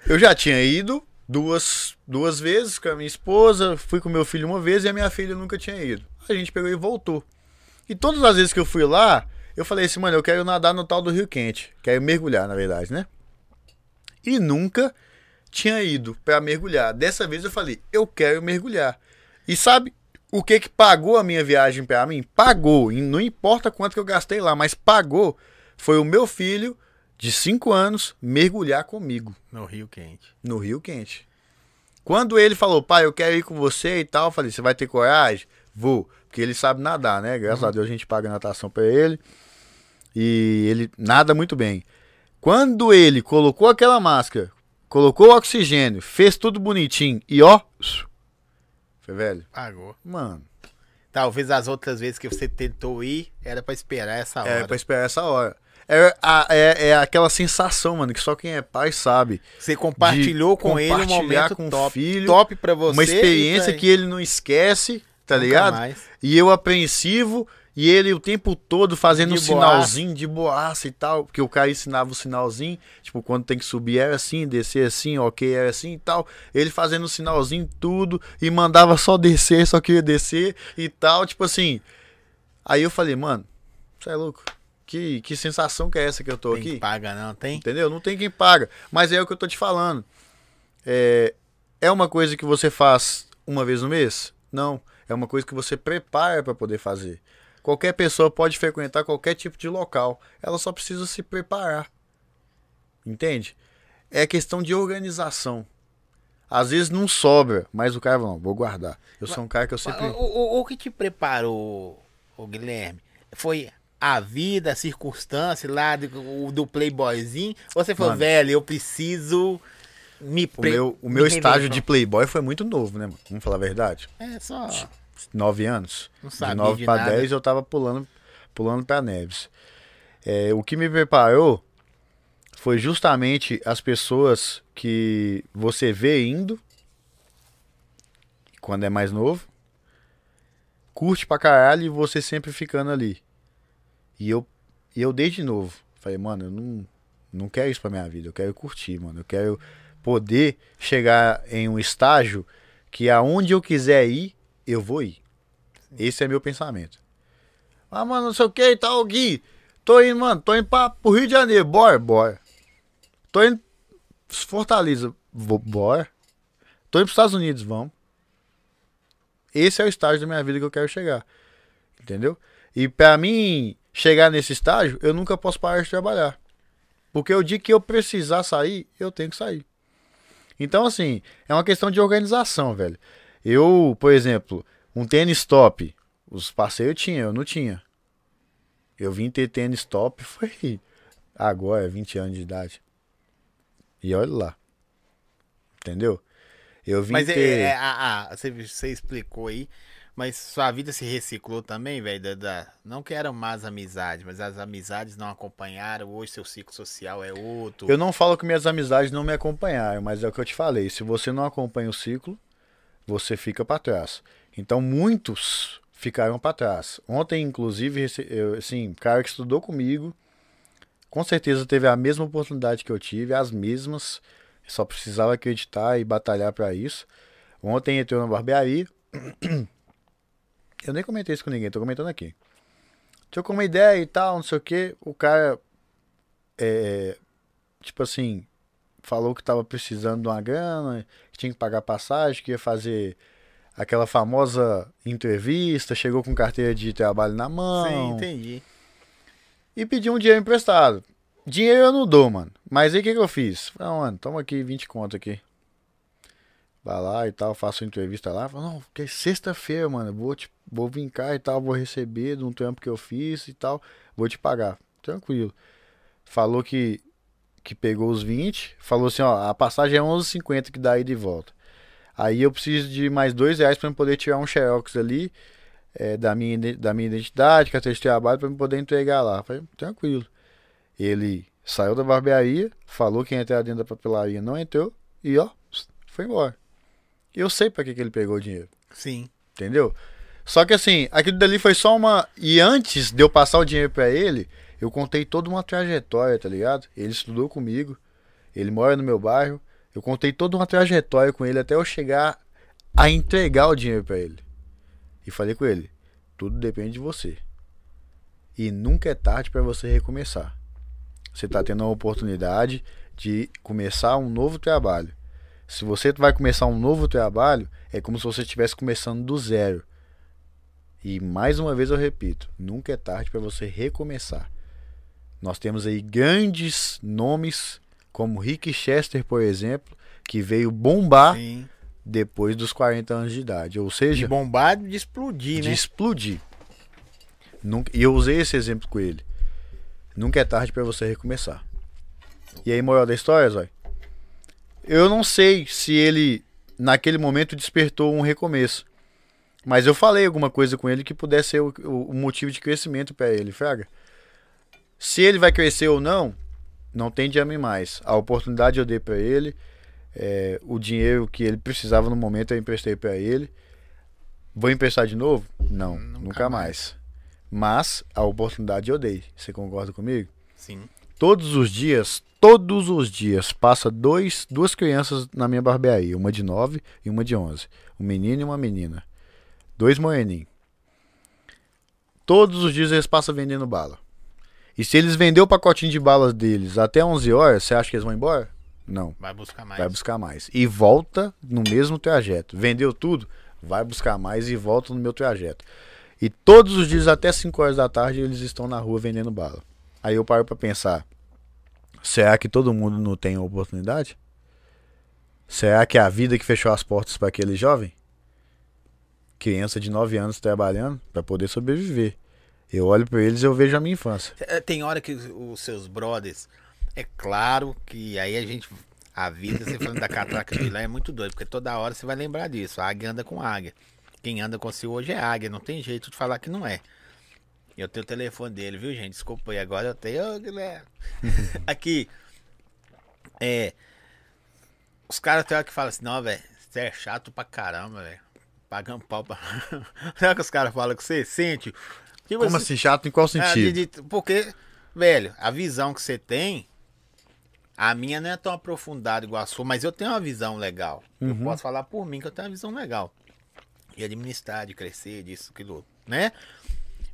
Eu já tinha ido duas, duas vezes com a minha esposa, fui com meu filho uma vez e a minha filha nunca tinha ido. A gente pegou e voltou. E todas as vezes que eu fui lá, eu falei assim, mano, eu quero nadar no tal do Rio Quente. Quero mergulhar, na verdade, né? E nunca tinha ido pra mergulhar. Dessa vez eu falei, eu quero mergulhar. E sabe o que que pagou a minha viagem pra mim? Pagou. E não importa quanto que eu gastei lá, mas pagou. Foi o meu filho de 5 anos mergulhar comigo No Rio Quente. no Rio Quente. Quando ele falou, pai, eu quero ir com você e tal, eu falei, você vai ter coragem? Vou. Porque ele sabe nadar, né? Graças a Deus a gente paga natação pra ele. E ele nada muito bem. Quando ele colocou aquela máscara, colocou o oxigênio, fez tudo bonitinho e ó. Foi velho. Pagou. Mano, Talvez as outras vezes que você tentou ir, era pra esperar essa hora. é pra esperar essa hora. É, a- é, é aquela sensação, mano, que só quem é pai sabe. Você compartilhou com ele um momento com top. filho, top pra você. Uma experiência que ele não esquece, tá Nunca ligado? mais. E eu apreensivo, e ele o tempo todo fazendo De um boaça. sinalzinho de boaça e tal. Porque o cara ensinava o sinalzinho, tipo, quando tem que subir era assim, descer assim, ok, era assim e tal. Ele fazendo o sinalzinho tudo, e mandava só descer, só queria descer e tal, tipo assim. Aí eu falei, mano, você é louco? Que, que sensação que é essa que eu tô Tem aqui? que paga não, tem? Entendeu? Não tem quem paga. Mas é o que eu tô te falando. É, é uma coisa que você faz uma vez no mês? Não. É uma coisa que você prepara para poder fazer. Qualquer pessoa pode frequentar qualquer tipo de local. Ela só precisa se preparar. Entende? É questão de organização. Às vezes não sobra, mas o cara fala, não, vou guardar. Eu sou um cara que eu sempre. O, o- o que te preparou, o Guilherme, foi a vida, a circunstância lá do, o- do playboyzinho? Ou você falou, Mano. velho, eu preciso me O pre- meu, o me meu estágio rever". de playboy foi muito novo, né, mano? Vamos falar a verdade. É só... nove anos. Não sabia de 9 de para nada. 10 eu tava pulando, pulando para Neves. É, o que me preparou foi justamente as pessoas que você vê indo quando é mais novo, curte pra caralho e você sempre ficando ali. E eu, e eu desde novo, falei, mano, eu não, não quero isso pra minha vida, eu quero curtir, mano. Eu quero poder chegar em um estágio que aonde eu quiser ir, eu vou ir. Esse é meu pensamento. Ah, mano, não sei o que e tal, Gui. Tô indo, mano, tô indo pra, pro Rio de Janeiro. Bora, bora. Tô indo Fortaleza. Vou, bora. Tô indo pros Estados Unidos, vamos. Esse é o estágio da minha vida que eu quero chegar. Entendeu? E pra mim chegar nesse estágio, eu nunca posso parar de trabalhar. Porque o dia que eu precisar sair, eu tenho que sair. Então, assim, é uma questão de organização, velho. Eu, por exemplo, um tênis top, os parceiros tinham, eu não tinha. Eu vim ter tênis top foi agora, 20 anos de idade. E olha lá. Entendeu? Eu vim Mas é, ter. é, a- a- você, você explicou aí, mas sua vida se reciclou também, velho? Da, da- não que eram más amizades, mas as amizades não acompanharam, hoje seu ciclo social é outro. Eu não falo que minhas amizades não me acompanharam, mas é o que eu te falei. Se você não acompanha o ciclo, você fica para trás. Então muitos ficaram para trás. Ontem, inclusive, eu, assim, cara que estudou comigo, com certeza teve a mesma oportunidade que eu tive, as mesmas. Só precisava acreditar e batalhar para isso. Ontem entrou na barbearia. Eu nem comentei isso com ninguém, tô comentando aqui. Trocou uma ideia e tal, não sei o que. O cara é, tipo assim, falou que tava precisando de uma grana, que tinha que pagar passagem, que ia fazer aquela famosa entrevista, chegou com carteira de trabalho na mão Sim, entendi. e pediu um dinheiro emprestado. Dinheiro eu não dou, mano. Mas aí o que, que eu fiz? Falei, ah, mano, toma aqui 20 conto aqui. Vai lá e tal, faço entrevista lá. Falei, não, porque é sexta-feira, mano. Vou, te, vou vir cá e tal, vou receber de um trampo que eu fiz e tal. Vou te pagar. Tranquilo. Falou que, que pegou os 20. Falou assim, ó, a passagem é 11,50 que dá aí de volta. Aí eu preciso de mais dois reais eu poder tirar um xerox ali é, da, minha, da minha identidade, carteira de trabalho, eu poder entregar lá. Falei, tranquilo. Ele saiu da barbearia, falou que ia entrar dentro da papelaria, não entrou, e ó, foi embora. Eu sei pra que, que ele pegou o dinheiro, Sim. entendeu? Só que assim, aquilo dali foi só uma. E antes de eu passar o dinheiro pra ele, eu contei toda uma trajetória, tá ligado? Ele estudou comigo, ele mora no meu bairro. Eu contei toda uma trajetória com ele até eu chegar a entregar o dinheiro pra ele. E falei com ele: tudo depende de você. E nunca é tarde pra você recomeçar. Você está tendo a oportunidade de começar um novo trabalho. Se você vai começar um novo trabalho, é como se você estivesse começando do zero. E mais uma vez eu repito, nunca é tarde para você recomeçar. Nós temos aí grandes nomes, como Rick Chester, por exemplo, que veio bombar Sim. depois dos 40 anos de idade. Ou De seja, bombar, de explodir, de né? explodir. Nunca, e eu usei esse exemplo com ele. Nunca é tarde pra você recomeçar. E aí, moral da história, Zói? Eu não sei se ele, naquele momento, despertou um recomeço. Mas eu falei alguma coisa com ele que pudesse ser o, o- o motivo de crescimento pra ele, Fraga. Se ele vai crescer ou não, não tem de mim mais. A oportunidade eu dei pra ele. é, o dinheiro que ele precisava no momento eu emprestei pra ele. Vou emprestar de novo? Não, Nunca nunca, mais. Mas a oportunidade eu dei. Você concorda comigo? Sim. Todos os dias, todos os dias, passa dois, duas crianças na minha barbearia. Uma de 9 e uma de 11. Um menino e uma menina. Dois moreninhos. Todos os dias eles passam vendendo bala. E se eles vender o pacotinho de balas deles até 11 horas, você acha que eles vão embora? Não. Vai buscar mais. Vai buscar mais. E volta no mesmo trajeto. Vendeu tudo? Vai buscar mais e volta no meu trajeto. E todos os dias até 5 horas da tarde eles estão na rua vendendo bala. Aí eu paro pra pensar: será que todo mundo não tem oportunidade? Será que é a vida que fechou as portas para aquele jovem? Criança de 9 anos trabalhando para poder sobreviver. Eu olho pra eles e eu vejo a minha infância. É, Tem hora que os, seus brothers. É claro que aí a gente. A vida, você falando da catraca de lá, é muito doido, porque toda hora você vai lembrar disso. A águia anda com águia. Quem anda com você hoje é águia, não tem jeito de falar que não é. Eu tenho o telefone dele, viu, gente? Desculpa aí, agora eu tenho. Ô, Guilherme. Aqui. É. Os caras tem hora que falam assim, não, velho, você é chato pra caramba, velho. Pagando pau pra. Sabe o que os caras falam com você? Sente. Tipo Como assim, chato em qual ah, sentido? de- de- porque, velho, a visão que você tem, a minha não é tão aprofundada igual a sua, mas eu tenho uma visão legal. Eu Uhum. posso falar por mim que eu tenho uma visão legal. De administrar, de crescer, disso, aquilo, outro, né?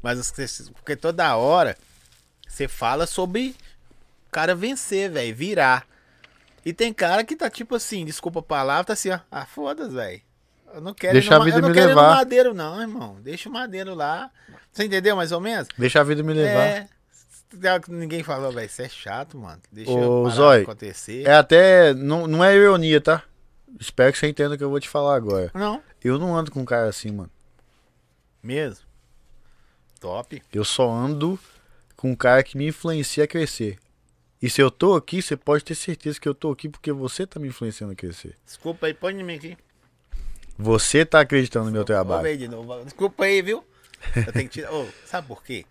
Mas porque toda hora você fala sobre o cara vencer, velho, virar. E tem cara que tá tipo assim, desculpa a palavra, tá assim, ó, ah, foda-se, velho. Eu não quero Deixa ir no, a vida eu não me quero levar. madeiro não, irmão. Deixa o madeiro lá. Você entendeu mais ou menos? Deixa a vida me levar. É. Ninguém falou, velho, isso é chato, mano. Deixa Ô, Zói, acontecer. É até. Não, não é ironia, tá? Espero que você entenda o que eu vou te falar agora. Não, Eu não ando com um cara assim, mano. mesmo. Top. Eu só ando com um cara que me influencia a crescer. E se eu tô aqui, você pode ter certeza que eu tô aqui porque você tá me influenciando a crescer. Desculpa aí, põe em mim aqui. Você tá acreditando no meu trabalho. de novo. Desculpa aí, viu? Eu tenho que tirar. Ô, sabe por quê?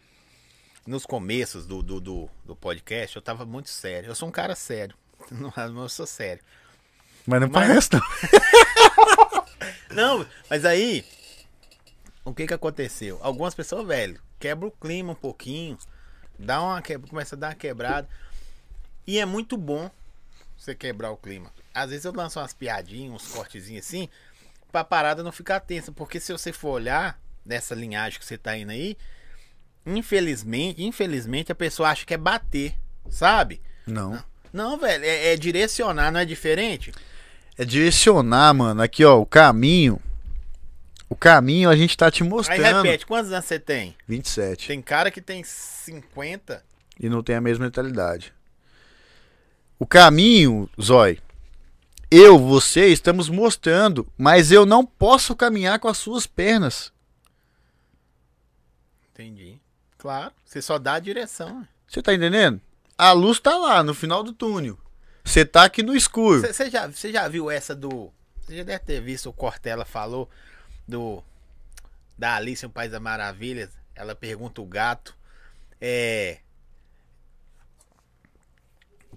Nos começos do, do, do, do podcast, eu tava muito sério. Eu sou um cara sério. Não, eu sou sério. Mas não Mas- parece, não. Não, mas aí. O que que aconteceu? Algumas pessoas, velho, quebra o clima um pouquinho. Dá uma quebra, começa a dar uma quebrada. E é muito bom você quebrar o clima. Às vezes eu lanço umas piadinhas, uns cortezinhos assim, pra parada não ficar tensa. Porque se você for olhar nessa linhagem que você tá indo aí, infelizmente, infelizmente a pessoa acha que é bater, sabe? Não. Não, velho, é, é direcionar, não é diferente? É direcionar, mano. Aqui, ó, o caminho. O caminho a gente tá te Aí mostrando. repete, quantos anos você tem? 27. Tem cara que tem 50. E não tem a mesma mentalidade. O caminho, Zói. Eu, você, estamos mostrando, mas eu não posso caminhar com as suas pernas. Entendi. Claro, você só dá a direção. Você tá entendendo? A luz tá lá, no final do túnel. Você tá aqui no escuro. Você já, já viu essa do. Você já deve ter visto o Cortella falou do. Da Alice no País das Maravilhas. Ela pergunta o gato. É.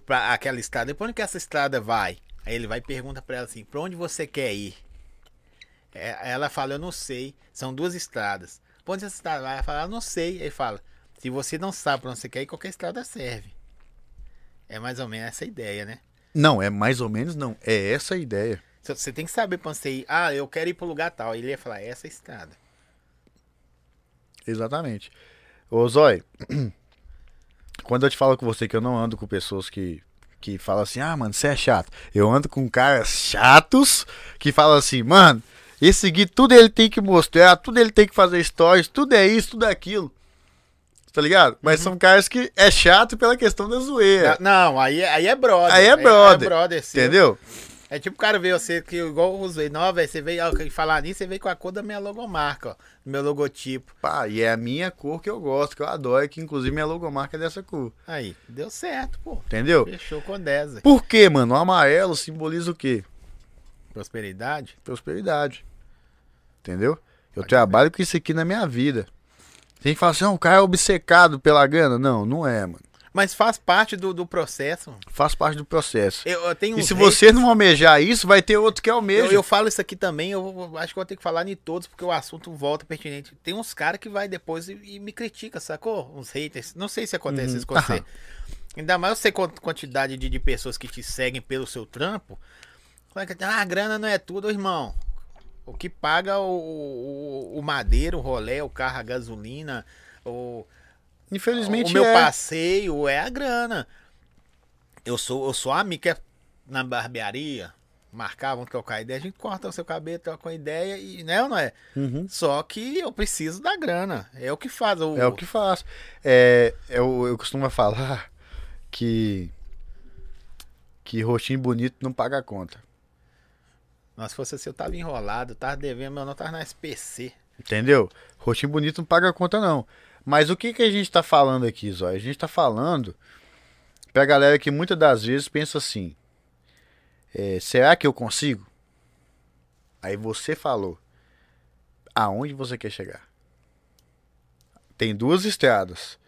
Pra aquela estrada. Pra onde que essa estrada vai? Aí ele vai e pergunta pra ela assim: pra onde você quer ir? É, ela fala: eu não sei. São duas estradas. Pra onde estrada vai? Ela fala: eu não sei. Aí fala: se você não sabe pra onde você quer ir, qualquer estrada serve. É mais ou menos essa ideia, né? Não, é mais ou menos não. É essa a ideia. Você- Você tem que saber pra onde você ir. Ah, eu quero ir pro lugar tal. Ele ia falar, essa é a estrada. Exatamente. Ô, Zói, quando eu te falo com você que eu não ando com pessoas que, que falam assim, ah, mano, você é chato. Eu ando com caras chatos que falam assim, mano, esse Gui, tudo ele tem que mostrar, tudo ele tem que fazer stories, tudo é isso, tudo é aquilo. Tá ligado? Mas são caras que é chato pela questão da zoeira. Não, aí, é- aí é brother. Aí é brother, É, brother seu. É tipo o cara ver você, que igual eu usei, não, velho, você veio, ó, que falar nisso, você veio com a cor da minha logomarca, ó, do meu logotipo. Pá, e é a minha cor que eu gosto, que eu adoro, que inclusive minha logomarca é dessa cor. Aí, deu certo, pô. Entendeu? Fechou com 10, velho. Por quê, mano? O amarelo simboliza o quê? Prosperidade? Prosperidade. Entendeu? Eu Pode trabalho com isso aqui na minha vida. Tem que falar assim, não, o cara é obcecado pela grana. Não, não é, mano. Mas faz parte do, do processo. Faz parte do processo. Eu, eu tenho E se haters- você não almejar isso, vai ter outro que almeja. Eu, eu falo isso aqui também, eu acho que eu vou ter que falar em todos, porque o assunto volta pertinente. Tem uns caras que vai depois e, e me critica, sacou? Uns haters. Não sei se acontece Uhum. isso com você. Ainda mais eu sei quant- quantidade de, de pessoas que te seguem pelo seu trampo. Que, Ah, a grana não é tudo, irmão. O que paga o, o, o madeiro, o rolé, o carro, a gasolina, o, Infelizmente o meu é. passeio é a grana. Eu sou, eu sou amigo que é na barbearia, marcavam que eu caio ideia, a gente corta o seu cabelo, troca uma ideia e né ou não é? Uhum. Só que eu preciso da grana. É o que faz. O, É o que faz. É, eu, eu costumo falar que que rostinho bonito não paga a conta. Nossa, se fosse assim, eu tava enrolado, tava devendo, meu não tava na SPC. Entendeu? Rostinho bonito não paga a conta, não. Mas o que, que a gente tá falando aqui, Zóia? A gente tá falando pra galera que muitas das vezes pensa assim: é, será que eu consigo? Aí você falou: aonde você quer chegar? Tem duas estradas.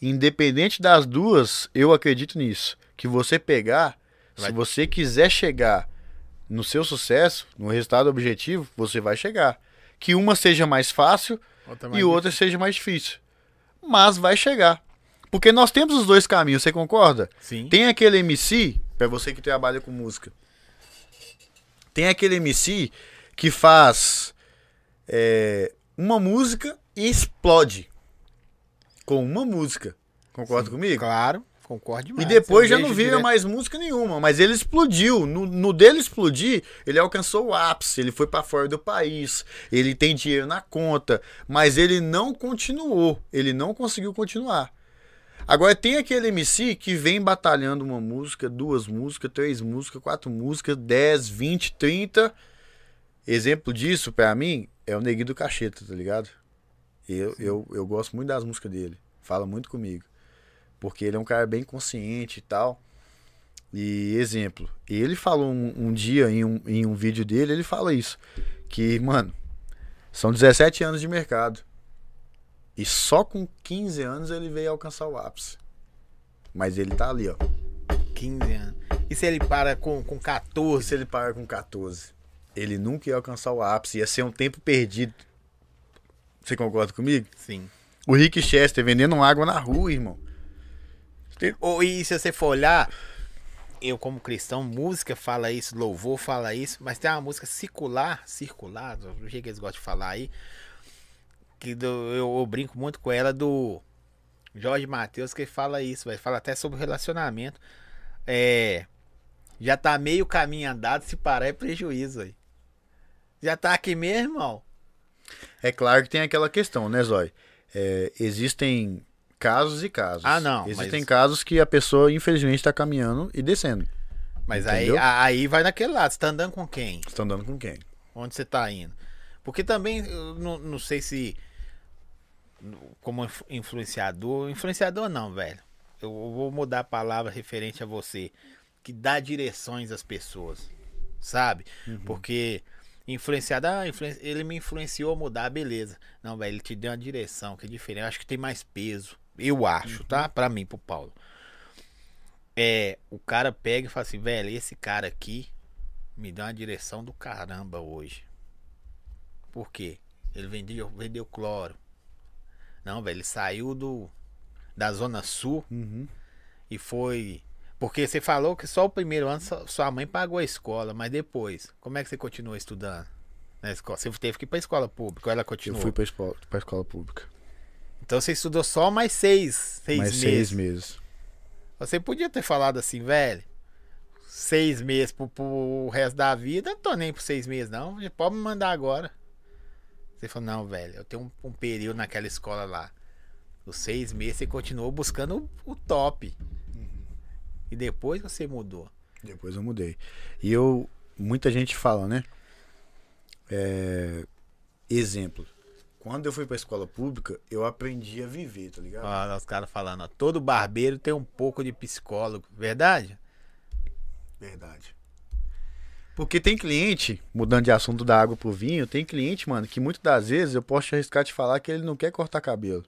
Independente das duas, eu acredito nisso. Que você pegar, Vai- se você quiser chegar no seu sucesso, no resultado objetivo, você vai chegar. Que uma seja mais fácil Outra e outra seja mais difícil. Mas vai chegar. Porque nós temos os dois caminhos, você concorda? Sim. Tem aquele MC, pra você que trabalha com música. Tem aquele MC que faz é, uma música e explode. Com uma música. Concorda comigo? Claro, concordo E demais. depois Eu já não vira direto. mais música nenhuma, mas ele explodiu. No, no dele explodir, ele alcançou o ápice, ele foi pra fora do país, ele tem dinheiro na conta, mas ele não continuou, ele não conseguiu continuar. Agora tem aquele MC que vem batalhando uma música, duas músicas, três músicas, quatro músicas, 10, 20, 30. Exemplo disso, pra mim, é o Neguinho do Cacheta, tá ligado? Eu, eu, eu gosto muito das músicas dele, fala muito comigo. Porque ele é um cara bem consciente e tal. E exemplo, ele falou um, um dia em um, em um vídeo dele, ele fala isso. Que, mano, são 17 anos de mercado. E só com 15 anos ele veio alcançar o ápice. Mas ele tá ali, ó. 15 anos. E se ele para com, com E 14? se ele parar com 14? Ele nunca ia alcançar o ápice, ia ser um tempo perdido. Você concorda comigo? Sim. O Rick Chester vendendo água na rua, irmão. Ou, e se você for olhar, eu como cristão, música fala isso, louvor fala isso, mas tem uma música circular, circular, do jeito que eles gostam de falar aí, que do- eu, eu brinco muito com ela do Jorge Matheus, que fala isso, vai fala até sobre relacionamento. É, já tá meio caminho andado, se parar é prejuízo aí. Já tá aqui mesmo, irmão. É claro que tem aquela questão, né, Zói? É, existem casos e casos. Ah, não, Existem mas- casos que a pessoa, infelizmente, está caminhando e descendo. Mas aí, Entendeu? aí vai naquele lado, você tá andando com quem? Estão andando com quem? Onde você tá indo? Porque também, não, não sei se. Como inf- influenciador. Influenciador não, velho. Eu vou mudar a palavra referente a você. Que dá direções às pessoas. Sabe? Porque. Influenciador, ah, influen- ele me influenciou a mudar, beleza. Não, velho, ele te deu uma direção que é diferente. Eu acho que tem mais peso. Eu acho, tá? Pra mim, pro Paulo. É, o cara pega e fala assim, velho, esse cara aqui me deu uma direção do caramba hoje. Por quê? Ele vendeu, vendeu cloro. Não, velho, ele saiu do da zona sul Uhum. e foi porque você falou que só o primeiro ano sua- mãe pagou a escola, mas depois, como é que você continuou estudando na escola? Você teve que ir pra escola pública, ou ela Eu continuou? fui para escola, pra escola pública. Então você estudou só mais seis, seis Mais meses. seis meses. Você podia ter falado assim, velho. Seis meses pro, pro resto da vida, tô nem por seis meses, não. Pode me mandar agora. Você falou, não, velho, eu tenho um, um período naquela escola lá. Os seis meses você continuou buscando o, o top. E depois você mudou. Depois eu mudei. E eu. Muita gente fala, né? É, exemplo. Quando eu fui pra escola pública, eu aprendi a viver, tá ligado? Ó, os caras falando, ó, todo barbeiro tem um pouco de psicólogo, verdade? Verdade. Porque tem cliente, mudando de assunto da água pro vinho, tem cliente, mano, que muitas das vezes eu posso te arriscar te falar que ele não quer cortar cabelo.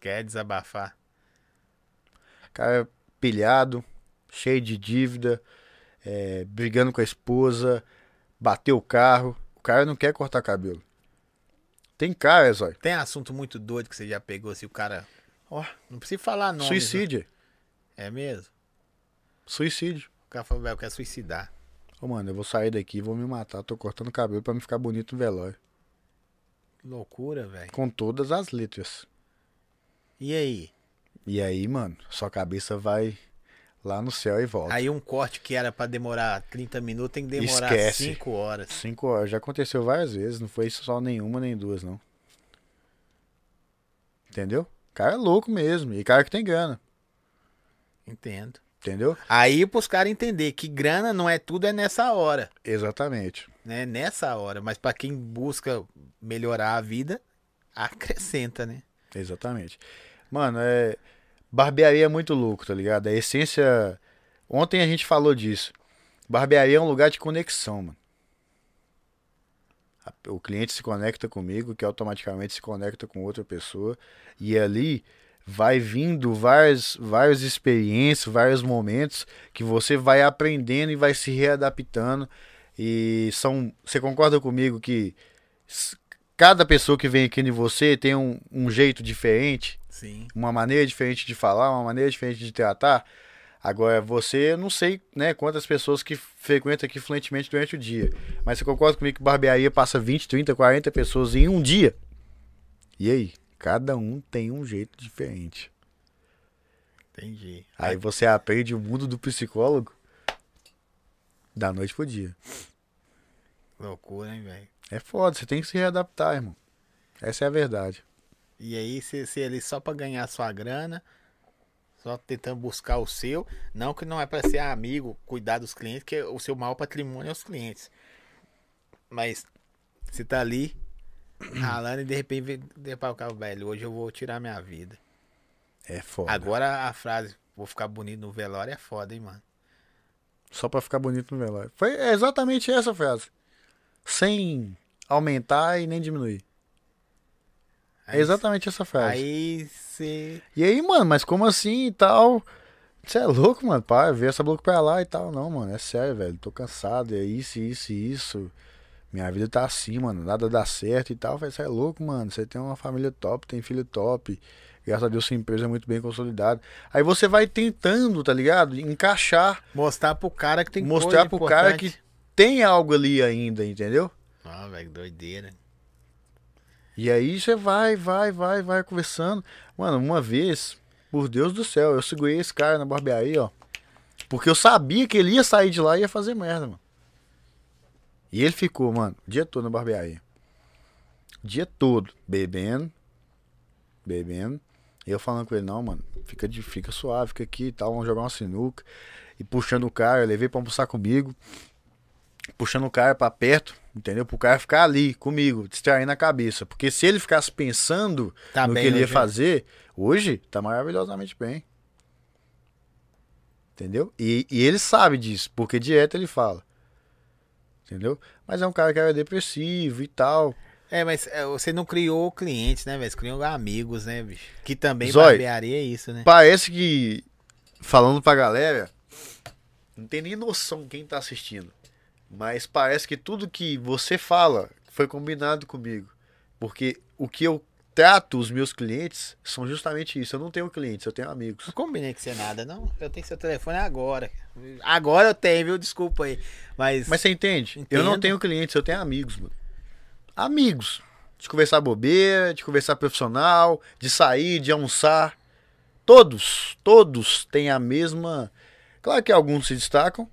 Quer desabafar? cara pilhado, cheio de dívida, é, brigando com a esposa, bateu o carro. O cara não quer cortar cabelo. Tem cara, Zói. Tem assunto muito doido que você já pegou, se o cara. Ó, Não precisa falar nome. suicídio. É mesmo? Suicídio. O cara falou, velho, eu quero suicidar. Ô, mano, eu vou sair daqui e vou me matar. Tô cortando cabelo pra me ficar bonito no velório. Que loucura, velho. Com todas as letras. E aí? E aí, mano, sua cabeça vai lá no céu e volta. Aí um corte que era pra demorar 30 minutos tem que demorar Esquece. 5 horas. Cinco horas. Já aconteceu várias vezes. Não foi só nenhuma nem duas, não. Entendeu? Cara é louco mesmo. E cara que tem grana. Entendo. Entendeu? Aí pros caras entender que grana não é tudo, é nessa hora. Exatamente. Né? Nessa hora. Mas pra quem busca melhorar a vida, acrescenta, né? Exatamente. Mano, é. Barbearia é muito louco, tá ligado? A essência. Ontem a gente falou disso. Barbearia é um lugar de conexão, mano. O cliente se conecta comigo, que automaticamente se conecta com outra pessoa. E ali vai vindo várias, várias experiências, vários momentos que você vai aprendendo e vai se readaptando. E são. Você concorda comigo que cada pessoa que vem aqui em você tem um, um jeito diferente? Sim. uma maneira diferente de falar, uma maneira diferente de tratar. Agora, você, não sei né, quantas pessoas que frequentam aqui fluentemente durante o dia. Mas você concorda comigo que barbearia passa 20, 30, 40 pessoas em um dia? E aí? Cada um tem um jeito diferente. Entendi. Aí você aprende o mundo do psicólogo da noite pro dia. Loucura, hein, velho? É foda, você tem que se readaptar, irmão. Essa é a verdade. E aí, se, se ele só pra ganhar sua grana, só tentando buscar o seu, não que não é pra ser amigo, cuidar dos clientes, que o seu maior patrimônio é os clientes. Mas você tá ali ralando e de repente pra o carro, velho, hoje eu vou tirar minha vida. É foda. Agora a frase, vou ficar bonito no velório é foda, hein, mano. Só pra ficar bonito no velório. Foi exatamente essa frase. Sem aumentar e nem diminuir. É exatamente essa frase. Aí você. E aí, mano, mas como assim e tal? Você é louco, mano? Para, ver essa boca pra lá e tal. Não, mano, é sério, velho. Tô cansado, é isso, isso e isso. Minha vida tá assim, mano. Nada dá certo e tal. Você é louco, mano. Você tem uma família top, tem filho top. Graças a Deus, sua empresa é muito bem consolidada. Aí você vai tentando, tá ligado? Encaixar, Mostrar pro cara que tem mostrar pro cara importante. que tem algo ali ainda, entendeu? Ah, velho, doideira. E aí você vai, vai, vai, vai conversando. Mano, uma vez, por Deus do céu, eu segurei esse cara na barbearia, ó. Porque eu sabia que ele ia sair de lá e ia fazer merda, mano. E ele ficou, mano, o dia todo na barbearia. O dia todo, bebendo, bebendo. E eu falando com ele, não, mano, fica, de, fica suave, fica aqui e tal, vamos jogar uma sinuca. E puxando o cara, eu levei pra almoçar comigo. Puxando o cara pra perto, entendeu? Pro cara ficar ali comigo, distraindo a cabeça. Porque se ele ficasse pensando Tá no que ele ia né? fazer, hoje tá maravilhosamente bem. Entendeu? E, e ele sabe disso, porque direto ele fala. Entendeu? Mas é um cara que era depressivo e tal. É, mas é, você não criou clientes, né, velho? Você criou amigos, né, bicho? Que também Zói, barbearia é isso, né? Parece que, falando pra galera, não tem nem noção quem tá assistindo. Mas parece que tudo que você fala foi combinado comigo. Porque o que eu trato os meus clientes são justamente isso. Eu não tenho clientes, eu tenho amigos. Não combinei com você nada, não. Eu tenho seu telefone agora. Agora eu tenho, viu? Desculpa aí. Mas. Mas você entende? Eu não Entendo. tenho clientes, eu tenho amigos, mano. Amigos. De conversar bobeira, de conversar profissional, de sair, de almoçar. Todos, todos têm a mesma. Claro que alguns se destacam,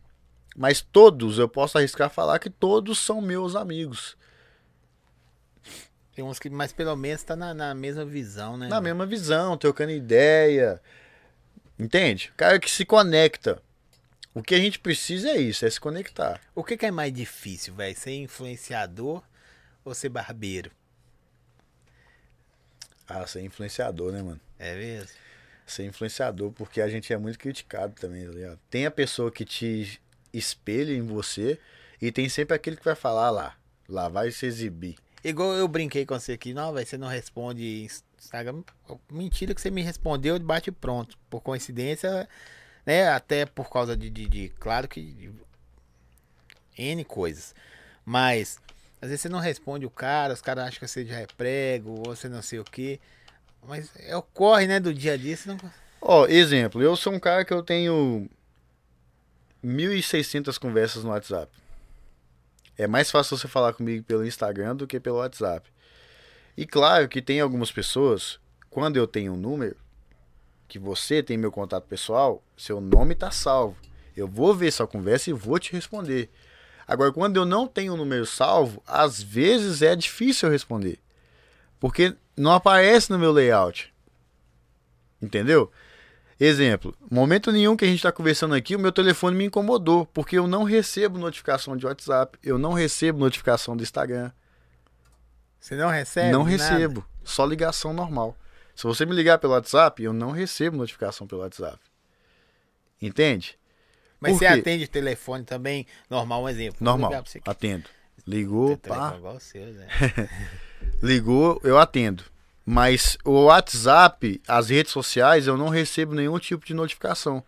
mas todos, eu posso arriscar falar que todos são meus amigos. Tem uns que, mas pelo menos tá na, na mesma visão, né? Na mesma visão, trocando ideia. Entende? O cara que se conecta. O que a gente precisa é isso, é se conectar. O que, que é mais difícil, velho? Ser influenciador ou ser barbeiro? Ah, ser influenciador, né, mano? É mesmo? Ser influenciador, porque a gente é muito criticado também, tá ligado? Tem a pessoa que te espelha em você e tem sempre aquele que vai falar "Ah lá. Lá vai se exibir. Igual eu brinquei com você aqui, não, velho, você não responde Instagram. Mentira que você me respondeu de bate pronto. Por coincidência, né? Até por causa de, de, de- claro que de N coisas. Mas às vezes você não responde o cara, os caras acham que você já é prego, ou você não sei o quê. Mas é o corre, né, do dia a dia, você não. Ó, exemplo, eu sou um cara que eu tenho 1.600 conversas no WhatsApp. É mais fácil você falar comigo pelo Instagram do que pelo WhatsApp. E claro que tem algumas pessoas, quando eu tenho um número, que você tem meu contato pessoal, seu nome tá salvo. Eu vou ver sua conversa e vou te responder. Agora, quando eu não tenho o número salvo, às vezes é difícil eu responder. Porque não aparece no meu layout. Entendeu? Exemplo, momento nenhum que a gente está conversando aqui, o meu telefone me incomodou, porque eu não recebo notificação de WhatsApp, eu não recebo notificação do Instagram, Você não recebe? não nada? recebo, só ligação normal. Se você me ligar pelo WhatsApp, eu não recebo notificação pelo WhatsApp. Entende? Mas você atende telefone também, normal, um exemplo. Normal, atendo. Ligou, pá, igual o seu, né? ligou, eu atendo. Mas o WhatsApp, as redes sociais, eu não recebo nenhum tipo de notificação.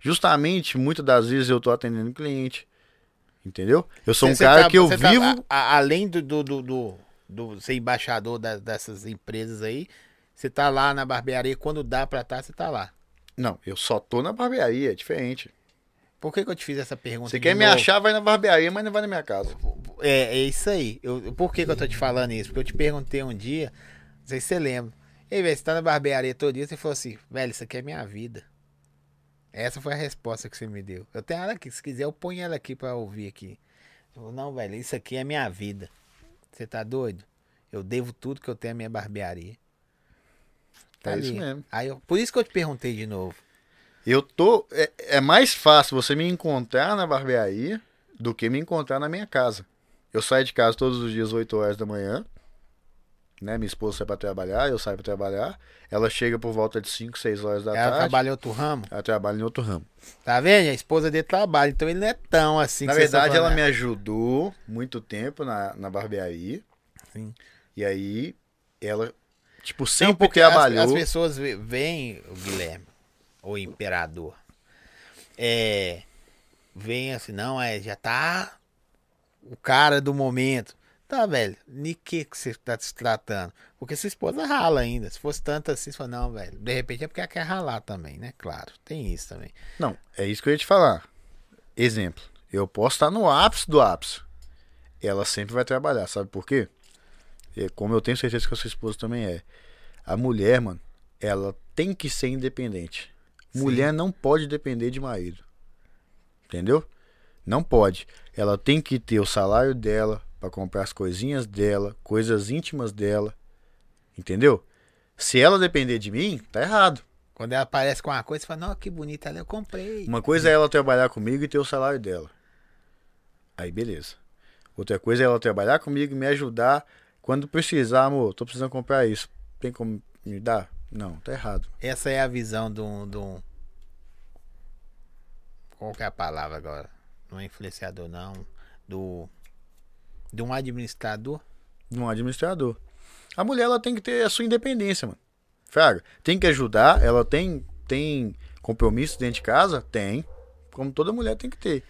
Justamente, muitas das vezes eu tô atendendo cliente. Entendeu? Eu sou um cara tá- que eu tá- vivo. a- a- além do, do, do, do, do ser embaixador da- dessas empresas aí, você tá lá na barbearia, quando dá pra estar, você tá lá. Não, eu só tô na barbearia, é diferente. Por que, que eu te fiz essa pergunta? Você quer me novo? achar, vai na barbearia, mas não vai na minha casa. É, é isso aí. Eu, por que, que eu tô te falando isso? Porque eu te perguntei um dia, não sei se você lembra. Ei, velho, você tá na barbearia todo dia, você falou assim, velho, isso aqui é minha vida. Essa foi a resposta que você me deu. Eu tenho ela aqui, se quiser eu ponho ela aqui pra ouvir aqui. Eu falei, não, velho, isso aqui é minha vida. Você tá doido? Eu devo tudo que eu tenho à minha barbearia. Tá É isso ali. mesmo. Aí eu- por isso que eu te perguntei de novo. Eu tô. É, é mais fácil você me encontrar na barbearia do que me encontrar na minha casa. Eu saio de casa todos os dias 8 horas da manhã. Né? Minha esposa sai pra trabalhar, eu saio pra trabalhar. Ela chega por volta de 5, 6 horas da Ela tarde. trabalha em outro ramo. Ela trabalha em outro ramo. Tá vendo? A esposa dele trabalha, então ele não é tão assim. Na vocês verdade, ela me ajudou muito tempo na, na barbearia. Sim. E aí, ela, tipo, Não, sempre porque as- trabalhou. As, pessoas ve- veem o Guilherme, o imperador. É. Vem assim, não, é, já tá o cara do momento. Tá, velho, de que que você tá se tratando? Porque sua esposa rala ainda. Se fosse tanto assim, você fala, não, velho. De repente é porque ela quer ralar também, né? Claro, tem isso também. Não, é isso que eu ia te falar. Exemplo, eu posso estar no ápice do ápice. Ela sempre vai trabalhar, sabe por quê? É, como eu tenho certeza que a sua esposa também é. A mulher, mano, ela tem que ser independente. Mulher não pode depender de marido. Entendeu? Não pode. Ela tem que ter o salário dela para comprar as coisinhas dela, coisas íntimas dela. Entendeu? Se ela depender de mim, tá errado. Quando ela aparece com uma coisa, você fala, não, que bonita ela, eu comprei. Uma coisa é ela trabalhar comigo e ter o salário dela. Aí beleza. Outra coisa é ela trabalhar comigo e me ajudar. Quando precisar, amor, tô precisando comprar isso. Tem como me dar? Não, tá errado. Essa é a visão de um. De um... Qual que é a palavra agora? Não é influenciador, não. Do. De um administrador. De um administrador. A mulher ela tem que ter a sua independência, mano. Fraga, tem que ajudar, ela tem tem compromisso dentro de casa? Tem. Como toda mulher tem que ter.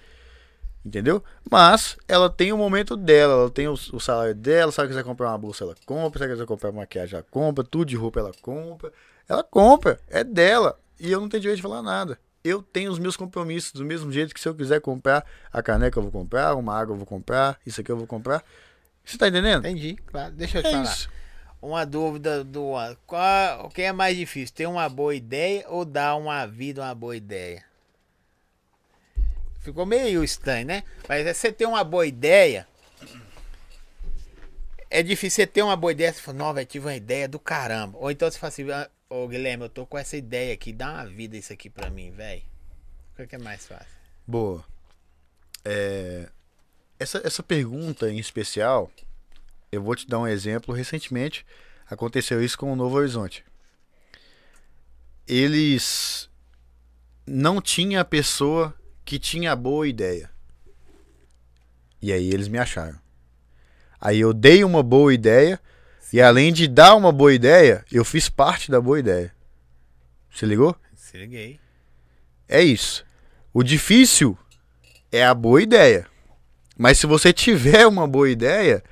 Entendeu? Mas ela tem o momento dela, ela tem o, o salário dela, se ela quiser comprar uma bolsa, ela compra, se ela quiser comprar maquiagem, ela compra, tudo de roupa ela compra. Ela compra, é dela. E eu não tenho direito de falar nada. Eu tenho os meus compromissos do mesmo jeito que se eu quiser comprar a caneca eu vou comprar, uma água eu vou comprar, isso aqui eu vou comprar. Você tá entendendo? Entendi, claro. Deixa eu te É falar. isso. Uma dúvida do. Qual, o que é mais difícil? Ter uma boa ideia ou dar uma vida uma boa ideia? Ficou meio estranho, né? Mas é você ter uma boa ideia. É difícil você ter uma boa ideia. Você fala, não, velho, tive uma ideia do caramba. Ou então você fala assim, "Ah, Ô, Guilherme, eu tô com essa ideia aqui. Dá uma vida isso aqui pra mim, velho. Qual que é mais fácil? Boa. É, essa, essa pergunta em especial, eu vou te dar um exemplo. Recentemente aconteceu isso com o Novo Horizonte. Eles não tinha a pessoa que tinha a boa ideia. E aí eles me acharam. Aí eu dei uma boa ideia e além de dar uma boa ideia, eu fiz parte da boa ideia. Se ligou? Se liguei. É isso. O difícil é a boa ideia. Mas se você tiver uma boa ideia,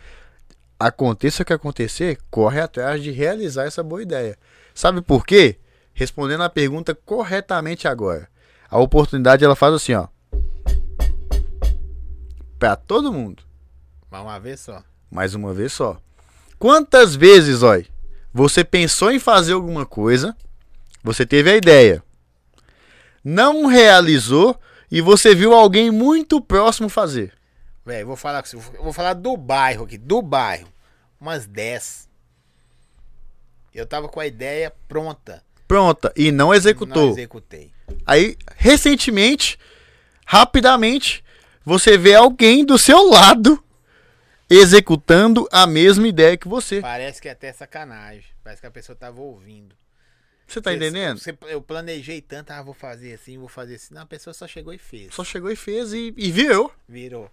aconteça o que acontecer, corre atrás de realizar essa boa ideia. Sabe por quê? Respondendo a pergunta corretamente agora. A oportunidade ela faz assim, ó. Pra todo mundo. Mas uma vez só. Mais uma vez só. Quantas vezes, ó, você pensou em fazer alguma coisa, você teve a ideia, não realizou e você viu alguém muito próximo fazer. Velho, vou falar com você. eu Vou falar do bairro aqui. Do bairro. Umas 10. Eu tava com a ideia pronta. Pronta, e não executou. Não executei. Aí, recentemente, rapidamente, você vê alguém do seu lado executando a mesma ideia que você. Parece que é até sacanagem. Parece que a pessoa tava ouvindo. Você tá Você- entendendo? você- eu planejei tanto, ah, vou fazer assim, vou fazer assim. Não, a pessoa só chegou e fez. Só chegou e fez e, e virou. Virou.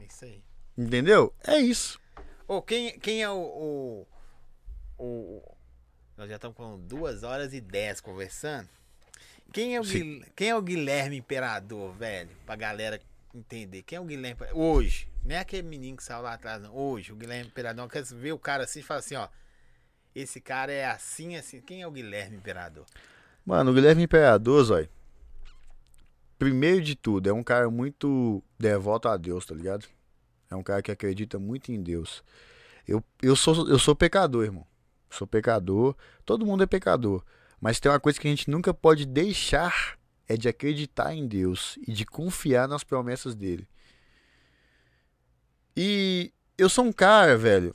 É isso aí. Entendeu? É isso. Ô, quem, quem é o, o, o- Nós já estamos com duas horas e dez conversando. Quem é o, Sim. Guil- quem é o Guilherme Imperador, velho? Pra galera entender. Quem é o Guilherme? Hoje. Não é aquele menino que saiu lá atrás, não. Hoje, o Guilherme Imperador. Quer ver o cara assim e fala assim, ó. Esse cara é assim, assim. Quem é o Guilherme Imperador? Mano, o Guilherme Imperador, zói. Primeiro de tudo, é um cara muito devoto a Deus, tá ligado? É um cara que acredita muito em Deus. Eu, eu, sou, eu sou pecador, irmão. Sou pecador. Todo mundo é pecador. Mas tem uma coisa que a gente nunca pode deixar é de acreditar em Deus e de confiar nas promessas dele. E eu sou um cara, velho,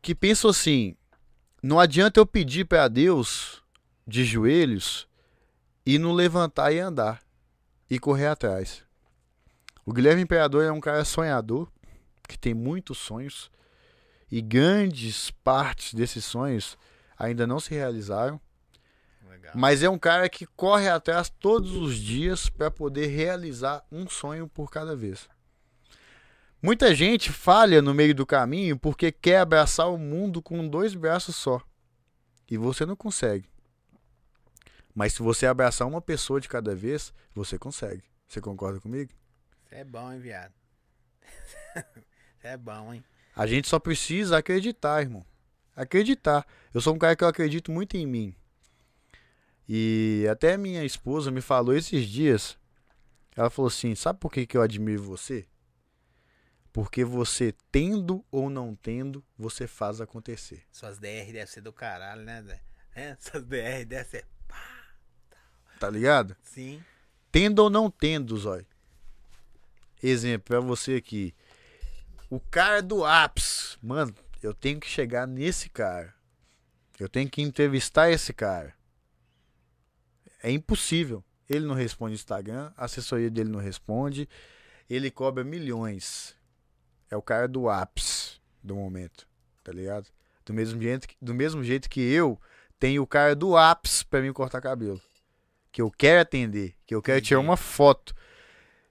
que penso assim: não adianta eu pedir pra Deus de joelhos e não levantar e andar e correr atrás. O Guilherme Imperador é um cara sonhador que tem muitos sonhos e grandes partes desses sonhos ainda não se realizaram, Legal. mas é um cara que corre atrás todos os dias para poder realizar um sonho por cada vez. Muita gente falha no meio do caminho porque quer abraçar o mundo com dois braços só. E você não consegue. Mas se você abraçar uma pessoa de cada vez, você consegue. Você concorda comigo? Você é bom, hein, viado? Você é bom, hein? A gente só precisa acreditar, irmão. Acreditar. Eu sou um cara que eu acredito muito em mim. E até minha esposa me falou esses dias. Ela falou assim: Sabe por que, que eu admiro você? Porque você, tendo ou não tendo, você faz acontecer. Suas DR devem ser do caralho, né, Zé? É, suas DR devem ser. Tá ligado? Sim. Tendo ou não tendo, Zói. Exemplo pra você aqui. O cara do ápice. Mano, eu tenho que chegar nesse cara. Eu tenho que entrevistar esse cara. É impossível. Ele não responde Instagram, a assessoria dele não responde. Ele cobra milhões. É o cara do ápice do momento. Tá ligado? Do mesmo jeito, que- do mesmo jeito que eu tenho o cara do ápice pra me cortar cabelo que eu quero atender, que eu quero tirar Entendi. uma foto.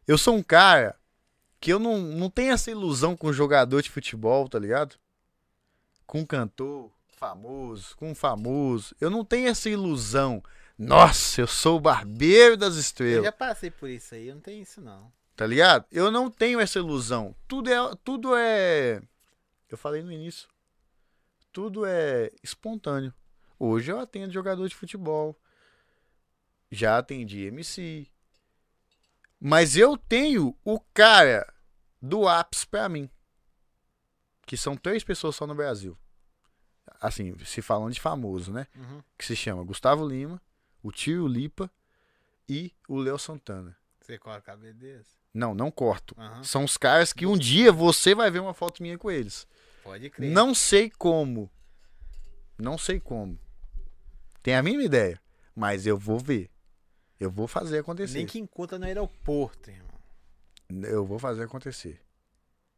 Eu sou um cara que eu não, não tenho essa ilusão com jogador de futebol, tá ligado? Com um cantor famoso, com famoso. Eu não tenho essa ilusão. Nossa, eu sou o barbeiro das Eu estrelas, já passei por isso aí, eu não tenho isso não. Tá ligado? Eu não tenho essa ilusão. Tudo é, tudo é. Eu falei no início. Tudo é espontâneo. Hoje eu atendo jogador de futebol. Já atendi MC. Mas eu tenho o cara do ápice pra mim. Que são três pessoas só no Brasil. Assim, se falando de famoso, né? Uhum. Que se chama Gustavo Lima, o Tio Lipa e o Léo Santana. Você corta a desse? Não, não corto. Aham. São os caras que um dia você vai ver uma foto minha com eles. Pode crer. Não sei como. Não sei como. tenho a mínima ideia. Mas eu vou ver. Eu vou fazer acontecer. Nem que encontra no aeroporto, irmão. Eu vou fazer acontecer.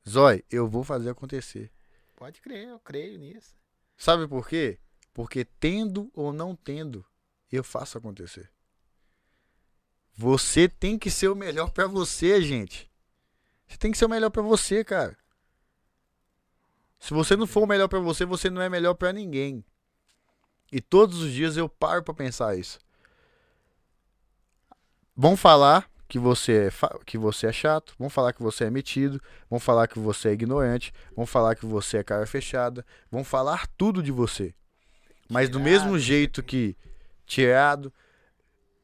Zói, eu vou fazer acontecer. Pode crer, eu creio nisso. Sabe por quê? Porque tendo ou não tendo, eu faço acontecer. Você tem que ser o melhor pra você, gente. Você tem que ser o melhor pra você, cara. Se você não for o melhor pra você, você não é melhor pra ninguém. E todos os dias eu paro pra pensar isso. Vão falar que você é que você é chato, vão falar que você é metido, vão falar que você é ignorante, vão falar que você é cara fechada, vão falar tudo de você. Mas do mesmo jeito que tirado,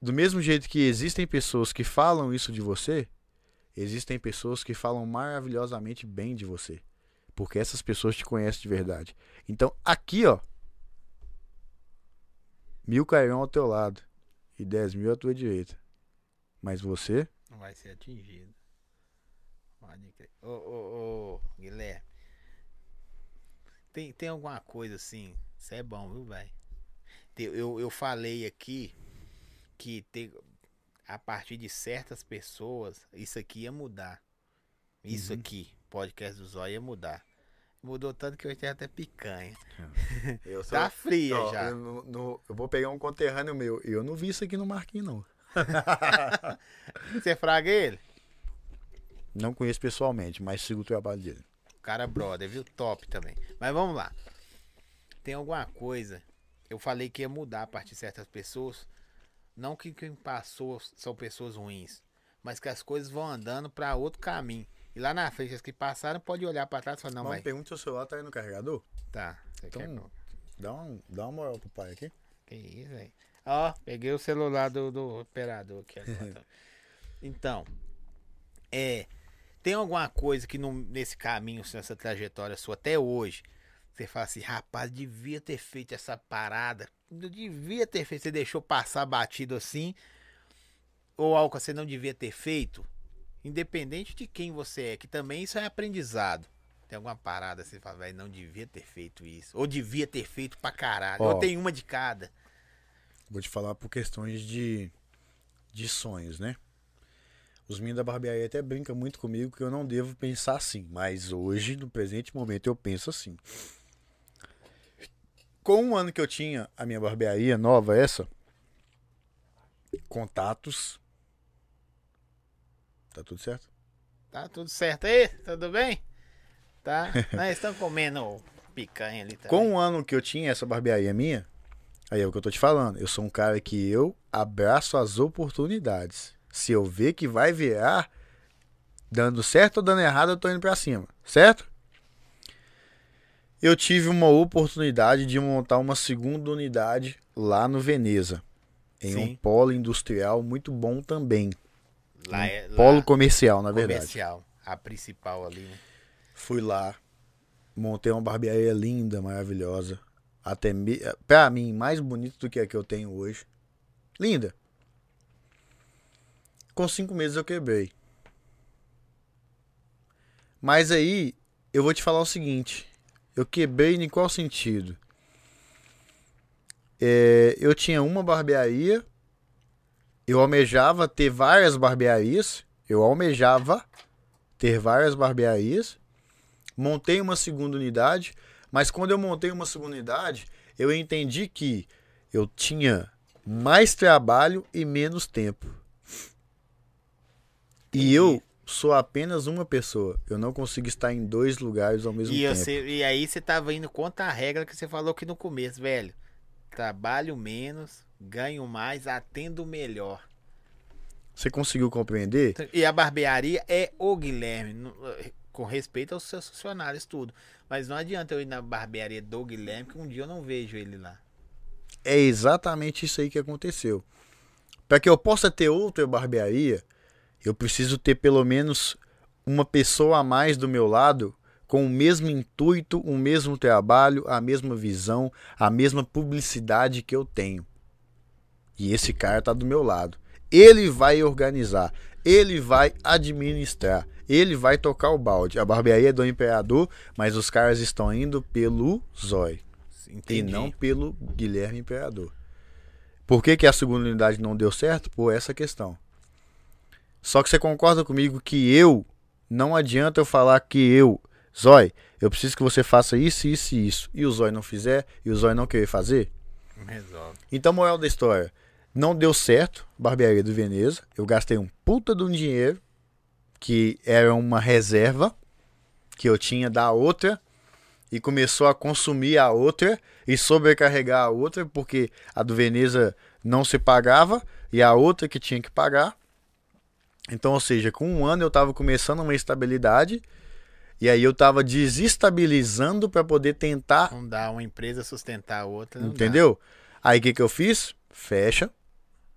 do mesmo jeito que existem pessoas que falam isso de você, existem pessoas que falam maravilhosamente bem de você. Porque essas pessoas te conhecem de verdade. Então, aqui, ó. Mil cairão ao teu lado. E dez mil à tua direita. Mas você, Não vai ser atingido. Pode crer. Ô, ô, ô, Guilherme. Tem, tem alguma coisa assim? Isso é bom, viu, velho? Eu, eu falei aqui que tem, a partir de certas pessoas, isso aqui ia mudar. Isso Uhum. aqui, podcast do Zóio ia mudar. Mudou tanto que hoje tem até picanha. eu Tá fria Ó, já. Eu, não- não- eu vou pegar um conterrâneo meu. Eu não vi isso aqui no Marquinhos, não. Você fraga ele? Não conheço pessoalmente, mas sigo o trabalho dele. Cara brother, viu? Top também. Mas vamos lá. Tem alguma coisa. Eu falei que ia mudar a partir de certas pessoas. Não que quem passou são pessoas ruins. Mas que as coisas vão andando pra outro caminho. E lá na frente, as que passaram, pode olhar pra trás e falar, não, mas. pergunta se o celular tá aí no carregador. Tá. Você quer Então, dá, um, dá uma moral pro pai aqui. Que isso, aí. Ó, peguei o celular do, do operador aqui agora. então, é. Tem alguma coisa que no- nesse caminho, assim, nessa trajetória sua até hoje, você fala assim, rapaz, devia ter feito essa parada. Devia ter feito. Você deixou passar batido assim. Ou algo que você não devia ter feito. Independente de quem você é, que também isso é aprendizado. Tem alguma parada assim, você fala, velho, não devia ter feito isso. Ou devia ter feito pra caralho. Ó. Ou tem uma de cada. Vou te falar por questões de, de sonhos, né? Os meninos da barbearia até brincam muito comigo que eu não devo pensar assim. Mas hoje, no presente momento, eu penso assim. Com um ano que eu tinha a minha barbearia nova, essa, contatos. Tá tudo certo? Tá tudo certo aí? Tudo bem? Tá? Nós estamos comendo picanha ali também. Com um ano que eu tinha essa barbearia minha, aí é o que eu tô te falando. Eu sou um cara que eu abraço as oportunidades. Se eu ver que vai virar, dando certo ou dando errado, eu tô indo pra cima, certo? Eu tive uma oportunidade de montar uma segunda unidade lá no Veneza. Em um Sim. polo industrial muito bom também. Lá é lá, Polo comercial, na verdade. comercial. A principal ali, né? Fui lá, montei uma barbearia linda, maravilhosa. Até me... pra mim, mais bonita do que a que eu tenho hoje. Linda. Com cinco meses eu quebrei. Mas aí, eu vou te falar o seguinte. Eu quebrei em qual sentido? É, eu tinha uma barbearia. Eu almejava ter várias barbearias. Eu almejava ter várias barbearias. Montei uma segunda unidade, mas quando eu montei uma segunda unidade, eu entendi que eu tinha mais trabalho e menos tempo. E eu sou apenas uma pessoa. Eu não consigo estar em dois lugares ao mesmo E, tempo. você, e aí você tava indo contra a regra que você falou aqui no começo, velho. Trabalho menos, ganho mais, atendo melhor. Você conseguiu compreender? E a barbearia é o Guilherme, com respeito aos seus funcionários, tudo. Mas não adianta eu ir na barbearia do Guilherme, que um dia eu não vejo ele lá. É exatamente isso aí que aconteceu. Para que eu possa ter outra barbearia, eu preciso ter pelo menos uma pessoa a mais do meu lado com o mesmo intuito, o mesmo trabalho, a mesma visão, a mesma publicidade que eu tenho. E esse cara tá do meu lado. Ele vai organizar, ele vai administrar, ele vai tocar o balde. A barbearia é do imperador, mas os caras estão indo pelo Zói e não pelo Guilherme Imperador. Por que, que a segunda unidade não deu certo? Por essa questão. Só que você concorda comigo que eu, não adianta eu falar que eu, Zói, eu preciso que você faça isso, isso e isso. E o Zói não fizer, e o Zói não querer fazer? Resolve. Então, moral da história. Não deu certo, barbearia do Veneza. Eu gastei um puta de um dinheiro, que era uma reserva, que eu tinha da outra, e começou a consumir a outra, e sobrecarregar a outra, porque a do Veneza não se pagava, e a outra que tinha que pagar. Então, ou seja, com um ano eu estava começando uma estabilidade, e aí eu estava desestabilizando para poder tentar Não dá uma empresa sustentar a outra. não dá. Entendeu? Aí o que, que eu fiz? Fecha.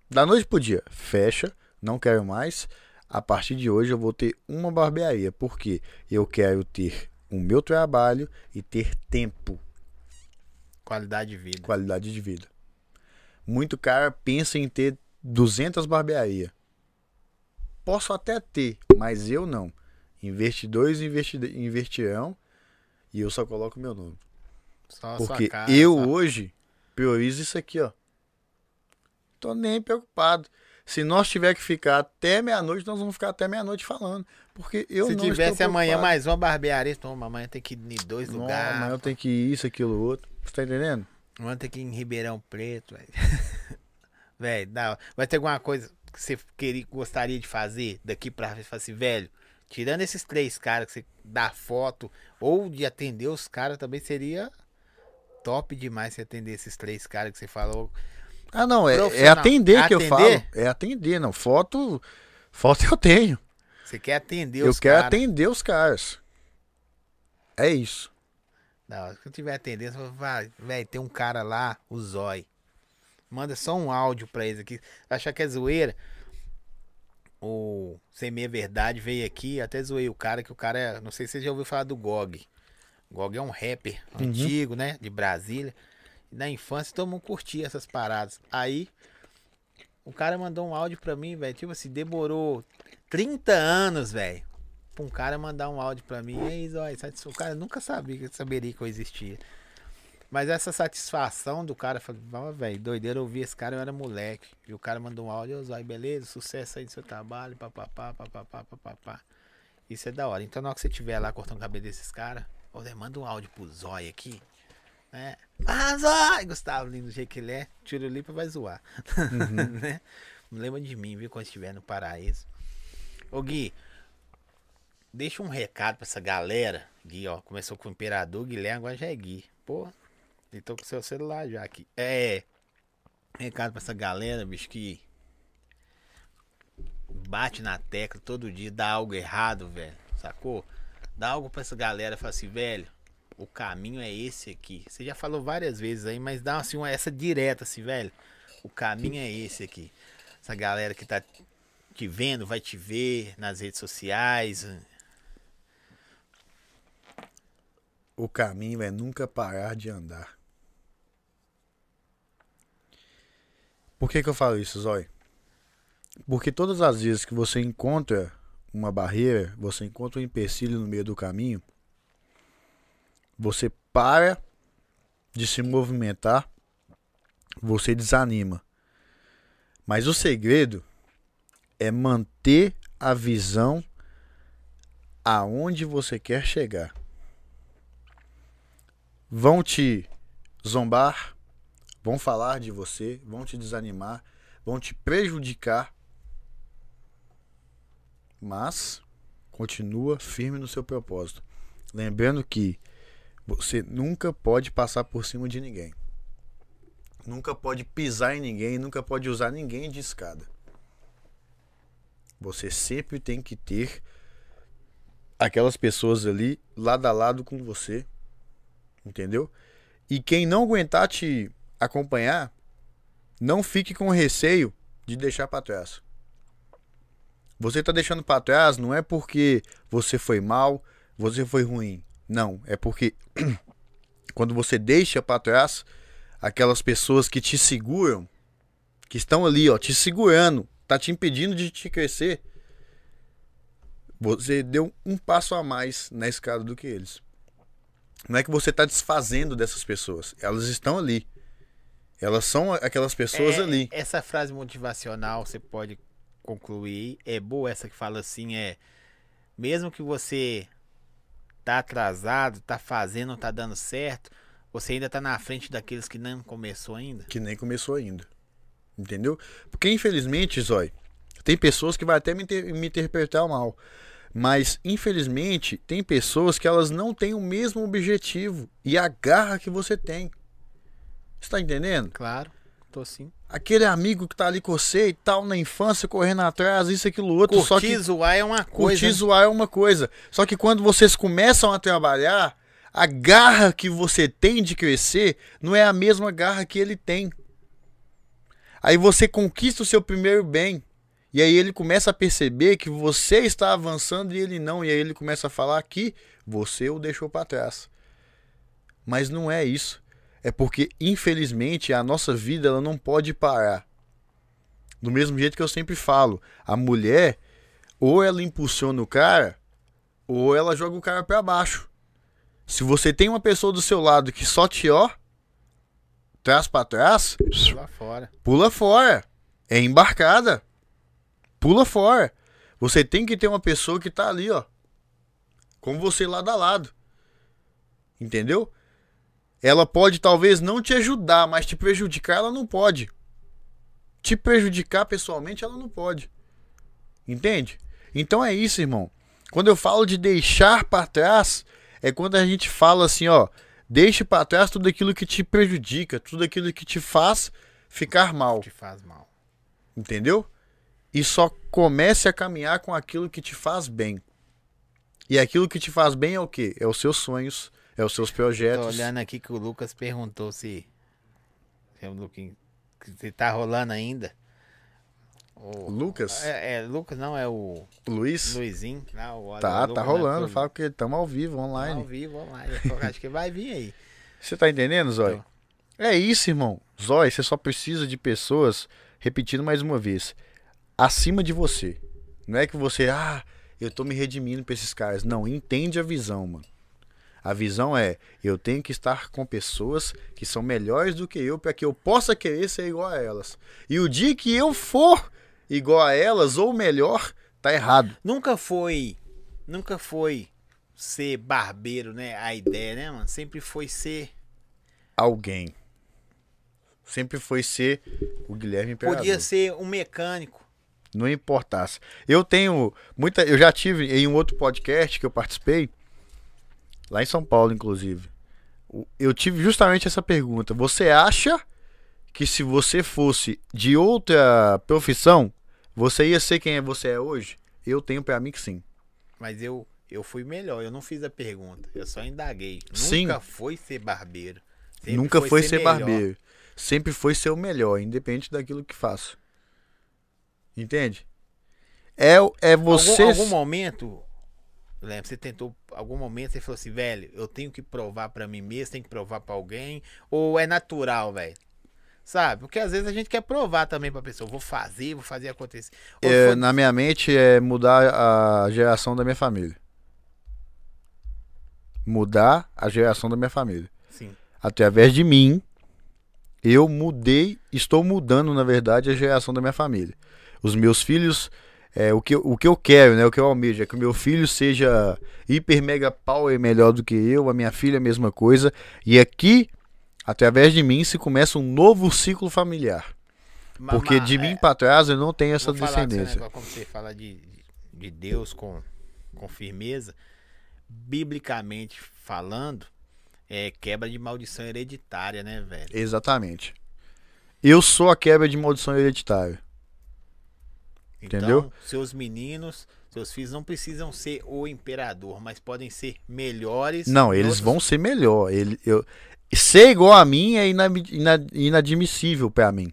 Da noite pro dia, fecha. Não quero mais. A partir de hoje eu vou ter uma barbearia. Porque eu quero ter o meu trabalho e ter tempo, Qualidade de vida. qualidade de vida. Muito cara pensa em ter 200 barbearias. Posso até ter, mas eu não. Investidores investi investirão e eu só coloco meu nome. Só Porque cara, eu só- hoje priorizo isso aqui, ó. Tô nem preocupado. Se nós tiver que ficar até meia-noite, nós vamos ficar até meia-noite falando. Porque eu Se não tivesse amanhã mais uma barbearia, toma, amanhã tem que ir em dois Não, lugares. amanhã eu tenho que ir isso, aquilo, outro. Você tá entendendo? Amanhã tem que ir em Ribeirão Preto, velho. velho, dá- vai ter alguma coisa que você queria, gostaria de fazer daqui pra frente? Assim, velho, tirando esses três caras que você dá foto, ou de atender os caras também seria top demais você atender esses três caras que você falou. Ah, não, é, é Profissional. atender que eu Atender? falo. É atender, não. Foto, foto eu tenho. Você quer atender eu os quero caras. atender os caras. É isso. Não, se eu tiver atendendo, vai, velho, tem um cara lá, o Zói. Manda só um áudio pra eles aqui. Achar que é zoeira. O Sem Meia Verdade veio aqui, até zoei o cara, que o cara é. Não sei se você já ouviu falar do Gog. Gog é um rapper antigo, né? De Brasília. Na infância todo mundo curtia essas paradas. Aí o cara mandou um áudio pra mim, velho. Tipo assim, demorou 30 anos, velho. Pra um cara mandar um áudio pra mim. E aí, satisfa- o cara nunca sabia, saberia que eu existia. Mas essa satisfação do cara, falei, "Ó, velho, doideira ouvir esse cara, eu era moleque. E o cara mandou um áudio, Zói, beleza, sucesso aí no seu trabalho, papapá, papapá, papapá. Isso é da hora. Então na hora que você estiver lá cortando o cabelo desses caras, ô, Zé, manda um áudio pro Zói aqui. Né? Ah, Zói! Gustavo, lindo do jeito que ele é, Tirolipa vai zoar. né? Não lembra de mim, viu, quando estiver no paraíso. Ô Gui, deixa um recado pra essa galera. Gui, ó, começou com o Imperador, Guilherme, agora já é Gui. Pô, e tô com seu celular já aqui. É, recado pra essa galera, bicho, que bate na tecla todo dia, dá algo errado, velho, sacou? Dá algo pra essa galera, fala assim, velho, o caminho é esse aqui. Você já falou várias vezes aí, mas dá assim uma, essa direta, assim, velho. O caminho é esse aqui. Essa galera que tá te vendo, vai te ver nas redes sociais. O caminho é nunca parar de andar. Por que, que eu falo isso, Zói? Porque todas as vezes que você encontra uma barreira, você encontra um empecilho no meio do caminho, você para de se movimentar, você desanima. Mas o segredo é manter a visão aonde você quer chegar. Vão te zombar, vão falar de você, vão te desanimar, vão te prejudicar. Mas continua firme no seu propósito. Lembrando que você nunca pode passar por cima de ninguém. Nunca pode pisar em ninguém, nunca pode usar ninguém de escada. Você sempre tem que ter aquelas pessoas ali lado a lado com você. Entendeu? E quem não aguentar te acompanhar, não fique com receio de deixar para trás. Você tá deixando para trás não é porque você foi mal, você foi ruim. Não, é porque quando você deixa para trás aquelas pessoas que te seguram, que estão ali, ó, te segurando, tá te impedindo de te crescer, você deu um passo a mais na escada do que eles. Não é que você está desfazendo dessas pessoas, elas estão ali. Elas são aquelas pessoas É, ali. Essa frase motivacional, você pode concluir. É boa essa que fala assim, é. Mesmo que você tá atrasado, tá fazendo, não tá dando certo, você ainda tá na frente daqueles que não começou ainda. Que nem começou ainda. Entendeu? Porque infelizmente, Zói, tem pessoas que vai até me, inter- me interpretar mal. Mas, infelizmente, tem pessoas que elas não têm o mesmo objetivo e a garra que você tem. Você tá entendendo? Claro, tô sim. Aquele amigo que tá ali com você e tal, na infância, correndo atrás, isso, aquilo, outro. só Curtir que zoar é uma coisa. curtir zoar é uma coisa. Só que quando vocês começam a trabalhar, a garra que você tem de crescer não é a mesma garra que ele tem. Aí você conquista o seu primeiro bem. E aí ele começa a perceber que você está avançando e ele não. E aí ele começa a falar que você o deixou para trás. Mas não é isso. É porque, infelizmente, a nossa vida ela não pode parar. Do mesmo jeito que eu sempre falo, a mulher ou ela impulsiona o cara, ou ela joga o cara pra baixo. Se você tem uma pessoa do seu lado que só te ó, traz pra trás, Lá fora. pula fora. É embarcada. Pula fora. Você tem que ter uma pessoa que tá ali, ó. Com você lado a lado. Entendeu? Ela pode talvez não te ajudar, mas te prejudicar ela não pode. Te prejudicar pessoalmente ela não pode. Entende? Então é isso, irmão. Quando eu falo de deixar pra trás, é quando a gente fala assim, ó, deixe pra trás tudo aquilo que te prejudica, tudo aquilo que te faz ficar mal, Te faz mal. entendeu? E só comece a caminhar com aquilo que te faz bem. E aquilo que te faz bem é o quê? É os seus sonhos, é os seus Tô projetos. olhando aqui que o Lucas perguntou se. Se, é o Luquinho- se tá rolando ainda. O- Lucas, É, é, Lucas não, é o Luiz, Luizinho. Não, o tá, tá não, rolando, fala que estamos ao vivo, online. Ao vivo, online. Acho que vai vir aí. Você tá entendendo, Zói? É isso, irmão. Zói, você só precisa de pessoas, repetindo mais uma vez, acima de você. Não é que você, ah, eu tô me redimindo pra esses caras. Não, entende a visão, mano. A visão é, eu tenho que estar com pessoas que são melhores do que eu para que eu possa querer ser igual a elas. E o dia que eu for igual a elas ou melhor, tá errado. Nunca foi. Nunca foi ser barbeiro, né? A ideia, né, mano? Sempre foi ser. Alguém. Sempre foi ser o Guilherme Imperador. Podia ser um mecânico. não importasse. Eu tenho muita, eu já tive em um outro podcast que eu participei, lá em São Paulo, inclusive. Eu tive justamente essa pergunta. Você acha que se você fosse de outra profissão, você ia ser quem você é hoje? Eu tenho pra mim que sim. Mas eu, eu fui melhor. Eu não fiz a pergunta. Eu só indaguei. Sim. Nunca foi ser barbeiro. Nunca foi, ser, melhor. barbeiro. Sempre foi ser o melhor, independente daquilo que faço. Entende? É, é você. Algum, algum momento, lembra, você tentou, algum momento você falou assim, velho, eu tenho que provar pra mim mesmo, tenho que provar pra alguém, ou é natural, velho? Sabe? Porque às vezes a gente quer provar também pra pessoa, vou fazer, vou fazer acontecer. É, foi- na minha mente é mudar a geração da minha família. Mudar a geração da minha família. Sim. Através de mim, eu mudei, estou mudando, na verdade, a geração da minha família. Os meus filhos, é, o, que, eu- o que eu quero, né, o que eu almejo, é que o meu filho seja hiper mega power melhor do que eu, a minha filha a mesma coisa. E aqui, através de mim, se começa um novo ciclo familiar. Porque de é, mim pra trás eu não tenho essa descendência. né, como você fala de, de Deus com, com firmeza, biblicamente falando, é quebra de maldição hereditária, né, velho? Exatamente. Eu sou a quebra de maldição hereditária. Então, Entendeu? seus meninos, seus filhos não precisam ser o imperador, mas podem ser melhores. Não, eles outros- vão ser melhor. Ele, eu, ser igual a mim é ina- ina- inadmissível pra mim.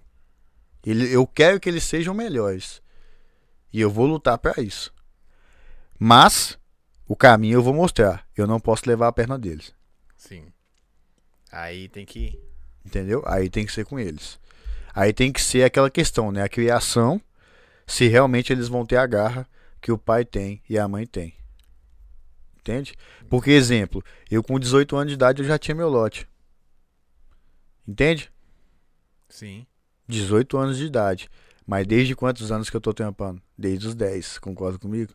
Ele, eu quero que eles sejam melhores. E eu vou lutar pra isso. Mas o caminho eu vou mostrar. Eu não posso levar a perna deles. Sim. Aí tem que. Entendeu? Aí tem que ser com eles. Aí tem que ser aquela questão, né? A criação, se realmente eles vão ter a garra que o pai tem e a mãe tem. Entende? Porque, exemplo, eu com 18 anos de idade eu já tinha meu lote. Entende? Sim. 18 anos de idade. Mas desde quantos anos que eu tô trampando? Desde os 10, concorda comigo?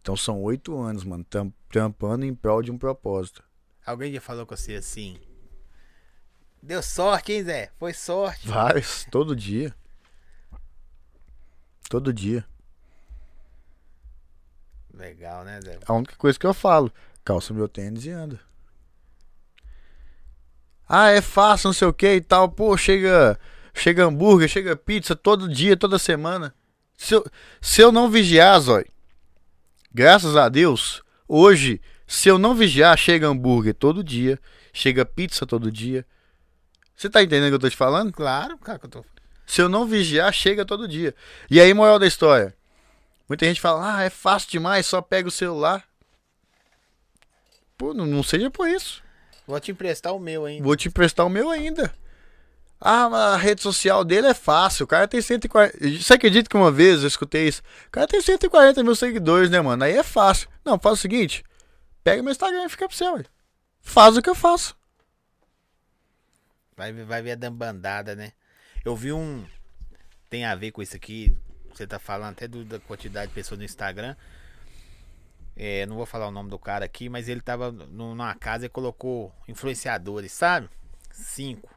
Então são 8 anos, mano, tam- trampando em prol de um propósito. Alguém já falou com você assim? Deu sorte, hein, Zé? Foi sorte. Vários, todo dia. Todo dia. Legal, né, Zé? A única coisa que eu falo, calça meu tênis e anda. Ah, é fácil, não sei o que e tal. Pô, chega, chega hambúrguer, chega pizza todo dia, toda semana. Se eu, se eu não vigiar, Zói, graças a Deus, hoje, se eu não vigiar, chega hambúrguer todo dia, chega pizza todo dia. Você tá entendendo o que eu tô te falando? Claro, cara, que eu tô. Se eu não vigiar, chega todo dia. E aí, moral da história. Muita gente fala, ah, é fácil demais, só pega o celular. Pô, não, não seja por isso. Vou te emprestar o meu, hein? Vou te emprestar o meu ainda. Ah, mas a rede social dele é fácil. O cara tem 140. Você acredita que uma vez eu escutei isso? O cara tem 140 mil seguidores, né, mano? Aí é fácil. Não, faz o seguinte: pega meu Instagram e fica pro seu. Faz o que eu faço. Vai, vai ver a dambandada, né? Eu vi um. Tem a ver com isso aqui. Você tá falando até do- da quantidade de pessoas no Instagram. É, não vou falar o nome do cara aqui, mas ele tava nu- numa casa e colocou influenciadores, sabe? Cinco.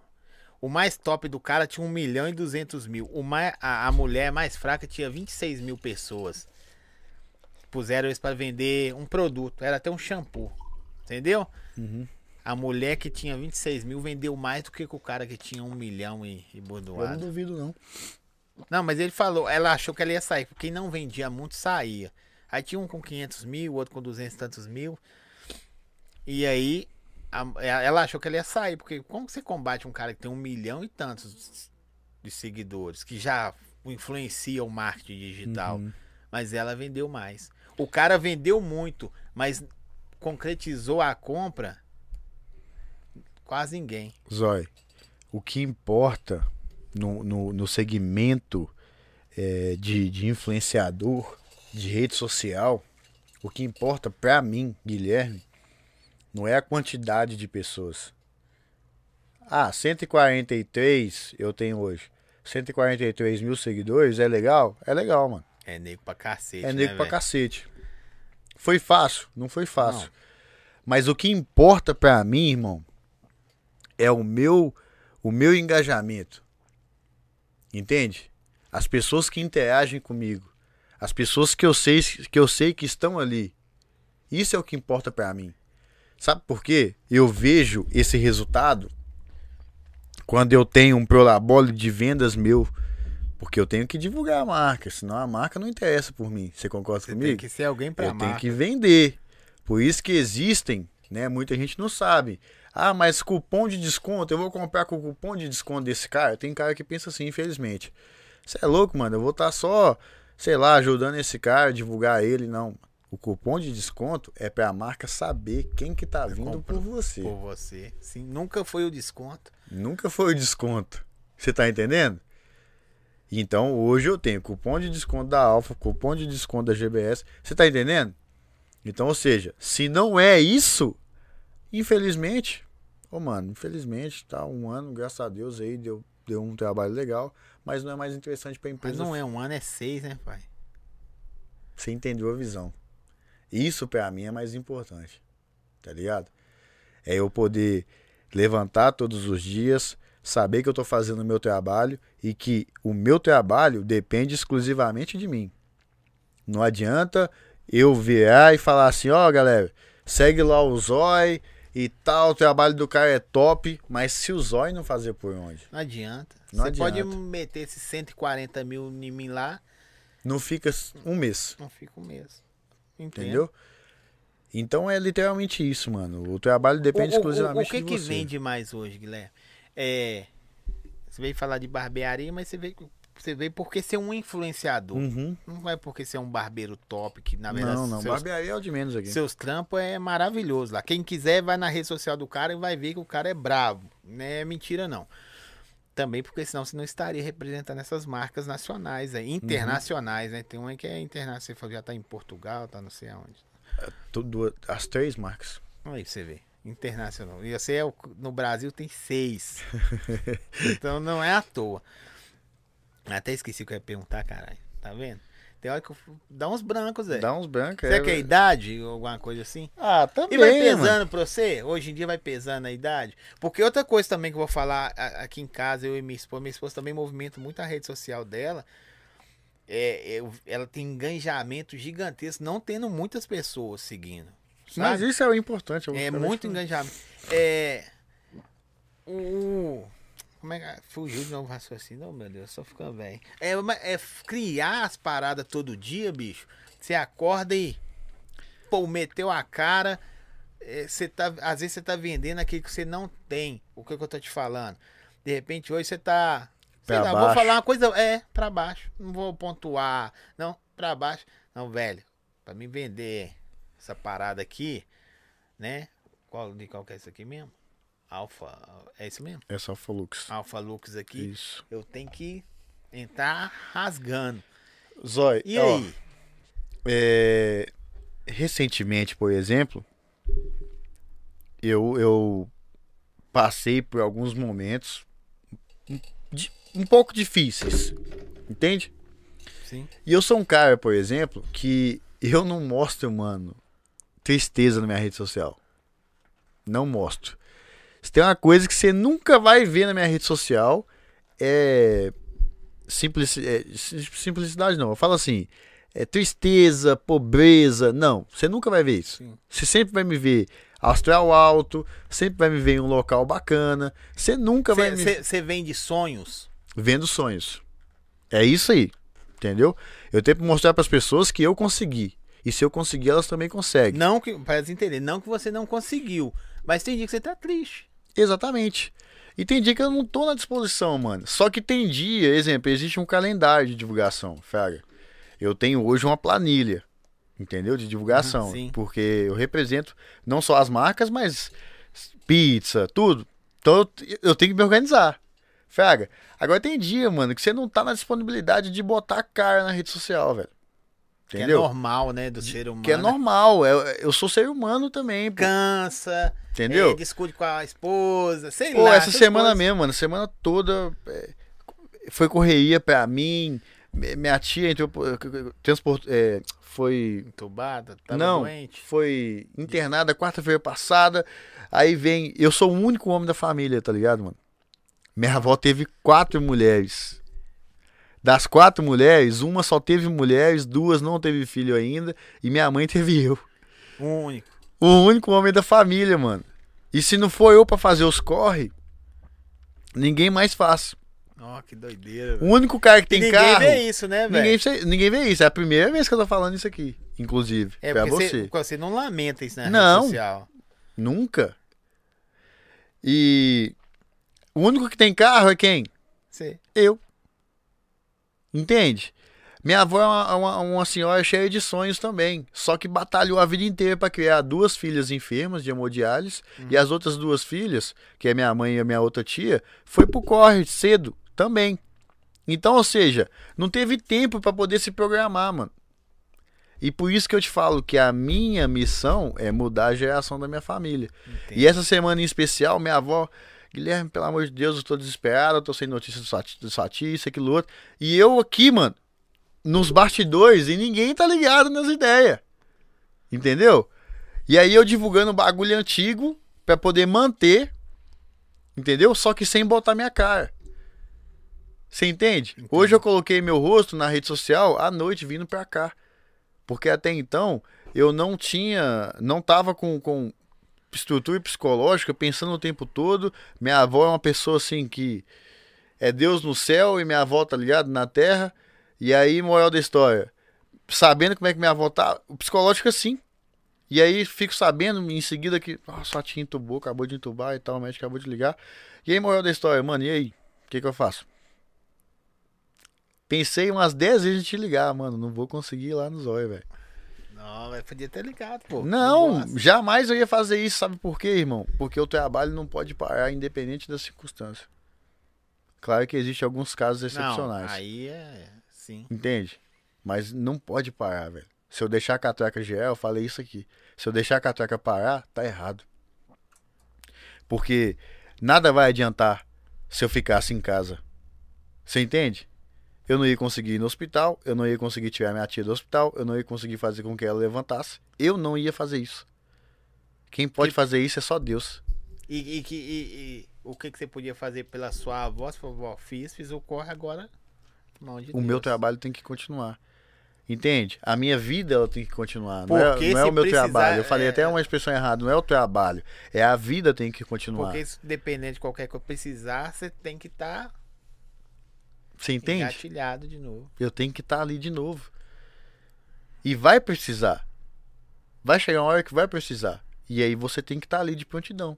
O mais top do cara tinha 1 milhão e 200 mil. O mais, a, a mulher mais fraca tinha 26 mil pessoas. Puseram eles para vender um produto. Era até um shampoo. Entendeu? A mulher que tinha 26 mil vendeu mais do que o cara que tinha um milhão e, e Eu não bordoado. duvido, não. Não, mas ele falou, ela achou que ela ia sair, porque quem não vendia muito saía. Aí tinha um com 500 mil, outro com 200 e tantos mil. E aí a- ela achou que ela ia sair, porque como você combate um cara que tem um milhão e tantos de seguidores, que já influencia o marketing digital, Uhum. mas ela vendeu mais. O cara vendeu muito, mas concretizou a compra quase ninguém. Zói, o que importa no, no, no segmento é, de, de influenciador, de rede social, o que importa pra mim, Guilherme, não é a quantidade de pessoas. Ah, 143 eu tenho hoje. 143 mil seguidores, é legal? É legal, mano. É nego pra cacete. É né, nego pra velho? cacete. Foi fácil? Não foi fácil. Não. Mas o que importa pra mim, irmão, é o meu o meu engajamento. Entende? As pessoas que interagem comigo, as pessoas que eu sei que eu sei que estão ali. Isso é o que importa pra mim. Sabe por quê? Eu vejo esse resultado quando eu tenho um prolabore de vendas meu, porque eu tenho que divulgar a marca, senão a marca não interessa por mim. Você concorda Você comigo? tem que ser alguém pra eu tenho marca. que vender. Por isso que existem, né? Muita gente não sabe. Ah, mas cupom de desconto, eu vou comprar com o cupom de desconto desse cara. Tem cara que pensa assim, infelizmente. Você é louco, mano. Eu vou estar só, sei lá, ajudando esse cara, divulgar ele. Não. O cupom de desconto é pra marca saber quem que tá vindo por você. Por você. Sim, nunca foi o desconto. Nunca foi o desconto. Você tá entendendo? Então hoje eu tenho cupom de desconto da Alfa, cupom de desconto da GBS. Você tá entendendo? Então, ou seja, se não é isso, infelizmente, ô mano, infelizmente, tá um ano, graças a Deus aí deu, deu um trabalho legal, mas não é mais interessante pra Mas empresa. não é um ano, é seis, né, pai? Você entendeu a visão. Isso pra mim é mais importante. Tá ligado? É eu poder levantar todos os dias, saber que eu tô fazendo o meu trabalho e que o meu trabalho depende exclusivamente de mim. Não adianta eu virar e falar assim, ó, galera, segue lá o Zói e tal, o trabalho do cara é top, mas se o Zói não fazer por onde? Não adianta. Não Você pode adianta. meter esses 140 mil em mim lá, Não fica um mês. não fica o mesmo. Entendo. Entendeu? Então é literalmente isso, mano. O trabalho depende o, o- exclusivamente o, que de que você. vende mais hoje, Guilherme? É, você veio falar de barbearia, mas você veio, você veio porque ser um influenciador. Uhum. Não é porque ser um barbeiro top, que na verdade Não, não. seus, Barbearia é o de menos aqui. seus trampos é maravilhoso lá. Quem quiser vai na rede social do cara e vai ver que o cara é bravo. Não é mentira, não. Também porque senão você não estaria representando essas marcas nacionais, aí, internacionais, né? Tem uma que é internacional, você falou, já tá em Portugal, tá não sei aonde. Tudo, as três marcas. Aí pra você vê. Internacional. E você é o- no Brasil tem seis. então não é à toa. Até esqueci o que eu ia perguntar, caralho. Tá vendo? Tem hora que eu... dá uns brancos, Zé. Dá uns brancos. Será que é velho. idade ou alguma coisa assim? Ah, também, E vai mano. pesando pra você? Hoje em dia vai pesando a idade? Porque outra coisa também que eu vou falar a- aqui em casa, eu e minha esposa, minha esposa também movimenta muito a rede social dela. É, ela tem engajamento gigantesco, não tendo muitas pessoas seguindo. Mas sabe? isso é o importante. É muito falando. engajamento. É. O. Como é que. Fugiu de novo o raciocínio, oh, meu Deus, só ficando velho. É, é criar as paradas todo dia, bicho. Você acorda e. Pô, meteu a cara. é, Você tá, às vezes você tá vendendo aquilo que você não tem. O que, que eu tô te falando? De repente hoje você tá. Sei Pra lá, vou falar uma coisa. É, pra baixo. Não vou pontuar. Não, pra baixo. Não, velho. Pra mim vender essa parada aqui, né? Qual, de qual que é isso aqui mesmo? Alfa. É isso mesmo? É só Flux. Alfa Lux aqui. Isso. Eu tenho que entrar rasgando. Zói, E ó, aí? é, recentemente, por exemplo, eu, eu passei por alguns momentos um pouco difíceis, entende? Sim. E eu sou um cara, por exemplo, que eu não mostro, mano, tristeza na minha rede social. Não mostro. Se tem uma coisa que você nunca vai ver na minha rede social, é, simplici- é, sim- simplicidade não. Eu falo assim, é tristeza, pobreza. Não, você nunca vai ver isso. Sim. Você sempre vai me ver astral alto, sempre vai me ver em um local bacana. Você nunca vai me Você vende sonhos. vendo sonhos. É isso aí. Entendeu? Eu tenho que mostrar para as pessoas que eu consegui. E se eu conseguir, elas também conseguem. Não que. Para entender, não que você não conseguiu. Mas tem dia que você tá triste. Exatamente. E tem dia que eu não tô na disposição, mano. Só que tem dia, exemplo, existe um calendário de divulgação, Fraga. Eu tenho hoje uma planilha, entendeu? De divulgação. Sim. porque eu represento não só as marcas, mas pizza, tudo. Então eu, eu tenho que me organizar. Fraga. Agora tem dia, mano, que você não tá na disponibilidade de botar a cara na rede social, velho. Que é Entendeu? normal, né? Do ser humano. Que é normal. Eu, eu sou ser humano também, pô. Cansa. Entendeu? é, discute com a esposa. Sei Pô, lá. essa essas semana coisas. mesmo, mano, semana toda é, foi correria pra mim. Mi- Minha tia entrou, por- transport, é, foi Entubada, não, doente. foi internada quarta-feira passada. Aí vem, eu sou o único homem da família, tá ligado, mano? Minha avó teve quatro mulheres. Das quatro mulheres, uma só teve mulheres, duas não teve filho ainda, e minha mãe teve eu. O único. O único homem da família, mano. E se não for eu pra fazer os corre, ninguém mais faz. Ó, que doideira, O velho. único cara que tem ninguém carro. vê isso, né, velho? ninguém, vê- ninguém vê isso. É a primeira vez que eu tô falando isso aqui, inclusive. É pra porque você. você, você não lamenta isso na Não. rede social. Nunca. E o único que tem carro é quem? Você. Eu. Entende? Minha avó é uma, uma, uma senhora cheia de sonhos também. Só que batalhou a vida inteira para criar duas filhas enfermas de hemodiálise. E as outras duas filhas, que é minha mãe e a minha outra tia, foi pro corre cedo também. Então, ou seja, não teve tempo para poder se programar, mano. E por isso que eu te falo que a minha missão é mudar a geração da minha família. Entendi. E essa semana em especial, minha avó, Guilherme, pelo amor de Deus, eu tô desesperado, eu tô sem notícia do Sati, do Sati, isso, aquilo outro. E eu aqui, mano, nos bastidores, e ninguém tá ligado nas ideias. Entendeu? E aí eu divulgando bagulho antigo pra poder manter, entendeu? Só que sem botar minha cara. Você entende? Entendi. Hoje eu coloquei meu rosto na rede social à noite vindo pra cá. Porque até então eu não tinha, não tava com, com estrutura psicológica pensando o tempo todo. Minha avó é uma pessoa assim que é Deus no céu e minha avó tá ligado na terra. E aí, moral da história, sabendo como é que minha avó tá, o psicológico é assim. E aí fico sabendo em seguida que, nossa, a tia entubou, acabou de entubar e tal, o médico acabou de ligar. E aí, moral da história, mano, e aí? O que que eu faço? Pensei umas 10 vezes em te ligar, mano. Não vou conseguir ir lá no zóio, velho. Não, mas podia ter ligado, pô. Não, jamais eu ia fazer isso, sabe por quê, irmão? Porque o trabalho não pode parar independente das circunstâncias. Claro que existem alguns casos excepcionais. Não, aí é. Sim. Entende? Mas não pode parar, velho. Se eu deixar a catraca gerar, eu falei isso aqui. Se eu deixar a catraca parar, tá errado. Porque nada vai adiantar se eu ficasse em casa. Você entende? Eu não ia conseguir ir no hospital, eu não ia conseguir tirar minha tia do hospital, eu não ia conseguir fazer com que ela levantasse. Eu não ia fazer isso. Quem pode Que- fazer isso é só Deus. E, e e- e o que, que você podia fazer pela sua avó? Você falou, "Vó, fiz, fiz o corre agora. Mão de O meu Deus." trabalho tem que continuar. Entende? A minha vida ela tem que continuar. Não é, Porque não é se o meu precisar, trabalho. Eu falei é- até uma expressão errada. Não é o trabalho. É a vida tem que continuar. Porque dependendo de qualquer coisa precisar, você tem que estar Você entende? engatilhado de novo. Eu tenho que estar ali de novo. E vai precisar. Vai chegar uma hora que vai precisar. E aí você tem que estar ali de prontidão.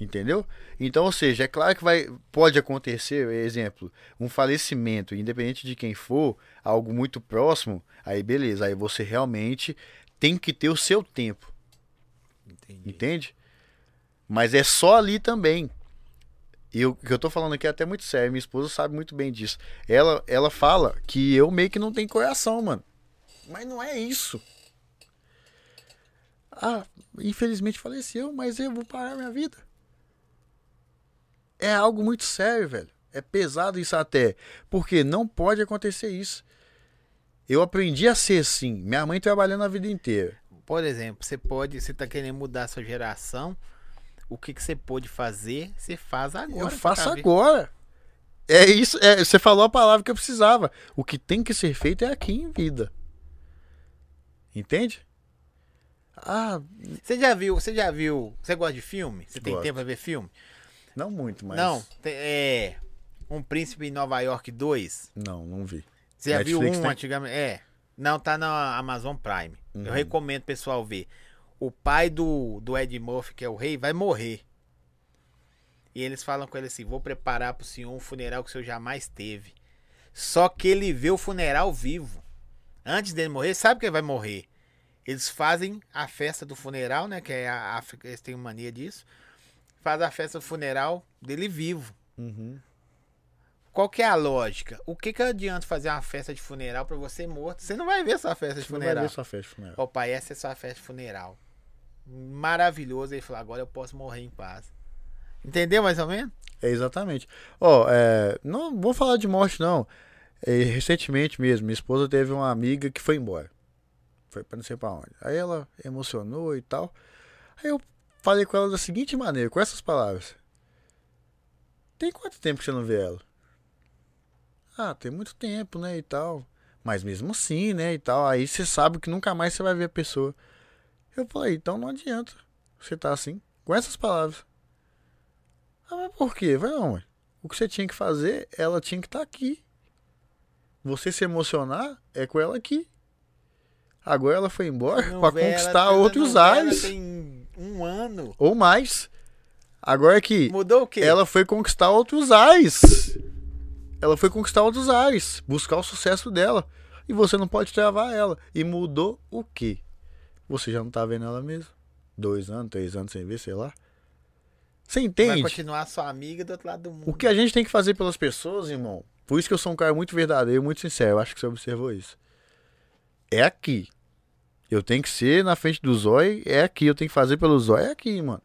Entendeu? Então, ou seja, é claro que vai, pode acontecer, exemplo, um falecimento, independente de quem for, algo muito próximo, aí beleza, aí você realmente tem que ter o seu tempo, Entendi. entende? Mas é só ali também. E o que eu tô falando aqui é até muito sério, minha esposa sabe muito bem disso. Ela, ela fala que eu meio que não tenho coração, mano. Mas não é isso. Ah, infelizmente faleceu, mas eu vou parar minha vida. É algo muito sério, velho. É pesado isso até. Porque não pode acontecer isso. Eu aprendi a ser assim. Minha mãe trabalhando a vida inteira. Por exemplo, você pode, você tá querendo mudar a sua geração, o que, que você pode fazer, você faz agora. eu faço agora. É isso. é, você falou a palavra que eu precisava. O que tem que ser feito é aqui em vida. Entende? Ah, Você já viu, você já viu, você gosta de filme? Você tem Gosto. tempo pra ver filme? não muito, mas. Não, é Um Príncipe em Nova York 2. Não, não vi. Você já Netflix viu um tem? antigamente? É. Não, tá na Amazon Prime. Uhum. Eu recomendo o pessoal ver. O pai do, do Ed Murphy, que é o rei, vai morrer. E eles falam com ele assim: vou preparar pro senhor um funeral que o senhor jamais teve. Só que ele vê o funeral vivo. Antes dele morrer, sabe que ele vai morrer. Eles fazem a festa do funeral, né? Que é a África, eles têm mania disso. Faz a festa do funeral dele vivo. Uhum. Qual que é a lógica? O que que adianta fazer uma festa de funeral pra você morto? Você não vai ver sua festa de Você não vai funeral. ver sua festa de funeral. Ó, pai, essa é sua festa de funeral. Maravilhoso. Ele falou, agora eu posso morrer em paz. Entendeu mais ou menos? É exatamente. Ó, é, não vou falar de morte, não. É, recentemente mesmo, minha esposa teve uma amiga que foi embora. Foi pra não sei pra onde. Aí ela emocionou e tal. Aí eu falei com ela da seguinte maneira, com essas palavras. Tem quanto tempo que você não vê ela? Ah, tem muito tempo, né, e tal. Mas mesmo assim, né, e tal. Aí você sabe que nunca mais você vai ver a pessoa. Eu falei, então não adianta você tá assim, com essas palavras. Ah, mas por quê? Vai não, ué. O que você tinha que fazer, ela tinha que estar aqui. Você se emocionar é com ela aqui. Agora ela foi embora para conquistar outros ares. Tem um ano. Ou mais. Agora que Mudou o quê? ela foi conquistar outros ares. Ela foi conquistar outros ares. Buscar o sucesso dela. E você não pode travar ela. E mudou o quê? Você já não tá vendo ela mesmo? Dois anos, três anos sem ver, sei lá. Você Vai entende? continuar sua amiga do outro lado do mundo. O que a gente tem que fazer pelas pessoas, irmão, por isso que eu sou um cara muito verdadeiro, muito sincero, eu acho que você observou isso. É aqui. Eu tenho que ser na frente do zóio, é aqui. Eu tenho que fazer pelo zóio, é aqui, mano.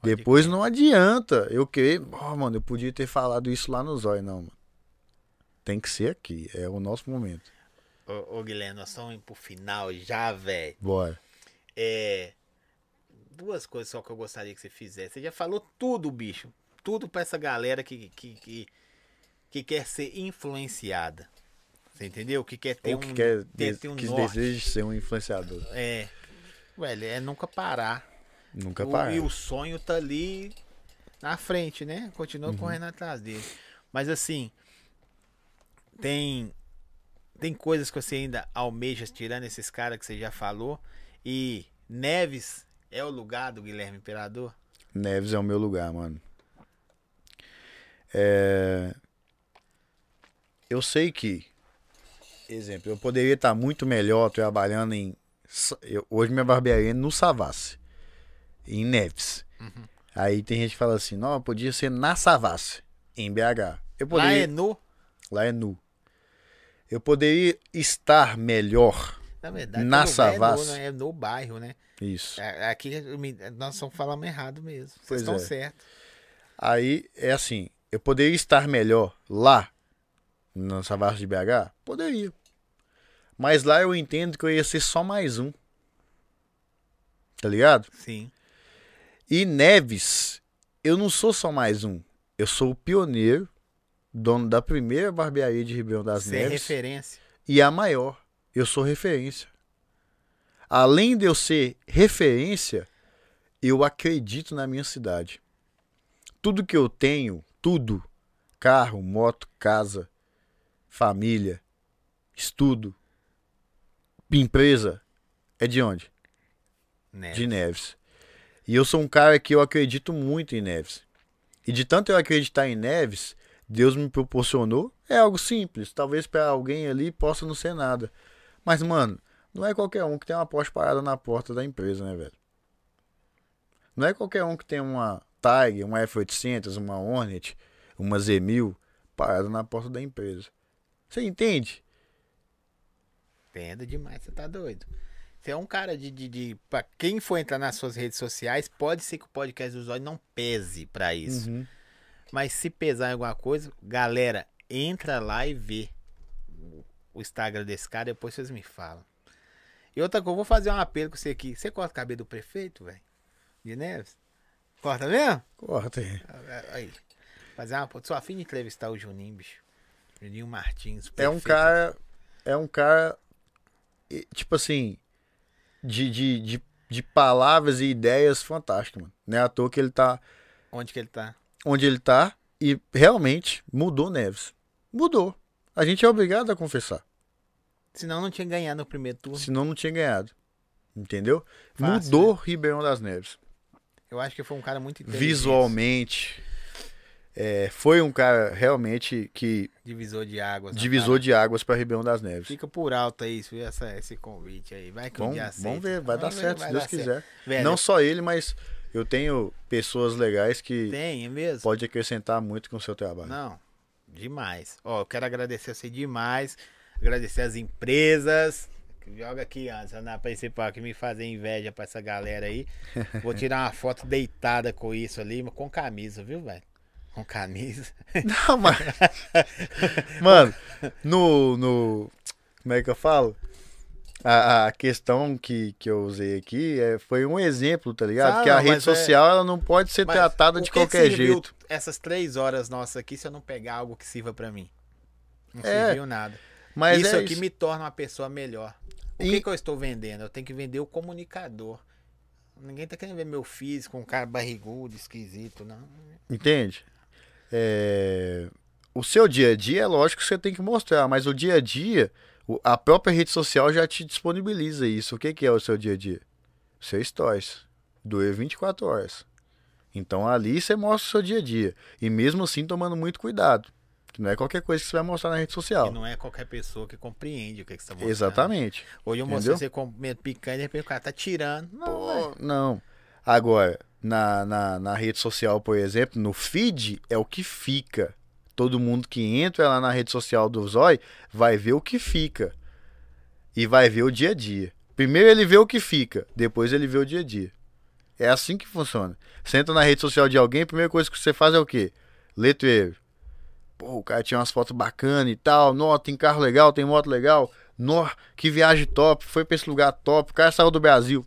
Pode Depois não adianta eu querer. Oh, mano, eu podia ter falado isso lá no zóio, não, mano. Tem que ser aqui, é o nosso momento. Ô, ô, Guilherme, nós estamos indo pro final já, velho. Bora. É. Duas coisas só que eu gostaria que você fizesse. Você já falou tudo, bicho. Tudo pra essa galera que, que, que, que quer ser influenciada. Você entendeu? Que quer ter Ou que um, quer, ter, ter um que norte. deseja ser um influenciador. É. Velho, é nunca parar. Nunca O- para. e o sonho tá ali na frente, né? Continua Uhum. correndo atrás dele. Mas assim, tem tem coisas que você ainda almeja tirando esses caras que você já falou. E Neves é o lugar do Guilherme Imperador? Neves é o meu lugar, mano. É... Eu sei que, exemplo, eu poderia estar muito melhor trabalhando em. Eu- hoje minha barbearia é no Savassi, em Neves. Aí tem gente que fala assim: não, podia ser na Savassi, em BH. Eu poderia... Lá é no. Lá é nu. Eu poderia estar melhor Na verdade, Na velho, Savassi. É no, é no bairro, né? Isso. É- Aqui nós estamos falando errado mesmo. Vocês Pois estão é. certos. Aí é assim, eu poderia estar melhor lá, na Savassi de BH? Poderia. Mas lá eu entendo que eu ia ser só mais um. Tá ligado? Sim. E Neves, eu não sou só mais um. Eu sou o pioneiro, dono da primeira barbearia de Ribeirão das Ser Neves. referência. e a maior. Eu sou referência. Além de eu ser referência, eu acredito na minha cidade. Tudo que eu tenho, tudo, carro, moto, casa, família, estudo, empresa, é de onde? Né? De Neves. E eu sou um cara que eu acredito muito em Neves. E de tanto eu acreditar em Neves, Deus me proporcionou. É algo simples. Talvez para alguém ali possa não ser nada. Mas, mano, não é qualquer um que tem uma Porsche parada na porta da empresa, né, velho? Não é qualquer um que tem uma Tiger, uma F800, uma Hornet, uma Z1000 parada na porta da empresa. Você entende? Entendo demais, você tá doido. Você é um cara de, de, de. Pra quem for entrar nas suas redes sociais, pode ser que o podcast do Zóio não pese pra isso. Uhum. Mas se pesar em alguma coisa, galera, entra lá e vê o- Instagram desse cara, depois vocês me falam. E outra coisa, eu vou fazer um apelo com você aqui. Você corta o cabelo do prefeito, velho? De Neves? Corta mesmo? Corta aí. Aí. Fazer uma. Sou afim de entrevistar o Juninho, bicho. Juninho Martins. É um prefeito. cara. É um cara. Tipo assim. De, de, de, de palavras e ideias fantásticas, mano. Não é à toa que ele tá Onde que ele tá? onde ele tá e realmente mudou Neves. Mudou. A gente é obrigado a confessar. Senão não tinha ganhado no primeiro turno. Senão não tinha ganhado. Entendeu? Fácil, mudou Ribeirão das Neves. Eu acho que foi um cara muito. Visualmente. é, foi um cara realmente que Divisor de águas. divisor parada. de águas para Ribeirão das Neves. Fica por alto aí, viu, essa, esse convite aí. Vai que um Vamos, dia aceita. vamos ver, vai dar Vamos ver, certo, vai se Deus dar quiser. Velho, Não só ele, mas eu tenho pessoas legais que Tem, é mesmo? pode acrescentar muito com o seu trabalho. Não, demais. Ó, eu quero agradecer você demais. Agradecer as empresas. Joga aqui antes, na principal, que me fazer inveja pra essa galera aí. Vou tirar uma foto deitada com isso ali, mas com camisa, viu, velho? Com camisa. Não, mas. Mano, no, no. Como é que eu falo? A, a questão que, que eu usei aqui é, foi um exemplo, tá ligado? Ah, que a não, rede é- social ela não pode ser Mas tratada de que qualquer jeito. Essas três horas nossas aqui, se eu não pegar algo que sirva pra mim. Não É, serviu nada. Mas isso é aqui isso. me torna uma pessoa melhor. O E- que, que eu estou vendendo? Eu tenho que vender o comunicador. Ninguém tá querendo ver meu físico, um cara barrigudo, esquisito, não. Entende? É, O seu dia a dia é lógico que você tem que mostrar, mas o dia a dia, a própria rede social já te disponibiliza isso. O que, que é o seu dia a dia? Seu stories. Dura 24 horas. Então ali você mostra o seu dia a dia. E mesmo assim tomando muito cuidado. Que não é qualquer coisa que você vai mostrar na rede E social. não é qualquer pessoa que compreende o que, que você tá mostrando. Exatamente. Hoje eu mostrei você comendo picanha e de repente o cara tá tirando. Não. Pô, não. Agora, na, na, na rede social, por exemplo, no feed é o que fica. Todo mundo que entra lá na rede social do Zói vai ver o que fica. E vai ver o dia a dia. Primeiro ele vê o que fica, depois ele vê o dia a dia. É assim que funciona. Você entra na rede social de alguém, a primeira coisa que você faz é o quê? Letreiro. Pô, o cara tinha umas fotos bacanas e tal. Nó, tem carro legal, tem moto legal. Que viagem top. Foi pra esse lugar top. O cara saiu do Brasil.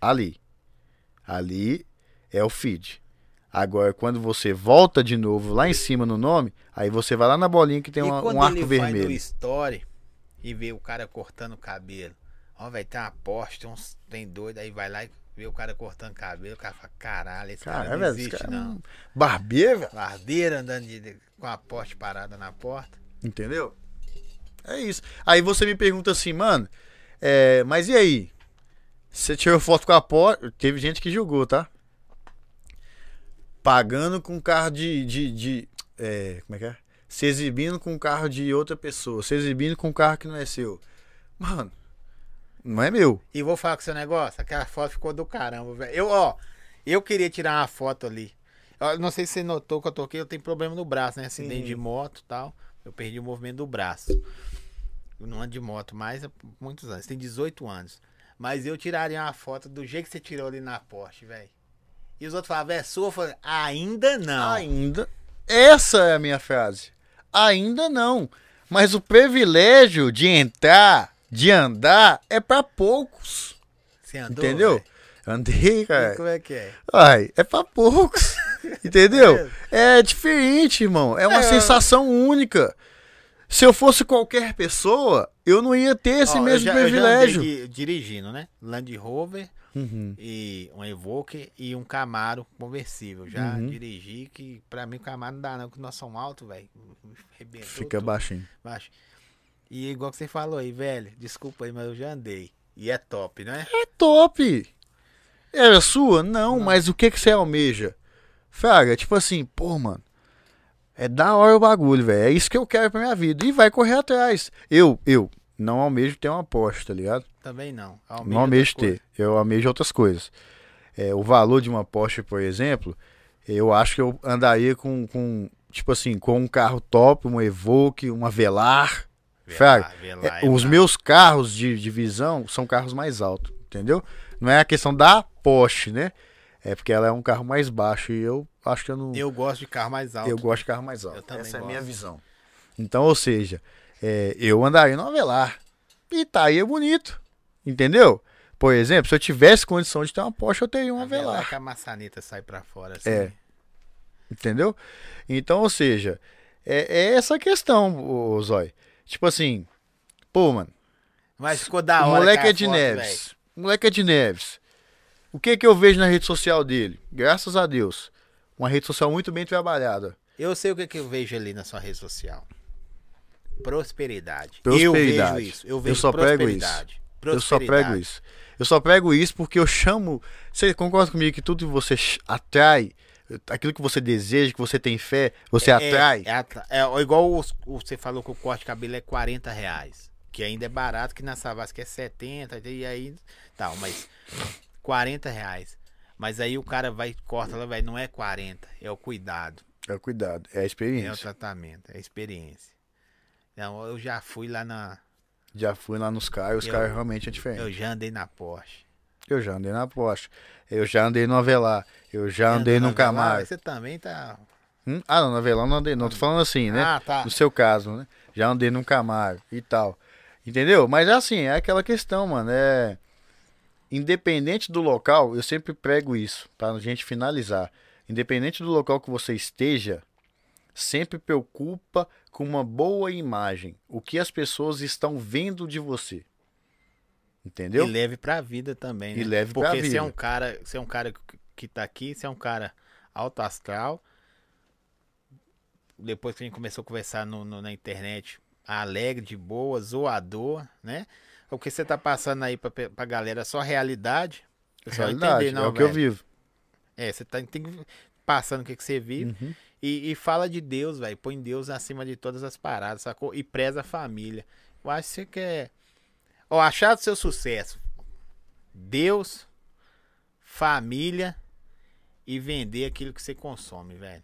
Ali. Ali é o feed. Agora, quando você volta de novo lá em cima no nome, aí você vai lá na bolinha que tem quando um arco ele vermelho. vai no story e vê o cara cortando o cabelo. Ó, vai ter uma Porsche, tem, uns, tem doido, aí vai lá e vê o cara cortando cabelo. O cara fala, caralho, esse cara, Cara, não velho, existe, cara não. um barbeiro, velho. Barbeiro andando de- com a Porsche parada na porta. Entendeu? É isso. Aí você me pergunta assim, mano, é, mas e aí? Você tirou foto com a porta. Teve gente que julgou, tá? Pagando com carro de. de, de é, como é que é? Se exibindo com carro de outra pessoa. Se exibindo com carro que não é seu. Mano, não é meu. E vou falar com o seu negócio, aquela foto ficou do caramba, velho. Eu, ó, eu queria tirar uma foto ali. Eu não sei se você notou que eu toquei, eu tenho problema no braço, né? Acidente Uhum. de moto e tal. Eu perdi o movimento do braço. Eu não ando de moto mais há muitos anos. Tem 18 anos. Mas eu tiraria uma foto do jeito que você tirou ali na Porsche, velho. E os outros falavam, é sua? Eu falei, ainda não. Ainda. Essa é a minha frase. Ainda não. Mas o privilégio de entrar, de andar, é pra poucos. Você andou? entendeu? velho? Andei, E cara. Como é que é? Ai, é pra poucos. entendeu? É diferente, irmão. É uma É, eu- sensação única. Se eu fosse qualquer pessoa, eu não ia ter esse Ó, eu mesmo já- eu já andei privilégio. de- dirigindo, né? Land Rover Uhum. e um Evoque e um Camaro conversível. Já Uhum. dirigi que pra mim o Camaro não dá não, que nós somos altos, velho. Fica tudo. baixinho. baixo. E igual que você falou aí, velho, desculpa aí, mas eu já andei. E é top, né? É top. Era sua? Não, mas o que que você almeja? Fraga, tipo assim, pô, mano. É da hora o bagulho, velho. É isso que eu quero pra minha vida. E vai correr atrás. Eu, eu, não almejo ter uma Porsche, tá ligado? Também não. não almejo ter. Eu almejo outras coisas. É, o valor de uma Porsche, por exemplo, eu acho que eu andaria com, com tipo assim, com um carro top, um Evoque, uma Velar. Fraga, Velar, é, os brabo. meus carros de divisão são carros mais altos, entendeu? Não é a questão da Porsche, né? É porque ela é um carro mais baixo e eu acho que eu não. Eu gosto de carro mais alto. Eu gosto de carro mais alto. Essa é a minha gosto. visão. Então, ou seja, é, eu andaria no Avelar. E tá aí é bonito. Entendeu? Por exemplo, se eu tivesse condição de ter uma Porsche, eu teria um A Velar Avelar. que a maçaneta sai pra fora, assim. É. Entendeu? Então, ou seja, é, é essa questão, ô, Zói. Tipo assim, pô, mano, Mas ficou da o hora. moleque é de foto, Neves. O moleque é de Neves. O que que eu vejo na rede social dele? Graças a Deus. Uma rede social muito bem trabalhada. Eu sei o que, que eu vejo ali na sua rede social. Prosperidade. Prosperidade. Eu vejo isso. Eu Eu sou só prego prosperidade. Eu só prego isso. Eu só prego isso porque eu chamo. Você concorda comigo que tudo que você atrai, aquilo que você deseja, que você tem fé, você atrai? É, é, ó, igual os- você falou que o corte de cabelo é 40 reais. Que ainda é barato, que na Savassi é 70, e aí tal, mas 40 reais. Mas aí o cara vai, corta lá, vai, não é 40, é o cuidado, É o cuidado, é a é o experiência. tratamento, é a experiência. Então, eu já fui lá na. Já fui lá nos carros, os Eu- carros realmente é diferente. Eu já andei na Porsche. Eu já andei na Porsche. Eu já andei no Avelar. Eu já andei Andou no Camaro. Você também tá. Hum? Ah, não, no Avelar não andei. Não, tô falando assim, né? Ah, tá. No seu caso, né? Já andei num Camaro e tal. Entendeu? Mas é assim, é aquela questão, mano. É. Independente do local, eu sempre prego isso, pra gente finalizar. Independente do local que você esteja, sempre preocupa com uma boa imagem. O que as pessoas estão vendo de você. Entendeu? E leve pra vida também, né? E leve pra Porque você é vida. um cara, você é um cara que- tá aqui, você é um cara alto astral. Depois que a gente começou a conversar no, no- na internet, alegre, de boa, zoador, né? O que você tá passando aí pra, pra galera é só realidade. Vai Realidade, entender, não, é o que eu velho. vivo. É, você tá tem que- passando o que, que você vive. Uhum. E, e fala de Deus, velho. Põe Deus acima de todas as paradas, sacou? E preza a família. Eu acho que você quer. Ó, achar do seu sucesso. Deus, família e vender aquilo que você consome, velho.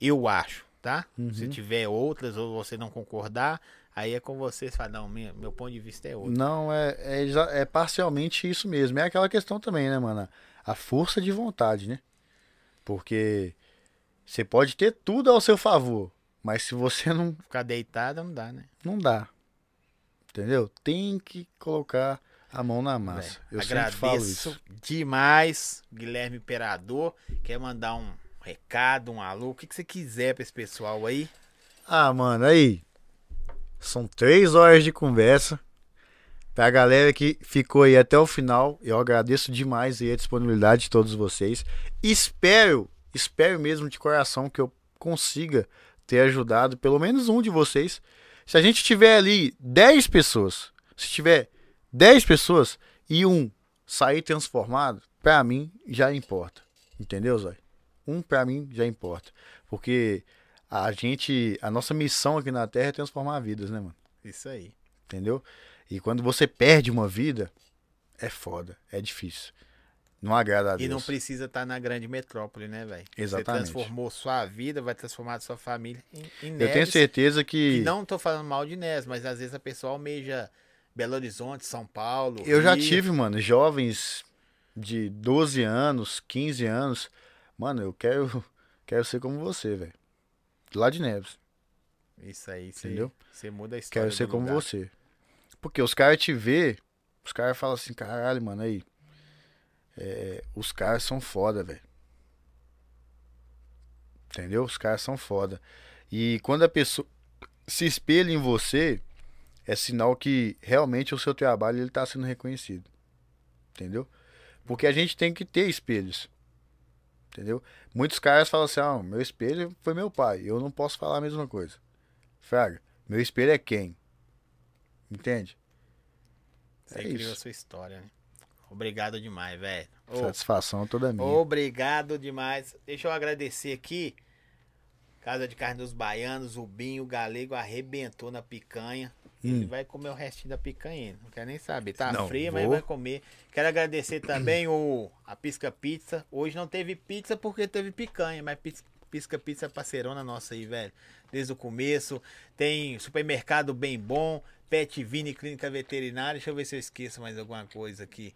Eu acho, tá? Se tiver outras ou você não concordar, aí é com você. Você fala, não, meu, meu ponto de vista é outro. Não, é, é, é parcialmente isso mesmo. É aquela questão também, né, mano? A força de vontade, né? Porque você pode ter tudo ao seu favor, mas se você não, Ficar deitado não dá, né? não dá. Entendeu? Tem que colocar a mão na massa. Velho, Eu sempre falo agradeço isso. demais, Guilherme Imperador. Quer mandar um recado, um alô, o que, que você quiser pra esse pessoal aí? Ah, mano, aí. São três horas de conversa. Pra galera que ficou aí até o final, eu agradeço demais a disponibilidade de todos vocês. Espero, espero mesmo de coração que eu consiga ter ajudado pelo menos um de vocês. Se a gente tiver ali 10 pessoas, se tiver 10 pessoas e um sair transformado, pra mim já importa. Entendeu, Zói? Um pra mim já importa. Porque a gente, a nossa missão aqui na Terra é transformar vidas, né, mano? Isso aí. Entendeu? E quando você perde uma vida, é foda, é difícil. Não agrada a E Deus. não precisa estar na grande metrópole, né, velho? Exatamente. Você transformou sua vida, vai transformar sua família em, em Eu tenho Neves. certeza que. E não tô falando mal de Neves, mas às vezes a pessoa almeja Belo Horizonte, São Paulo. Eu já Rio. tive, mano, jovens de 12 anos, 15 anos. Mano, eu quero, quero ser como você, velho. Lá de Neves. Isso aí, você, Entendeu? você muda a história. Quero ser como lugar. você. Porque os caras te vê, os caras falam assim, caralho, mano, aí. É, os caras são foda, velho. Entendeu? Os caras são foda. E quando a pessoa se espelha em você, é sinal que realmente o seu trabalho ele tá sendo reconhecido. Entendeu? Porque a gente tem que ter espelhos. Entendeu? Muitos caras falam assim: ah, meu espelho foi meu pai. Eu não posso falar a mesma coisa. Fraga, meu espelho é quem? Entende? Você É criou isso. a sua história, né? Obrigado demais, velho. Satisfação toda minha. Obrigado demais. Deixa eu agradecer aqui. Casa de Carne dos Baianos, o Binho, o Galego arrebentou na picanha. Ele vai comer o restinho da picanha. Não quer nem saber. Tá Hum. Não, fria, mas vou. vai comer. Quero agradecer também o a Pisca Pizza. Hoje não teve pizza porque teve picanha, mas Pis- Pisca Pizza é parceirona nossa aí, velho. Desde o começo. Tem supermercado bem bom, Pet Vini Clínica Veterinária. Deixa eu ver se eu esqueço mais alguma coisa aqui.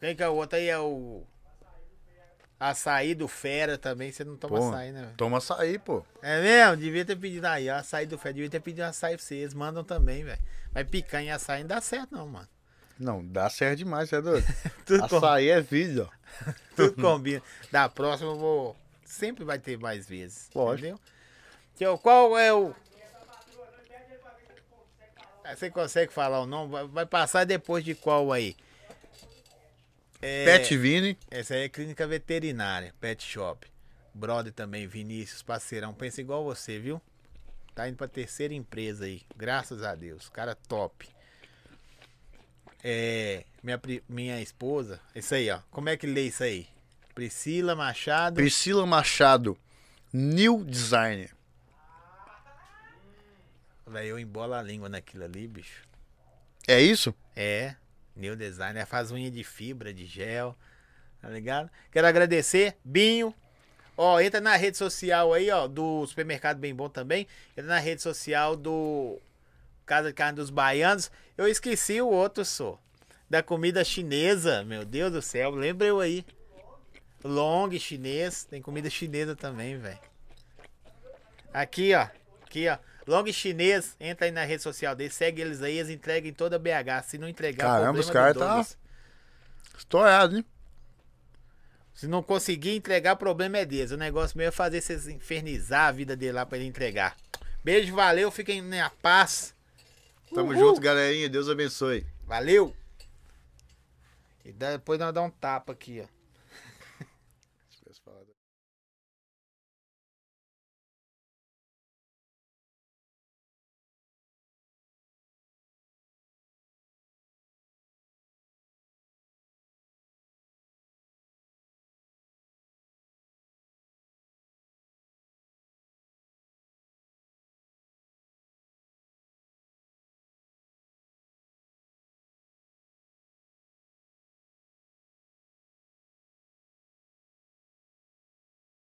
Quem que é o outro aí? É o. Açaí do Fera também. Você não toma Pô, açaí, né? Toma açaí, pô. É mesmo? Devia ter pedido aí, açaí do Fera. Devia ter pedido açaí pra vocês. Mandam também, velho. Mas picanha e açaí não dá certo, não, mano. Não, dá certo demais, você é doido? Tudo, com- açaí é vida, ó. tudo combina. Da próxima eu vou. Sempre vai ter mais vezes. Lógico. Entendeu? Tio, qual é o. Ah, Você consegue falar o nome? Vai passar depois de qual aí? É... Pet Vini. Essa aí é clínica veterinária, pet shop. Brother também, Vinícius, parceirão. Pensa igual você, viu? Tá indo pra terceira empresa aí. Graças a Deus. Cara top. É. Minha, minha esposa. Isso aí, ó. Como é que lê isso aí? Priscila Machado. Priscila Machado. New Designer. Velho, eu embola a língua naquilo ali, bicho. É isso? É. New Designer faz unha de fibra, de gel. Tá ligado? Quero agradecer, Binho. Ó, entra na rede social aí, ó, do Supermercado Bem Bom também. Entra na rede social do Casa de Carne dos Baianos. Eu esqueci o outro, só. Da comida chinesa, meu Deus do céu. Lembra eu aí. Long chinês. Tem comida chinesa também, velho. Aqui, ó. Aqui, ó. Long chinês. Entra aí na rede social deles. Segue eles aí. Eles entregam em toda BH. Se não entregar, Caramba, problema os caras tá-. Estourado, hein? Se não conseguir entregar, o problema é deles. O negócio mesmo é fazer vocês infernizar a vida dele lá pra ele entregar. Beijo, valeu. Fiquem na paz. Tamo Uhul. junto, galerinha. Deus abençoe. Valeu. E depois nós dá um tapa aqui, ó.